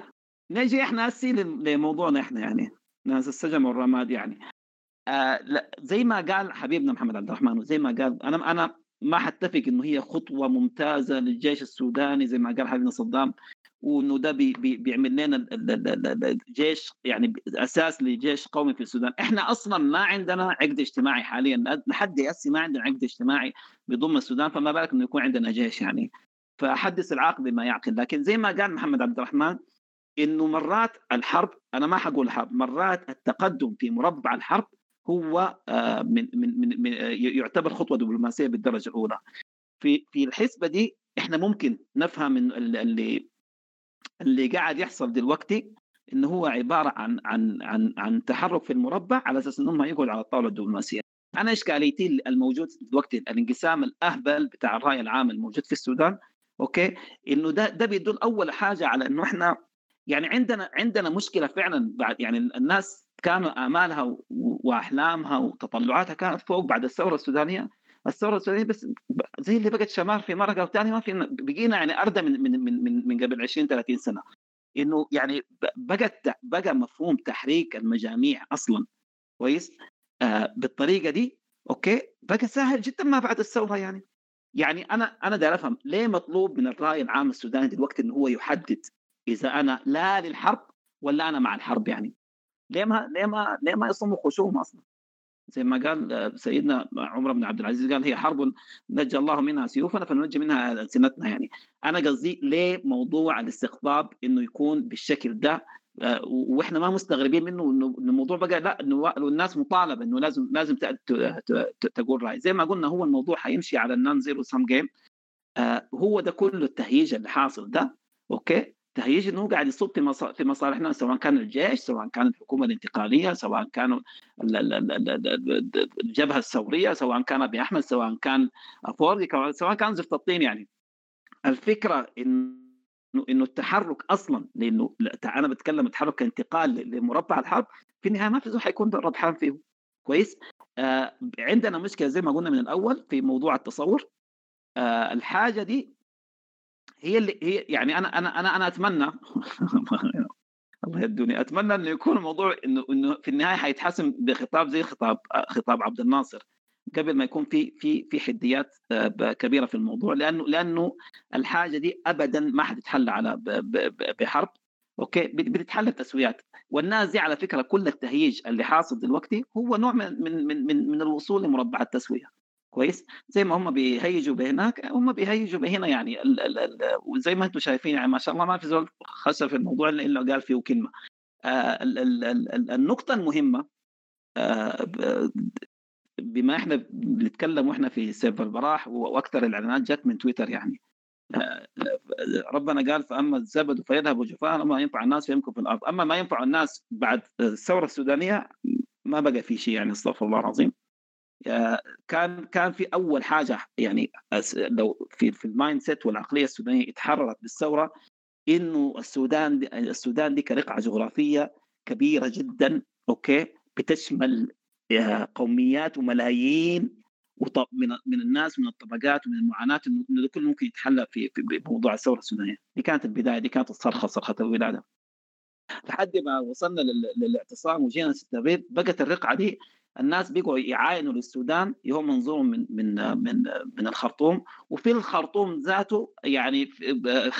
نجي إحنا هسي لموضوعنا إحنا يعني. ناس السجن والرماد يعني. آه لا زي ما قال حبيبنا محمد عبد الرحمن وزي ما قال أنا أنا ما حتفق إنه هي خطوة ممتازة للجيش السوداني زي ما قال حبيبنا صدام. وإنه ده بي بي بيعمل لنا جيش يعني أساس لجيش قومي في السودان، إحنا أصلا ما عندنا عقد اجتماعي حاليا لحد هسه ما عندنا عقد اجتماعي بيضم السودان فما بالك إنه يكون عندنا جيش يعني. فحدث العاقل بما يعقل، لكن زي ما قال محمد عبد الرحمن إنه مرات الحرب أنا ما حقول حرب، مرات التقدم في مربع الحرب هو من من من, من يعتبر خطوة دبلوماسية بالدرجة الأولى. في في الحسبة دي إحنا ممكن نفهم اللي اللي قاعد يحصل دلوقتي إنه هو عبارة عن عن عن عن تحرك في المربع على أساس إنهم يقعدوا على الطاولة الدبلوماسية. أنا اشكاليتي الموجود دلوقتي؟ الانقسام الأهبل بتاع الرأي العام الموجود في السودان. أوكي؟ إنه ده ده بيدل أول حاجة على إنه إحنا يعني عندنا عندنا مشكلة فعلا بعد يعني الناس كانوا آمالها وأحلامها وتطلعاتها كانت فوق بعد الثورة السودانية. الثوره السودانيه بس زي اللي بقت شمال في مرة قال ثاني ما في بقينا يعني اردى من من من من, قبل 20 30 سنة. إنه يعني بقت بقى مفهوم تحريك المجاميع أصلا. كويس؟ آه بالطريقة دي أوكي؟ بقى سهل جدا ما بعد الثوره يعني. يعني أنا أنا داير أفهم ليه مطلوب من الرأي العام السوداني دلوقتي إنه هو يحدد إذا أنا لا للحرب ولا أنا مع الحرب يعني؟ ليه ما ليه ما ليه ما يصموا خصوم أصلا؟ زي ما قال آه، سيدنا عمر بن عبد العزيز قال هي حرب نجى الله منها سيوفنا فننجي منها السنتنا يعني. أنا قصدي ليه موضوع الاستقطاب إنه يكون بالشكل ده؟ آه، وإحنا ما مستغربين منه إنه الموضوع بقى لا إنه الناس مطالبة إنه لازم لازم تقول رأي. زي ما قلنا هو الموضوع حيمشي على ال non zero sum game هو ده كله التهييج اللي حاصل ده okay؟ تهييج إنه قاعد يصب في مصا- في مصالحنا سواء كان الجيش سواء كانت الحكومة الانتقالية سواء ال- الجبهة الثورية سواء كان أبي أحمد سواء كان أفورقي سواء كان زفت الطين يعني. الفكرة إنه إنه التحرك أصلا لأنه لا، أنا بتكلم التحرك كانتقال لمربع الحرب في النهاية ما في زول حيكون ربحان فيه كويس؟ آه عندنا مشكلة زي ما قلنا من الأول في موضوع التصور. آه الحاجة دي هي اللي هي يعني أنا أنا أنا أنا أتمنى الله يهدوني. أتمنى إنه يكون الموضوع إنه إنه في النهاية حيتحسم بخطاب زي خطاب خطاب عبد الناصر قبل ما يكون في في في حديات آه، كبيرة في الموضوع. لأنه لأنه الحاجة دي ابدا ما حتتحل على بحرب. أوكي؟ بت- بتتحل بتسويات والناس دي على فكرة كل التهييج اللي حاصل دلوقتي هو نوع من من من, من الوصول لمربع التسوية. كويس زي ما هم بيهيجوا بهناك هم بيهيجوا بهنا يعني ال ال ال وزي ما أنتم شايفين يعني ما شاء الله ما في زول خسر في الموضوع إلا قال فيه كلمة. آه ال ال ال ال النقطة المهمة آه بما إحنا بنتكلم وإحنا في سيف البراح وأكثر الإعلانات جت من تويتر يعني. آه، ربنا قال فأما الزبد فيذهب جفاء أما ما ينفع الناس فيمكث في الأرض. أما ما ينفع الناس بعد الثورة السودانية ما بقى في شيء يعني استغفر الله العظيم. كان كان في أول حاجة يعني لو في في ال mindset والعقلية السودانية اتحررت بالثورة إنه السودان دي السودان دي كرقعة جغرافية كبيرة جدا أوكي؟ بتشمل آه، قوميات وملايين من من الناس من الطبقات ومن المعاناة إنه كله ممكن يتحل في بموضوع الثورة السودانية. دي كانت البداية دي كانت الصرخة صرخة الولاده لحد ما وصلنا لل- للاعتصام وجينا 6 ابريل بقت الرقعة دي الناس بقوا يعاينوا للسودان هو منظورهم من من من من الخرطوم. وفي الخرطوم ذاته يعني في-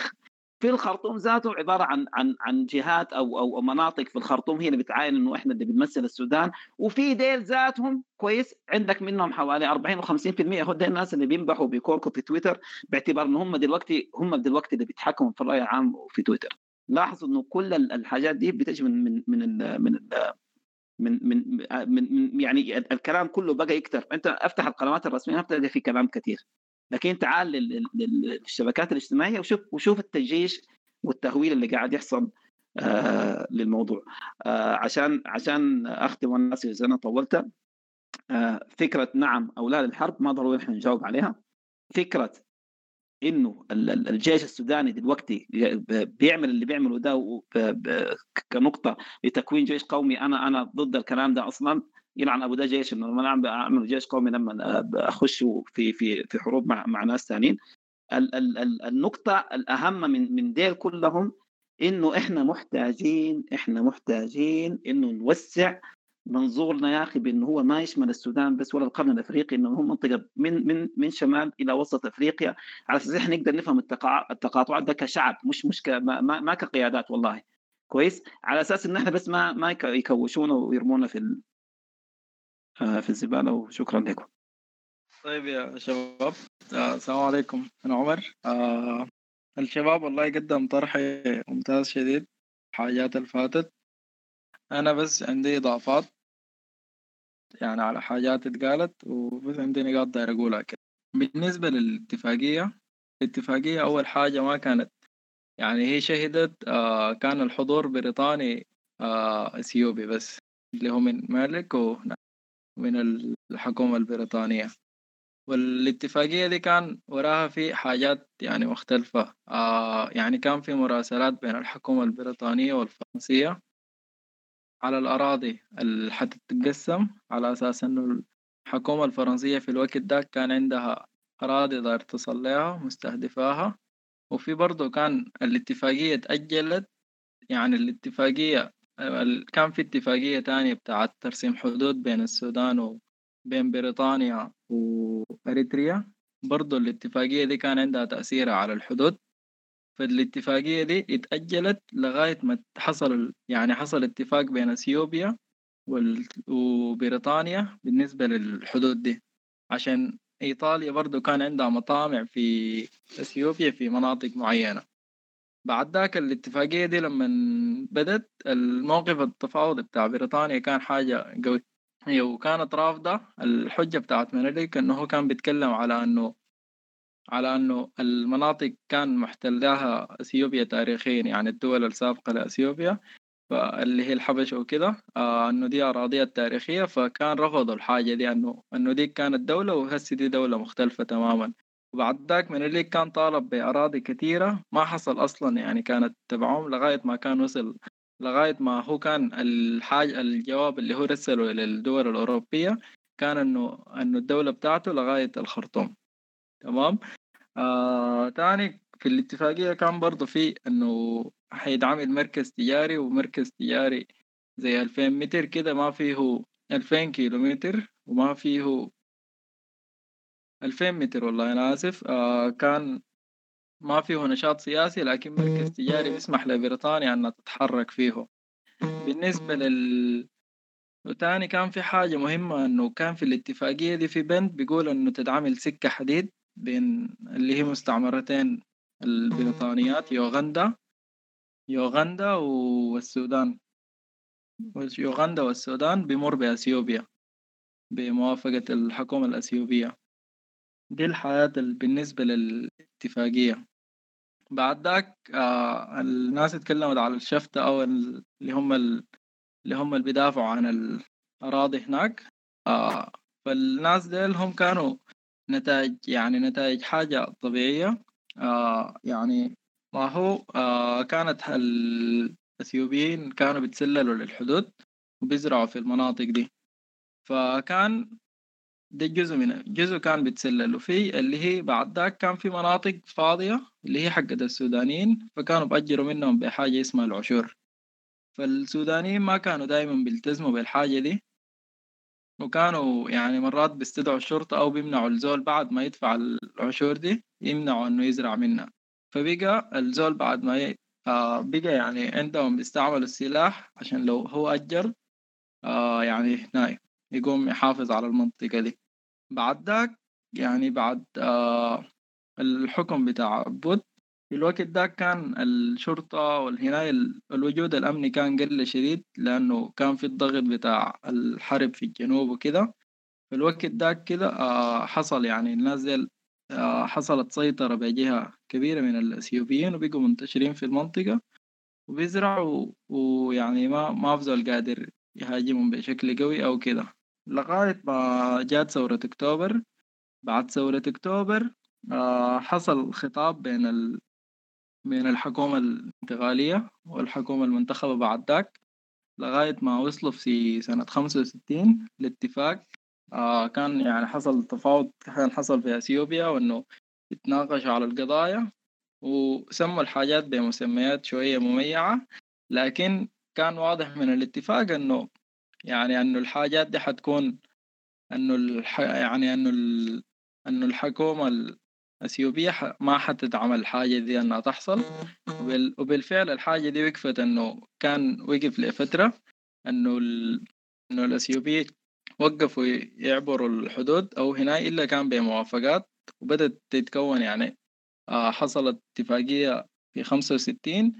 الخرطوم ذاته عبارة عن عن عن جهات أو أو مناطق في الخرطوم هي اللي بتعاين إنه إحنا اللي بنمثل السودان. وفي ديل ذاتهم كويس عندك منهم حوالي 40 و50% هو ده الناس اللي بينبحوا بيكوركوا في تويتر باعتبار ان هم دلوقتي هم دلوقتي اللي بيتحكموا في الرأي العام في تويتر. لاحظوا إنه كل ال- الحاجات دي بتجي من من من من من من من من- يعني الكلام كله بقى يكتر. أنت أفتح القنوات الرسمية بتلقى في كلام كثير لكن تعال لل- لل- لل- للشبكات الاجتماعية وشوف وشوف التجيش والتهويل اللي قاعد يحصل آه للموضوع. آه عشان عشان أختم والناس إذا أنا طولت آه فكرة نعم أو لا للحرب ما ضروري إحنا نجاوب عليها. فكرة إنه ال- ال- الجيش السوداني دلوقتي بيعمل اللي بيعمله ده كنقطة لتكوين جيش قومي. أنا أنا ضد الكلام ده أصلا. يلعن أبو ده جيش إنه أنا اعمل جيش قومي لما أخش في في في حروب مع مع ناس ثانيين ال- ال- ال- النقطة الأهم من من ديل كلهم إنه إحنا محتاجين إحنا محتاجين إنه نوسع منظورنا يا أخي بأنه هو ما يشمل السودان بس ولا القرن الأفريقي إنه هو منطقة من من من شمال إلى وسط أفريقيا. على أساس إحنا نقدر نفهم التقاطعات ده كشعب مش مش ك ما, ما, ما كقيادات والله. كويس؟ على أساس إن إحنا بس ما ما يك- يكوشونا ويرمونا في ال- آه، في الزبالة وشكرا لكم. طيب يا شباب آه، السلام عليكم. أنا عمر. آه الشباب والله قدم طرح ممتاز شديد حاجات اللي فاتت أنا بس عندي إضافات. يعني على حاجات اتقالت وبس عندي نقاط داير أقولها كده. بالنسبة للاتفاقية الاتفاقية أول حاجة ما كانت يعني هي شهدت آه كان الحضور بريطاني آه إثيوبي بس اللي هو من مالك ومن الحكومة البريطانية. والاتفاقية دي كان وراها في حاجات يعني مختلفة آه يعني كان في مراسلات بين الحكومة البريطانية والفرنسية. على الأراضي اللي حتتقسم على أساس إنه الحكومة الفرنسية في الوقت ده كان عندها أراضي داير تصل لها مستهدفاها. وفي برضه كان الاتفاقية تأجلت يعني الاتفاقية ال- كان في اتفاقية تانية بتاعت ترسيم حدود بين السودان وبين بريطانيا وأريتريا برضو الاتفاقية دي كان عندها تأثير على الحدود. فالاتفاقية دي اتأجلت لغاية ما حصل يعني حصل اتفاق بين إثيوبيا وبريطانيا بالنسبة للحدود دي. عشان إيطاليا برضو كان عندها مطامع في إثيوبيا في مناطق معينة. بعد ذاك الاتفاقية دي لما بدت الموقف التفاوضي بتاع بريطانيا كان حاجة قوي. وكانت رافضة الحجة بتاعت منيلك إنه هو كان بيتكلم على إنه على أنه المناطق كان محتلاها إثيوبيا تاريخيا يعني الدول السابقة لإثيوبيا فاللي هي الحبشة وكده آه أنه دي أراضيها التاريخية فكان رفضوا الحاجة دي أنه أنه دي كانت دولة وهسه دي دولة مختلفة تماما. وبعد ذاك منيلك كان طالب بأراضي كثيرة ما حصل أصلا يعني كانت تبعهم لغاية ما كان وصل لغاية ما هو كان الحاجة الجواب اللي هو رسله للدول الأوروبية كان إنه إنه الدولة بتاعته لغاية الخرطوم. تمام؟ آه تاني في الاتفاقية كان برضو في إنه حيتعمل مركز تجاري ومركز تجاري زي ألفين متر كده ما فيه ألفين كيلو متر وما فيه ألفين متر والله أنا آسف. آه كان ما فيه نشاط سياسي لكن مركز تجاري بيسمح لبريطانيا أنها تتحرك فيه. بالنسبة لل وتاني كان في حاجة مهمة إنه كان في الاتفاقية دي في بند بيقول إنه تتعمل سكة حديد. بين اللي هي مستعمرتين البريطانيات يوغندا يوغندا والسودان. يوغندا والسودان بيمر بأثيوبيا بموافقة الحكومة الأثيوبية. دي الحياة ال- بالنسبة للاتفاقية. بعد ذاك آه الناس اتكلمت على الشفتة أو ال- اللي هم ال- اللي هم اللي بيدافعوا عن الأراضي هناك. آه فالناس ديل هم كانوا نتائج يعني نتائج حاجة طبيعية. آه يعني ما هو آه كانت الأثيوبيين كانوا بيتسللوا للحدود وبيزرعوا في المناطق دي. فكان ده جزء من جزء كان بيتسللوا فيه اللي هي بعد ذاك كان في مناطق فاضية اللي هي حقت السودانيين فكانوا بأجروا منهم بحاجة اسمها العشور. فالسودانيين ما كانوا دايما بيلتزموا بالحاجة دي. وكانوا يعني مرات بيستدعوا الشرطة أو بيمنعوا الزول بعد ما يدفع العشور دي يمنعوا إنه يزرع منها. فبقى الزول بعد ما ي... آه بقى يعني عندهم بيستعملوا السلاح عشان لو هو أجر آه يعني هنا يقوم يحافظ على المنطقة دي. بعد ذاك يعني بعد آه الحكم بتاع بود في الوقت ده كان الشرطة والهناية ال- الوجود الأمني كان قل شديد لأنه كان في الضغط بتاع الحرب في الجنوب وكده في الوقت ده كده حصل يعني الناس حصلت سيطرة بجهة كبيرة من الأثيوبيين وبقوا منتشرين في المنطقة وبيزرعوا ويعني ما ما بزول قادر يهاجمهم بشكل قوي أو كده لغاية ما جات ثورة أكتوبر بعد ثورة أكتوبر حصل خطاب بين. بين الحكومة الانتقالية والحكومة المنتخبة بعد ذاك لغاية ما وصلوا في سنة خمسة وستين لاتفاق آه كان يعني حصل تفاوض كان حصل في أثيوبيا وإنه يتناقشوا على القضايا وسموا الحاجات بمسميات شوية مميعة لكن كان واضح من الاتفاق إنه يعني إنه الحاجات دي حتكون إنه الح... يعني إنه ال... إنه الحكومة الأثيوبية ح... ما حتدعم الحاجة دي إنها تحصل. وبال... وبالفعل الحاجة دي وقفت إنه كان وقف لفترة إنه ال... إنه الأثيوبية وقفوا يعبروا الحدود. أو هنا إلا كان بموافقات وبدأت تتكون يعني آه حصلت اتفاقية في خمسة وستين.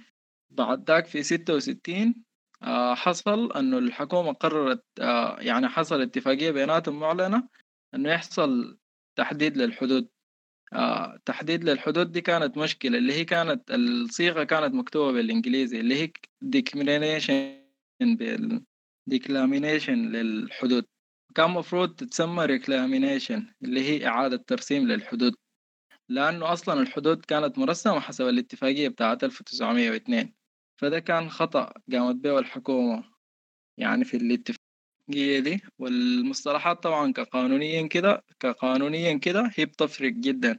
بعد ذاك في ستة وستين آه حصل أنه الحكومة قررت آه يعني حصل اتفاقية بيناتهم معلنة أنه يحصل تحديد للحدود. آه تحديد للحدود دي كانت مشكلة اللي هي كانت الصيغة كانت مكتوبة بالإنجليزي اللي هي بال declamination للحدود. كان مفروض تتسمى reclamination اللي هي إعادة ترسيم للحدود. لأنه أصلا الحدود كانت مرسمة حسب الاتفاقية بتاعة 1902 فده كان خطأ قامت به الحكومة يعني في الاتفاق. هي دي والمصطلحات طبعا كقانونيا كده كقانونيا كده هي بتفرق جدا.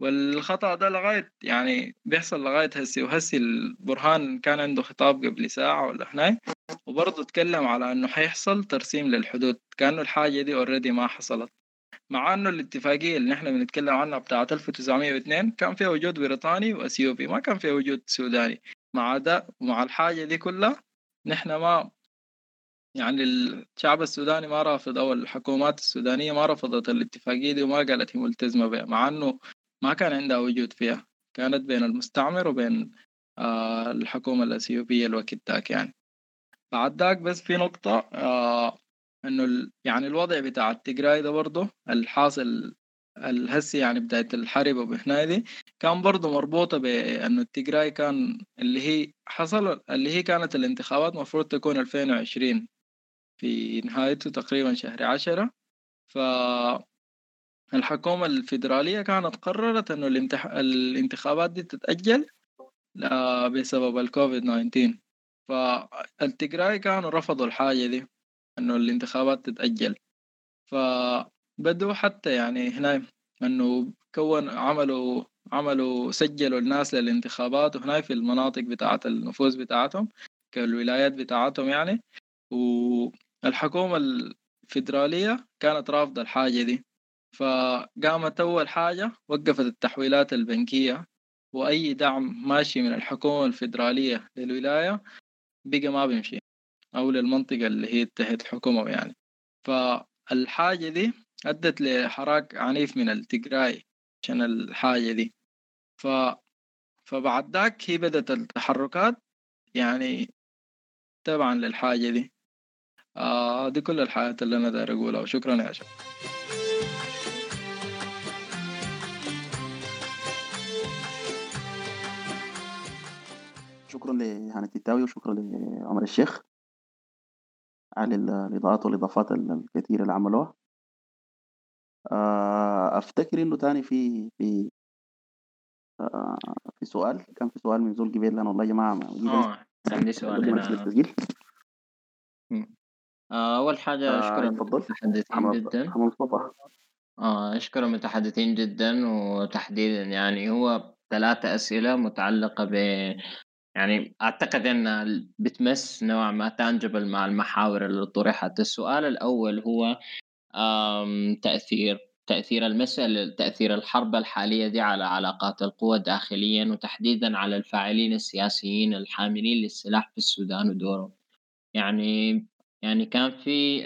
والخطأ ده لغاية يعني بيحصل لغاية هسي وهسي البرهان كان عنده خطاب قبل ساعة ولا هناك وبرضه اتكلم على إنه حيحصل ترسيم للحدود كأنه الحاجة دي اوريدي ما حصلت. مع إنه الاتفاقية اللي نحن بنتكلم عنها بتاعة 1902 كان فيها وجود بريطاني وأثيوبي ما كان فيها وجود سوداني. مع ده ومع الحاجة دي كلها نحن ما يعني الشعب السوداني ما رافض أو الحكومات السودانية ما رفضت الاتفاقية دي وما قالت هي ملتزمة بها مع إنه ما كان عندها وجود فيها. كانت بين المستعمر وبين آه الحكومة الأثيوبية الوقت داك يعني. بعد ذاك بس في نقطة آه ال- يعني الوضع بتاع التجراي ده برضه الحاصل الهسي يعني بداية الحرب وبهنا دي كان برضه مربوطة بأنه التجراي كان اللي هي حصل اللي هي كانت الانتخابات مفروض تكون 2020 في نهايته تقريبا شهر عشرة ف الحكومة الفيدرالية كانت قررت إنه الامتح... الانتخابات دي تتأجل بسبب الكوفيد 19 فالتجراي كانوا رفضوا الحاجة دي إنه الانتخابات تتأجل. فبدوا حتى يعني هنا إنه كون عملوا عملوا سجلوا الناس للانتخابات وهنا في المناطق بتاعة النفوذ بتاعتهم كالولايات بتاعتهم يعني والحكومة الفيدرالية كانت رافضة الحاجة دي. فقامت أول حاجة وقفت التحويلات البنكية وأي دعم ماشي من الحكومة الفيدرالية للولاية بقى ما بيمشي أو للمنطقة اللي هي تحت حكومة يعني. فالحاجة دي أدت لحراك عنيف من التجراي عشان الحاجة دي. ف فبعد ذاك هي بدأت التحركات يعني تبعا للحاجة دي. آه دي كل الحاجات اللي أنا داير أقولها وشكرا يا شباب شكرا لهنا التاوي وشكرا لعمر الشيخ على ال- الإضاءات والإضافات ال- الكثيرة اللي عملوها. آه، أفتكر إنه تاني في في آه، في سؤال كان في سؤال من زول قبيل لأن والله يا جماعة ما آه عندي سؤال آه، أول حاجة آه، اتفضل المتحدثين جدا. آه أشكر المتحدثين جدا وتحديدا. يعني هو ثلاثة أسئلة متعلقة ب يعني أعتقد أنها بتمس نوعا ما تانجبل مع المحاور اللي طرحت. السؤال الأول هو تأثير تأثير المسألة تأثير الحرب الحالية دي على علاقات القوى داخليا وتحديدا على الفاعلين السياسيين الحاملين للسلاح في السودان ودورهم. يعني يعني كان في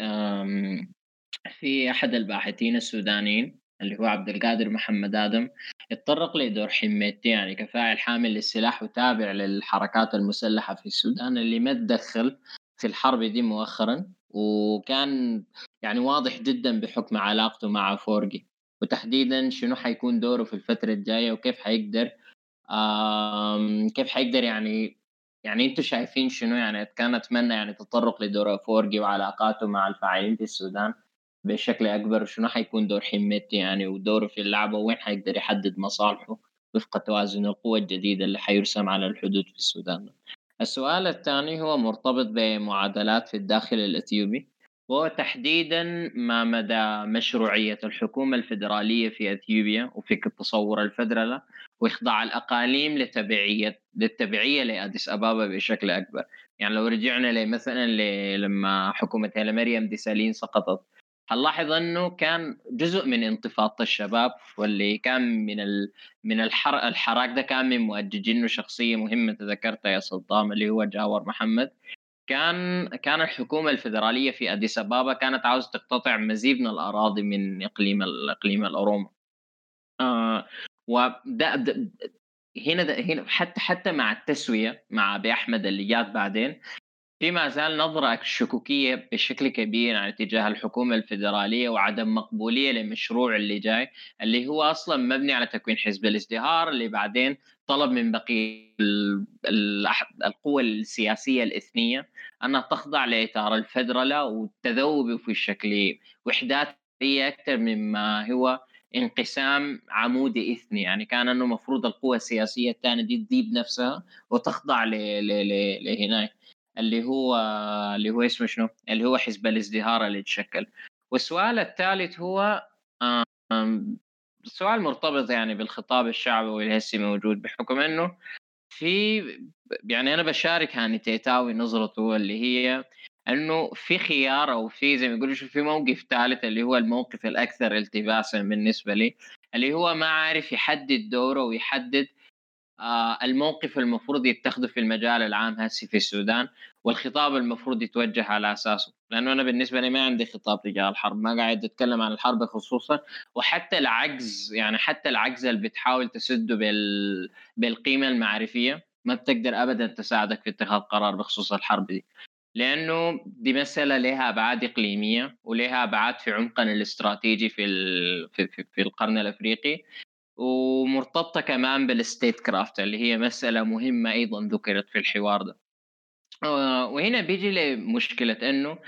في أحد الباحثين السودانيين اللي هو عبد القادر محمد آدم اتطرق لدور حميتي يعني كفاعل حامل للسلاح وتابع للحركات المسلحة في السودان اللي ما تدخل في الحرب دي مؤخرا وكان يعني واضح جدا بحكم علاقته مع فورجي وتحديدا شنو حيكون دوره في الفترة الجاية وكيف حيقدر كيف حيقدر يعني يعني أنتم شايفين شنو؟ يعني كان أتمنى يعني تطرق لدور فورجي وعلاقاته مع الفاعلين في السودان بشكل أكبر. شنو حيكون دور حميتي يعني ودوره في اللعبة؟ وين حيقدر يحدد مصالحه وفق توازن القوى الجديدة اللي حيرسم على الحدود في السودان؟ السؤال الثاني هو مرتبط بمعادلات في الداخل الإثيوبي وهو تحديدا ما مدى مشروعية الحكومة الفدراليه في إثيوبيا وفكره تصور الفدرله واخضاع الأقاليم لتبعيه للتبعية لأديس أبابا بشكل أكبر. يعني لو رجعنا مثلا لما حكومة هيلا مريم ديسالين سقطت هنلاحظ أنه كان جزء من انتفاضة الشباب واللي كان من ال... من الحر... الحراك ده كان من مؤججينه شخصية مهمة ذكرتها يا سلطان اللي هو جاور محمد. كان كان الحكومة الفدراليه في أديس أبابا كانت عاوزة تقتطع مزيد من الأراضي من إقليم الاقليم الاورومي آه وده ده هنا ده هنا حتى حتى مع التسوية مع أبي أحمد اللي جات بعدين في ما زال نظرة شكوكية بشكل كبير عن اتجاه الحكومة الفيدرالية وعدم مقبولية للمشروع اللي جاي اللي هو أصلا مبني على تكوين حزب الازدهار اللي بعدين طلب من بقية القوى السياسية الإثنية أنها تخضع لإطار الفدرالة والتذوب في شكل وحدات أكثر مما هو انقسام عمودي إثني. يعني كان إنه المفروض القوى السياسية الثانية دي تذيب نفسها وتخضع لهناك. اللي هو اللي هو اسمه شنو؟ اللي هو حزب الازدهار اللي تشكل. والسؤال الثالث هو سؤال مرتبط يعني بالخطاب الشعبي واللي موجود بحكم إنه في يعني أنا بشارك هاني تيتاوي نظرته اللي هي إنه في خيار أو في زي ما يقولوا في موقف ثالث اللي هو الموقف الأكثر التباسا بالنسبة لي اللي هو ما عارف يحدد دوره ويحدد آه الموقف المفروض يتخذه في المجال العام هسي في السودان والخطاب المفروض يتوجه على أساسه. لأنه أنا بالنسبة لي ما عندي خطاب تجاه الحرب ما قاعد أتكلم عن الحرب خصوصا وحتى العجز يعني حتى العجز اللي بتحاول تسده بال بالقيمة المعرفية ما بتقدر ابدا تساعدك في اتخاذ قرار بخصوص الحرب دي. لأنه دي مسألة لها أبعاد إقليمية ولها أبعاد في عمقنا الاستراتيجي في. في, في, في القرن الأفريقي ومرتبطة كمان بال statecraft اللي هي مسألة مهمة أيضا ذكرت في الحوار ده وهنا بيجي لمشكلة إنه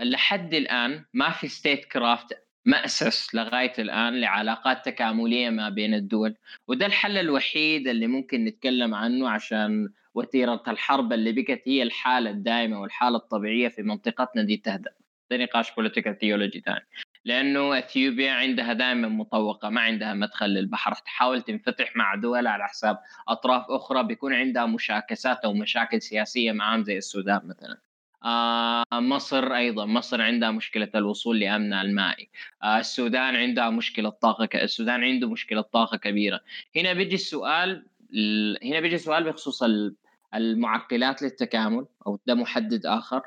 لحد الآن ما في statecraft مأسس لغاية الآن لعلاقات تكاملية ما بين الدول وده الحل الوحيد اللي ممكن نتكلم عنه عشان وتيرة الحرب اللي بقت هي الحالة الدائمه والحالة الطبيعية في منطقتنا دي تهدأ. ده نقاش political theology ثاني لأنه إثيوبيا عندها دائما مطوقة ما عندها مدخل للبحر تحاول تنفتح مع دول على حساب أطراف أخرى بيكون عندها مشاكسات أو مشاكل سياسية معاهم زي السودان مثلا. مصر أيضا مصر عندها مشكلة الوصول لامنها المائي. آه السودان عندها مشكلة طاقة ك... السودان عنده مشكلة طاقة كبيرة. هنا بيجي السؤال هنا بيجي سؤال بخصوص المعرقلات للتكامل أو ده محدد آخر.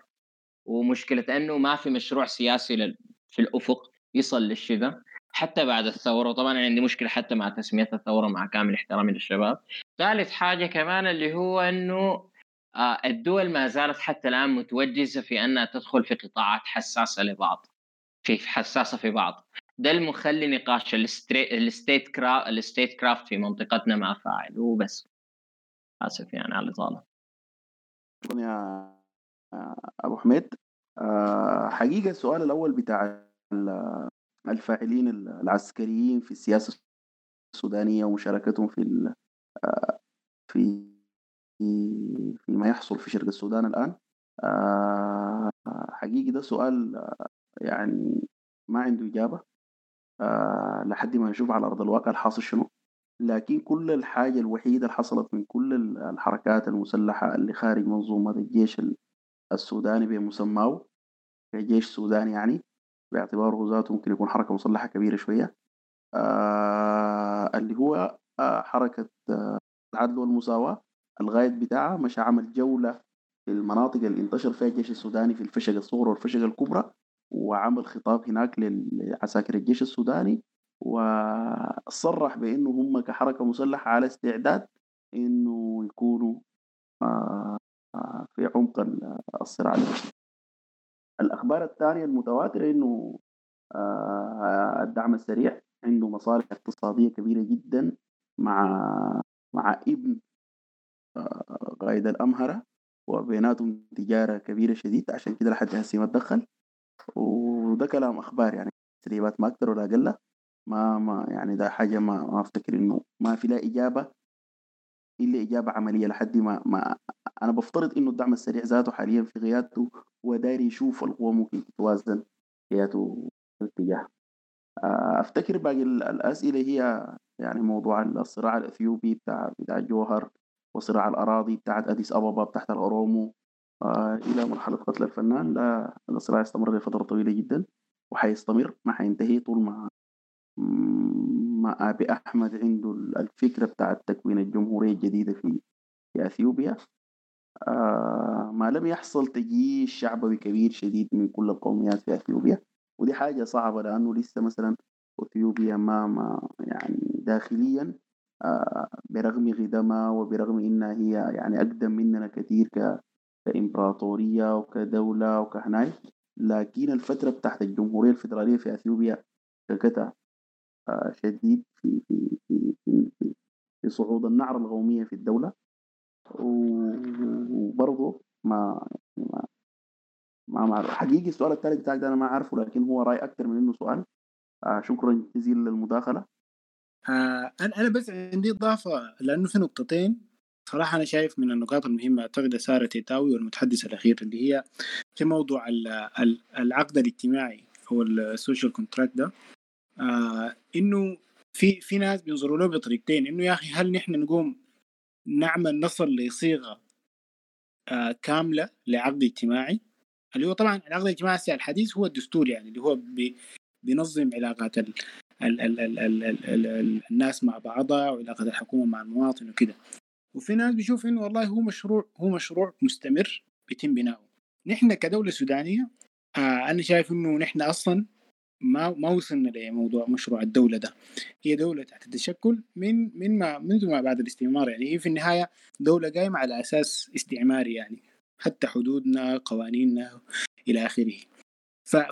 ومشكلة إنه ما في مشروع سياسي. في الأفق يصل ده حتى بعد الثورة. طبعا عندي مشكلة حتى مع تسمية الثورة مع كامل احترامي للشباب. ثالث حاجة كمان اللي هو إنه آه، الدول ما زالت حتى الآن متوجسه في أنها تدخل في قطاعات حساسة لبعض في حساسة في بعض. ده المخلي نقاش ال statecraft ال statecraft في منطقتنا ما فاعل. وبس آسف يعني على الإطالة. يا أبو حميد. آه، حقيقة السؤال الأول بتاع الفاعلين العسكريين في السياسة السودانية ومشاركتهم في آه، في فيما يحصل في شرق السودان الآن. آه، حقيقي ده سؤال يعني ما عنده إجابة. لحد ما نشوف على أرض الواقع الحاصل شنو. لكن كل الحاجة الوحيدة اللي حصلت من كل الحركات المسلحة اللي خارج منظومة الجيش السوداني بمسماه كجيش سوداني يعني باعتباره ذاته ممكن يكون حركة مسلحة كبيرة شوية. آه اللي هو آه حركة آه العدل والمساواة. الغاية بتاعها مشى عمل جولة في المناطق اللي انتشر فيها الجيش السوداني في الفشق الصغرى والفشق الكبرى وعمل خطاب هناك لعساكر الجيش السوداني وصرح بأنه هم كحركة مسلحة على استعداد إنه يكونوا آه في عمق الصراع الأخبار الثانية المتواترة إنه آه، الدعم السريع عنده مصالح اقتصادية كبيرة جدا مع مع ابن آه، قائد الأمهرة وبيناتهم تجارة كبيرة شديد عشان كده لحد هسه ما تدخل وده كلام أخبار يعني تسريبات ما أكثر ولا أقل ما ما يعني ده حاجة ما ما أفتكر إنه ما في لا إجابة إلا إجابة عملية لحد ما ما أنا بفترض إنه الدعم السريع ذاته حاليا في غيابته وداري يشوف القوة ممكن تتوازن فياته الاتجاه آه، أفتكر باقي الأسئلة هي يعني موضوع الصراع الأثيوبي بتاع بتاع جوهر. وصراع الأراضي بتاعت أديس أبابا تحت الأورومو. آه إلى مرحلة قتل الفنان. لا الصراع استمر لفترة طويلة جدا وحيستمر ما حينتهي طول ما ما أبي أحمد عنده الفكرة بتاعت تكوين الجمهورية الجديدة في في أثيوبيا. آه ما لم يحصل تجيش شعبوي كبير شديد من كل القوميات في أثيوبيا. ودي حاجة صعبة لأنه لسه مثلا أثيوبيا ما, ما يعني داخليا برغم غدمها وبرغم إنها هي يعني أقدم مننا كثير كإمبراطورية وكدولة وكهناي لكن الفترة بتاعت الجمهورية الفيدرالية في أثيوبيا ككتها آه، شديد في في في في, في صعود النعرة القومية في الدولة. وبرضه ما ما ما معروف حقيقي السؤال الثالث بتاعك ده أنا ما عارفه لكن هو رأي أكثر من إنه سؤال. آه شكرا جزيلا للمداخلة. آه أنا أنا بس عندي إضافة لأنه في نقطتين. صراحة أنا شايف من النقاط المهمة أعتقد سارة تيتاوي والمتحدث الأخير اللي هي في موضوع ال- ال- العقد الاجتماعي أو ال social contract ده. آه إنه في في ناس بينظروا له بطريقتين. إنه يا أخي هل نحن نقوم نعمل نصل لصيغة آه كاملة لعقد اجتماعي؟ اللي هو طبعا العقد الاجتماعي الحديث هو الدستور يعني اللي هو بي بينظم علاقات ال ال ال الـ الـ الـ الـ الناس مع بعضها وعلاقة الحكومة مع المواطن وكده. وفي ناس بيشوف إنه والله هو مشروع هو مشروع مستمر بيتم بناؤه. نحن كدولة سودانية آه أنا شايف إنه نحن أصلا ما ما وصلنا لموضوع مشروع الدولة ده. هي دولة تحت التشكل من من ما منذ ما بعد الاستعمار يعني هي في النهاية دولة قايمة على أساس استعماري يعني حتى حدودنا قوانيننا إلى آخره.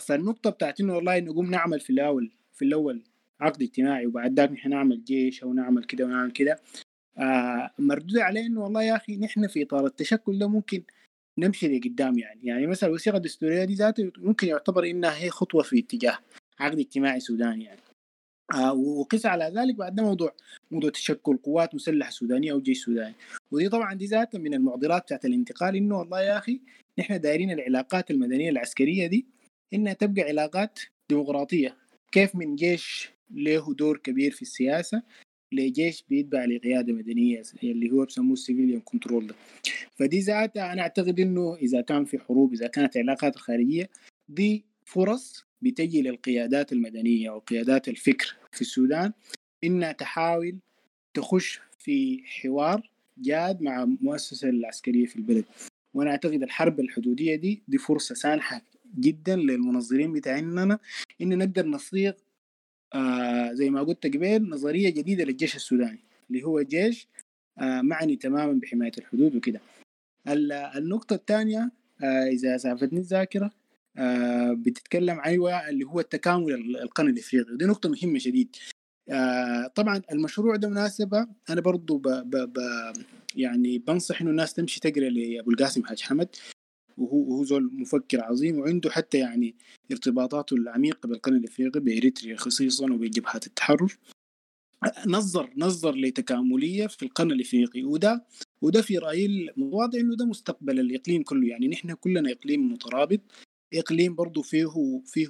فالنقطة بتاعت إنه والله نقوم نعمل في الأول في الأول عقد اجتماعي وبعد ذاك نحن نعمل جيش أو نعمل كده ونعمل كده. آه مردود عليه إنه والله يا أخي نحن في إطار التشكل ده ممكن نمشي لقدام يعني. يعني مثلا الوثيقة الدستورية دي ذاته ممكن يعتبر إنها هي خطوة في اتجاه عقد اجتماعي سوداني يعني. آه وقس على ذلك بعد ده موضوع موضوع تشكل قوات مسلحة سودانية أو جيش سوداني. ودي طبعا دي ذاتها من المعضلات بتاعت الانتقال إنه والله يا أخي نحن دايرين العلاقات المدنية العسكرية دي إنها تبقى علاقات ديمقراطية. كيف من جيش له دور كبير في السياسة لجيش بيتبع لقيادة مدنية اللي هو بسموه ال civilian control ده. فدي ذاتها أنا أعتقد إنه إذا كان في حروب إذا كانت علاقات خارجية دي فرص بتجي للقيادات المدنية وقيادات الفكر في السودان إنها تحاول تخش في حوار جاد مع المؤسسه العسكرية في البلد. وأنا أعتقد الحرب الحدودية دي دي فرصة سانحة جدا للمنظرين بتاعنا إن نقدر نصيغ آه زي ما قلت قبل نظرية جديدة للجيش السوداني اللي هو جيش آه معني تماما بحماية الحدود وكده. ال- النقطة الثانية آه إذا سافتني الذاكرة بتتكلم أيوه اللي هو التكامل ال- القرن الإفريقي. ودي نقطة مهمة شديد. طبعا المشروع ده مناسبة. أنا برضو يعني بنصح إنه الناس تمشي تقرأ لأبو القاسم حاج حمد. وهو وهو زول مفكر عظيم وعنده حتى يعني ارتباطاته العميقة بالقرن الإفريقي بإريتريا خصيصا وبجبهات التحرر. نظر نظر لتكاملية في القرن الإفريقي وده وده في رأيي واضح إنه ده مستقبل الإقليم كله. يعني نحن كلنا إقليم مترابط. إقليم برضه فيه فيه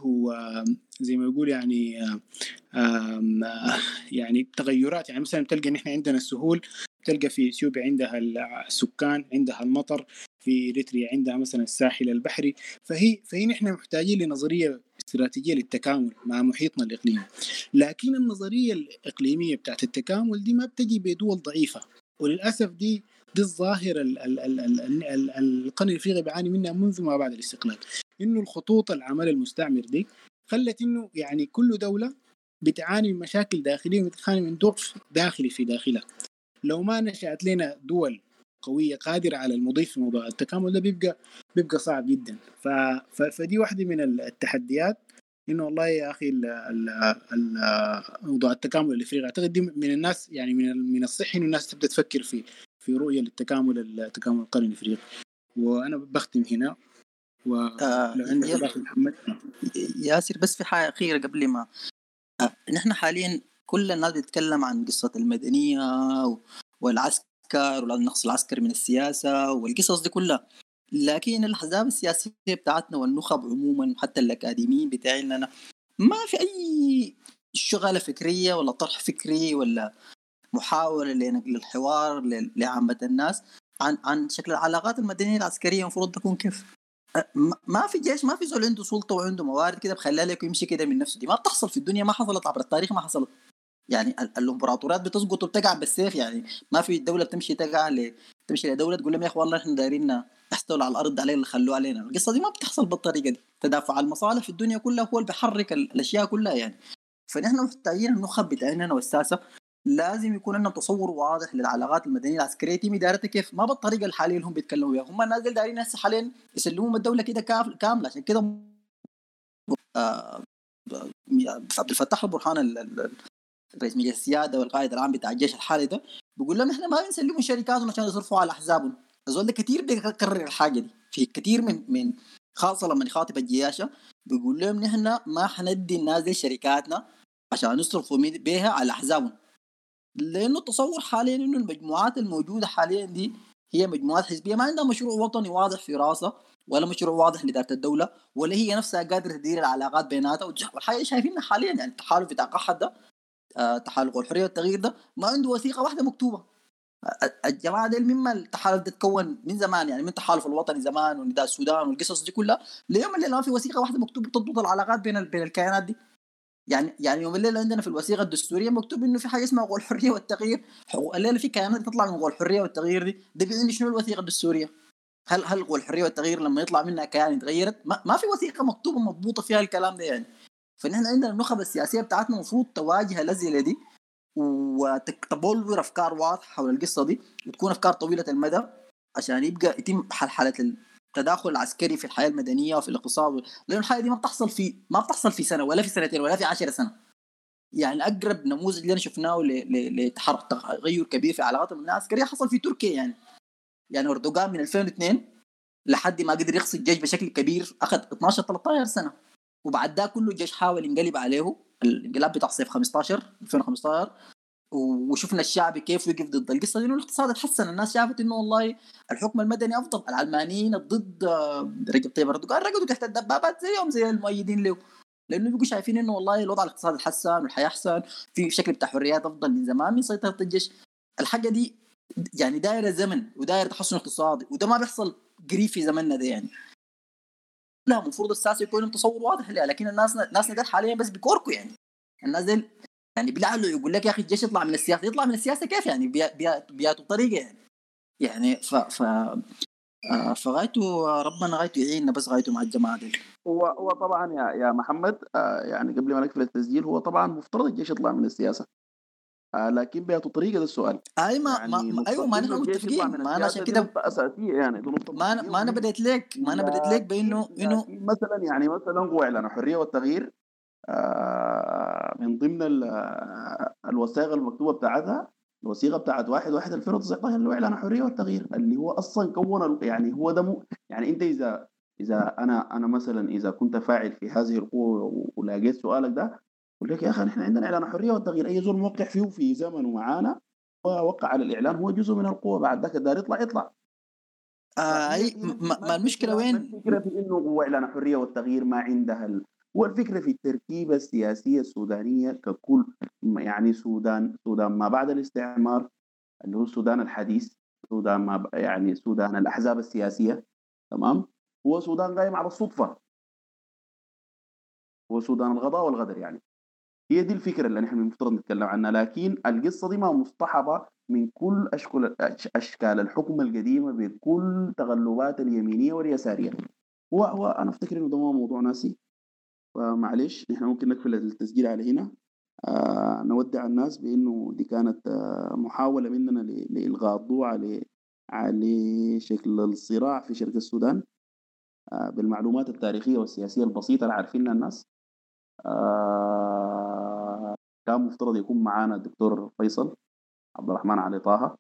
زي ما يقول يعني يعني تغيرات. يعني مثلا تلقى نحن عندنا السهول تلقى في إثيوبيا عندها السكان عندها المطر. في اريتريا عندها مثلا الساحل البحري. فهي فهي نحن محتاجين لنظرية استراتيجية للتكامل مع محيطنا الإقليمي. لكن النظرية الإقليمية بتاعت التكامل دي ما بتجي بدول ضعيفة. وللأسف دي دي الظاهرة ال- ال- ال- ال- ال- القرن الإفريقي بيعاني منها منذ ما بعد الاستقلال. إنه الخطوط العمل المستعمر دي خلت إنه يعني كل دولة بتعاني من مشاكل داخلية وبتعاني من ضعف داخلي في داخلها. لو ما نشأت لنا دول قوية قادرة على المضي في موضوع التكامل ده بيبقى بيبقى صعب جدا ف... ف... فدي واحدة من التحديات إنه والله يا أخي ال... ال... ال... موضوع التكامل الافريقي أعتقد دي من الناس يعني من من الصحي إنه الناس تبدأ تفكر في في رؤية للتكامل التكامل القرن الافريقي وأنا بختم هنا ولو آه، عندك. إضافة محمد ياسر بس في حاجة أخيرة قبل ما آه، نحن حاليا كل الناس بتتكلم عن قصة المدنية و- والعسكر والنقص العسكري من السياسة والقصص دي كلها. لكن الأحزاب السياسية بتاعتنا والنخب عموما حتى الأكاديميين بتاعنا ما في أي شغلة فكرية ولا طرح فكري ولا محاولة لنقل الحوار لعامة الناس عن عن شكل العلاقات المدنية العسكرية المفروض تكون كيف. ما- في جيش ما في زول عنده سلطة وعنده موارد كده بخليها لك ويمشي كده من نفسه. دي ما بتحصل في الدنيا ما حصلت عبر التاريخ ما حصلت. يعني ال- الامبراطورات بتسقط وبتقع بالسيف يعني ما في دولة بتمشي تقع ل... تمشي لدولة تقول لهم يا أخي والله إحنا دايرين نحتول على الأرض علينا اللي خلوه علينا. القصة دي ما بتحصل بالطريقة دي. تدافع المصالح في الدنيا كلها هو اللي بيحرك ال- الأشياء كلها يعني. فنحن محتاجين النخب بتاعنا والساسة. لازم يكون لنا تصور واضح للعلاقات المدنية العسكرية. يتم ادارتها كيف؟ ما بالطريقة الحالية اللي هم بيتكلموا بها هم الناس اللي دايرين هسه حاليا يسلموا الدولة كده كاملة. عشان كده آه، عبد الفتاح البرهان ال- ال- رئيس مجلس السيادة والقائد العام بتاع الجيش الحالي ده بيقول لهم إحنا ما بنسلموا شركاتهم عشان يصرفوا على أحزابهم. الزول ده كثير بيكرر الحاجة دي. في كثير من من خاصة لما يخاطب الجياشة بيقول لهم نحن ما حندي الناس دي شركاتنا عشان يصرفوا بيها على أحزابهم. لأنه التصور حاليا إنه المجموعات الموجودة حاليا دي هي مجموعات حزبية ما عندها مشروع وطني واضح في راسها ولا مشروع واضح لاداره الدولة ولا هي نفسها قادرة تدير العلاقات بيناتها. والحاجة شايفينها حاليا يعني التحالف بتاع قحط ده تحالف الحرية والتغيير ده ما عنده وثيقة واحدة مكتوبة. آه، الجماعة دي مما التحالف ده تكون من زمان يعني من التحالف الوطني زمان ونداء السودان والقصص دي كلها ليوم الليلة ما في وثيقة واحدة مكتوبه تضبط العلاقات بين بين الكيانات دي. يعني يعني يوم الليلة عندنا في الوثيقة الدستورية مكتوب إنه في حاجة اسمها غول الحرية والتغيير. حقوق الليلة في كيانات تطلع من غول الحرية والتغيير دي. ده بيعني شنو الوثيقة الدستورية؟ هل هل غول الحرية والتغيير لما يطلع منها كيان اتغيرت ما, ما في وثيقة مكتوبة مضبوطة فيها الكلام ده يعني. فنحن عندنا النخب السياسية بتاعتنا المفروض تواجه الأزمة دي وتبلور أفكار واضحة حول القصة دي وتكون أفكار طويلة المدى عشان يبقى يتم حلحلة التداخل العسكري في الحياة المدنية وفي الاقتصاد لأنه الحاجة دي ما بتحصل في ما بتحصل في سنة ولا في سنتين ولا في عشر سنة. يعني أقرب نموذج اللي شفناه ل- ل- لتحرك تغير كبير في علاقات الامنيه العسكريه حصل في تركيا يعني. يعني أردوغان من 2002 لحد ما قدر يقصي الجيش بشكل كبير أخذ 12 13 سنة. وبعد ده كله الجيش حاول ينقلب عليه. الانقلاب بتاع صيف 15 2015 وشفنا الشعب كيف وقف ضد القصة دي. انه الاقتصاد اتحسن. الناس شافت إنه والله الحكم المدني أفضل. العلمانيين ضد رجب طيب أردوغان. رقدوا تحت الدبابات زيهم زي المؤيدين له. لأنه بيبقوا شايفين إنه والله الوضع الاقتصادي اتحسن والحياة أحسن. في شكل بتاع حريات أفضل من زمان من سيطرة الجيش. الحاجة دي يعني دايرة زمن ودايرة تحسن اقتصادي. وده ما بيحصل قريب في زمننا ده يعني. لا المفروض الساسي يكون تصور واضح لها لكن الناس الناس ده حاليا بس بيكوركوا يعني. الناس دي يعني بيلعلوا يقول لك يا أخي الجيش يطلع من السياسة يطلع من السياسة كيف يعني؟ بيا- بيا- بياتوا طريقة يعني. يعني ف ف آه، فغايته ربنا غايته يعيننا بس غايته مع الجماعة دي هو هو طبعا يا يا محمد آه يعني قبل ما نقفل التسجيل هو طبعا مفترض الجيش يطلع من السياسة. آه لكن بيعطوا طريقة ده السؤال أي ما, يعني ما, أيوه ما نحن متفقين. ما أنا عشان كده أساسية يعني ما أنا أساسية ما أنا بديت لك ما أنا بديت لك بإنه إنه لكن مثلا يعني مثلا هو اعلان الحرية والتغيير آه، من ضمن آه، الوثائق المكتوبة بتاعتها الوثيقة بتاعت 1 1 2019 اللي هو اعلان الحرية والتغيير اللي هو أصلا كون يعني هو ده مو يعني أنت إذا إذا أنا أنا مثلا إذا كنت فاعل في هذه القوة و- ولقيت سؤالك ده أقول لك يا أخي نحن عندنا إعلان الحريه والتغيير. أي زول موقع فيه في زمن ومعانا ووقع على الإعلان هو جزء من القوة. بعد ذاك الدار يطلع يطلع. آه أي ما, ما المشكلة وين؟ الفكرة في إنه هو إعلان الحريه والتغيير ما عندها ال... هو الفكرة في التركيبة السياسية السودانية ككل يعني سودان سودان ما بعد الاستعمار اللي هو السودان الحديث سودان ما ب... يعني سودان الأحزاب السياسية تمام؟ هو سودان قايم على الصدفة. هو سودان الغضاء والغدر يعني. هي دي الفكرة اللي نحن المفترض نتكلم عنها لكن القصة دي ما مصطحبة من كل أشكال أشكال الحكم القديمة بكل تغلبات اليمينية واليسارية. هو هو أنا أفتكر إنه ده موضوع ناسي. فمعلش نحن ممكن نقفل التسجيل على هنا. آه نودع الناس بإنه دي كانت آه محاولة مننا لإلغاء الضوء على على شكل الصراع في شرق السودان. آه بالمعلومات التاريخية والسياسية البسيطة اللي عارفينها الناس. آه كان مفترض يكون معانا الدكتور فيصل عبد الرحمن علي طه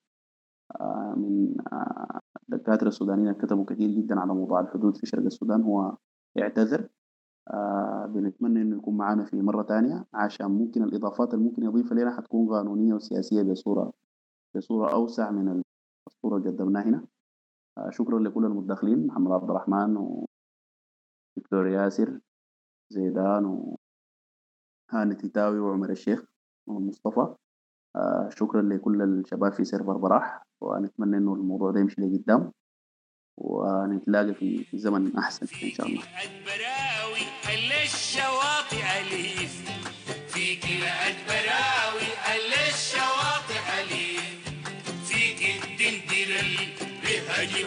آه من آه الدكاترة السودانيين كتبوا كثير جدا على موضوع الحدود في شرق السودان هو اعتذر. آه بنتمنى إنه يكون معانا في مرة تانية عشان ممكن الإضافات اللي ممكن يضيفها لنا حتكون قانونية وسياسية بصورة بصورة أوسع من الصورة اللي قدمناها هنا. شكرا لكل المتداخلين محمد عبد الرحمن ودكتور ياسر زيدان وهاني تيتاوي وعمر الشيخ ومصطفى. آه شكرا لكل الشباب في سيرفر براح ونتمنى إنه الموضوع ده يمشي لقدام ونتلاقى في زمن أحسن إن شاء الله. براوي الشواطئ أليف. فيك لقد براوي الشواطئ أليف. فيك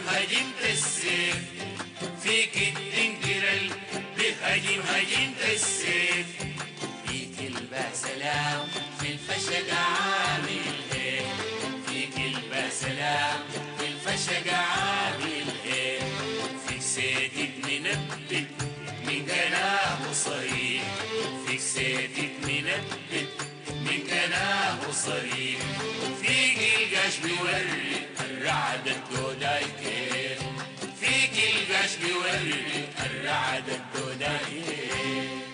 هاجمت السيف فيك هاجمت السيف فيك البسلام في الفشق عامل إيه؟ البسلام في الفشق عامل إيه؟ فيك سيدك منبت من كلامه فيك سيدك منبت من كلامه فيك القش بيوري الرعد الدوداي كيف فيك القش بيوري الرعد الدوداي كيف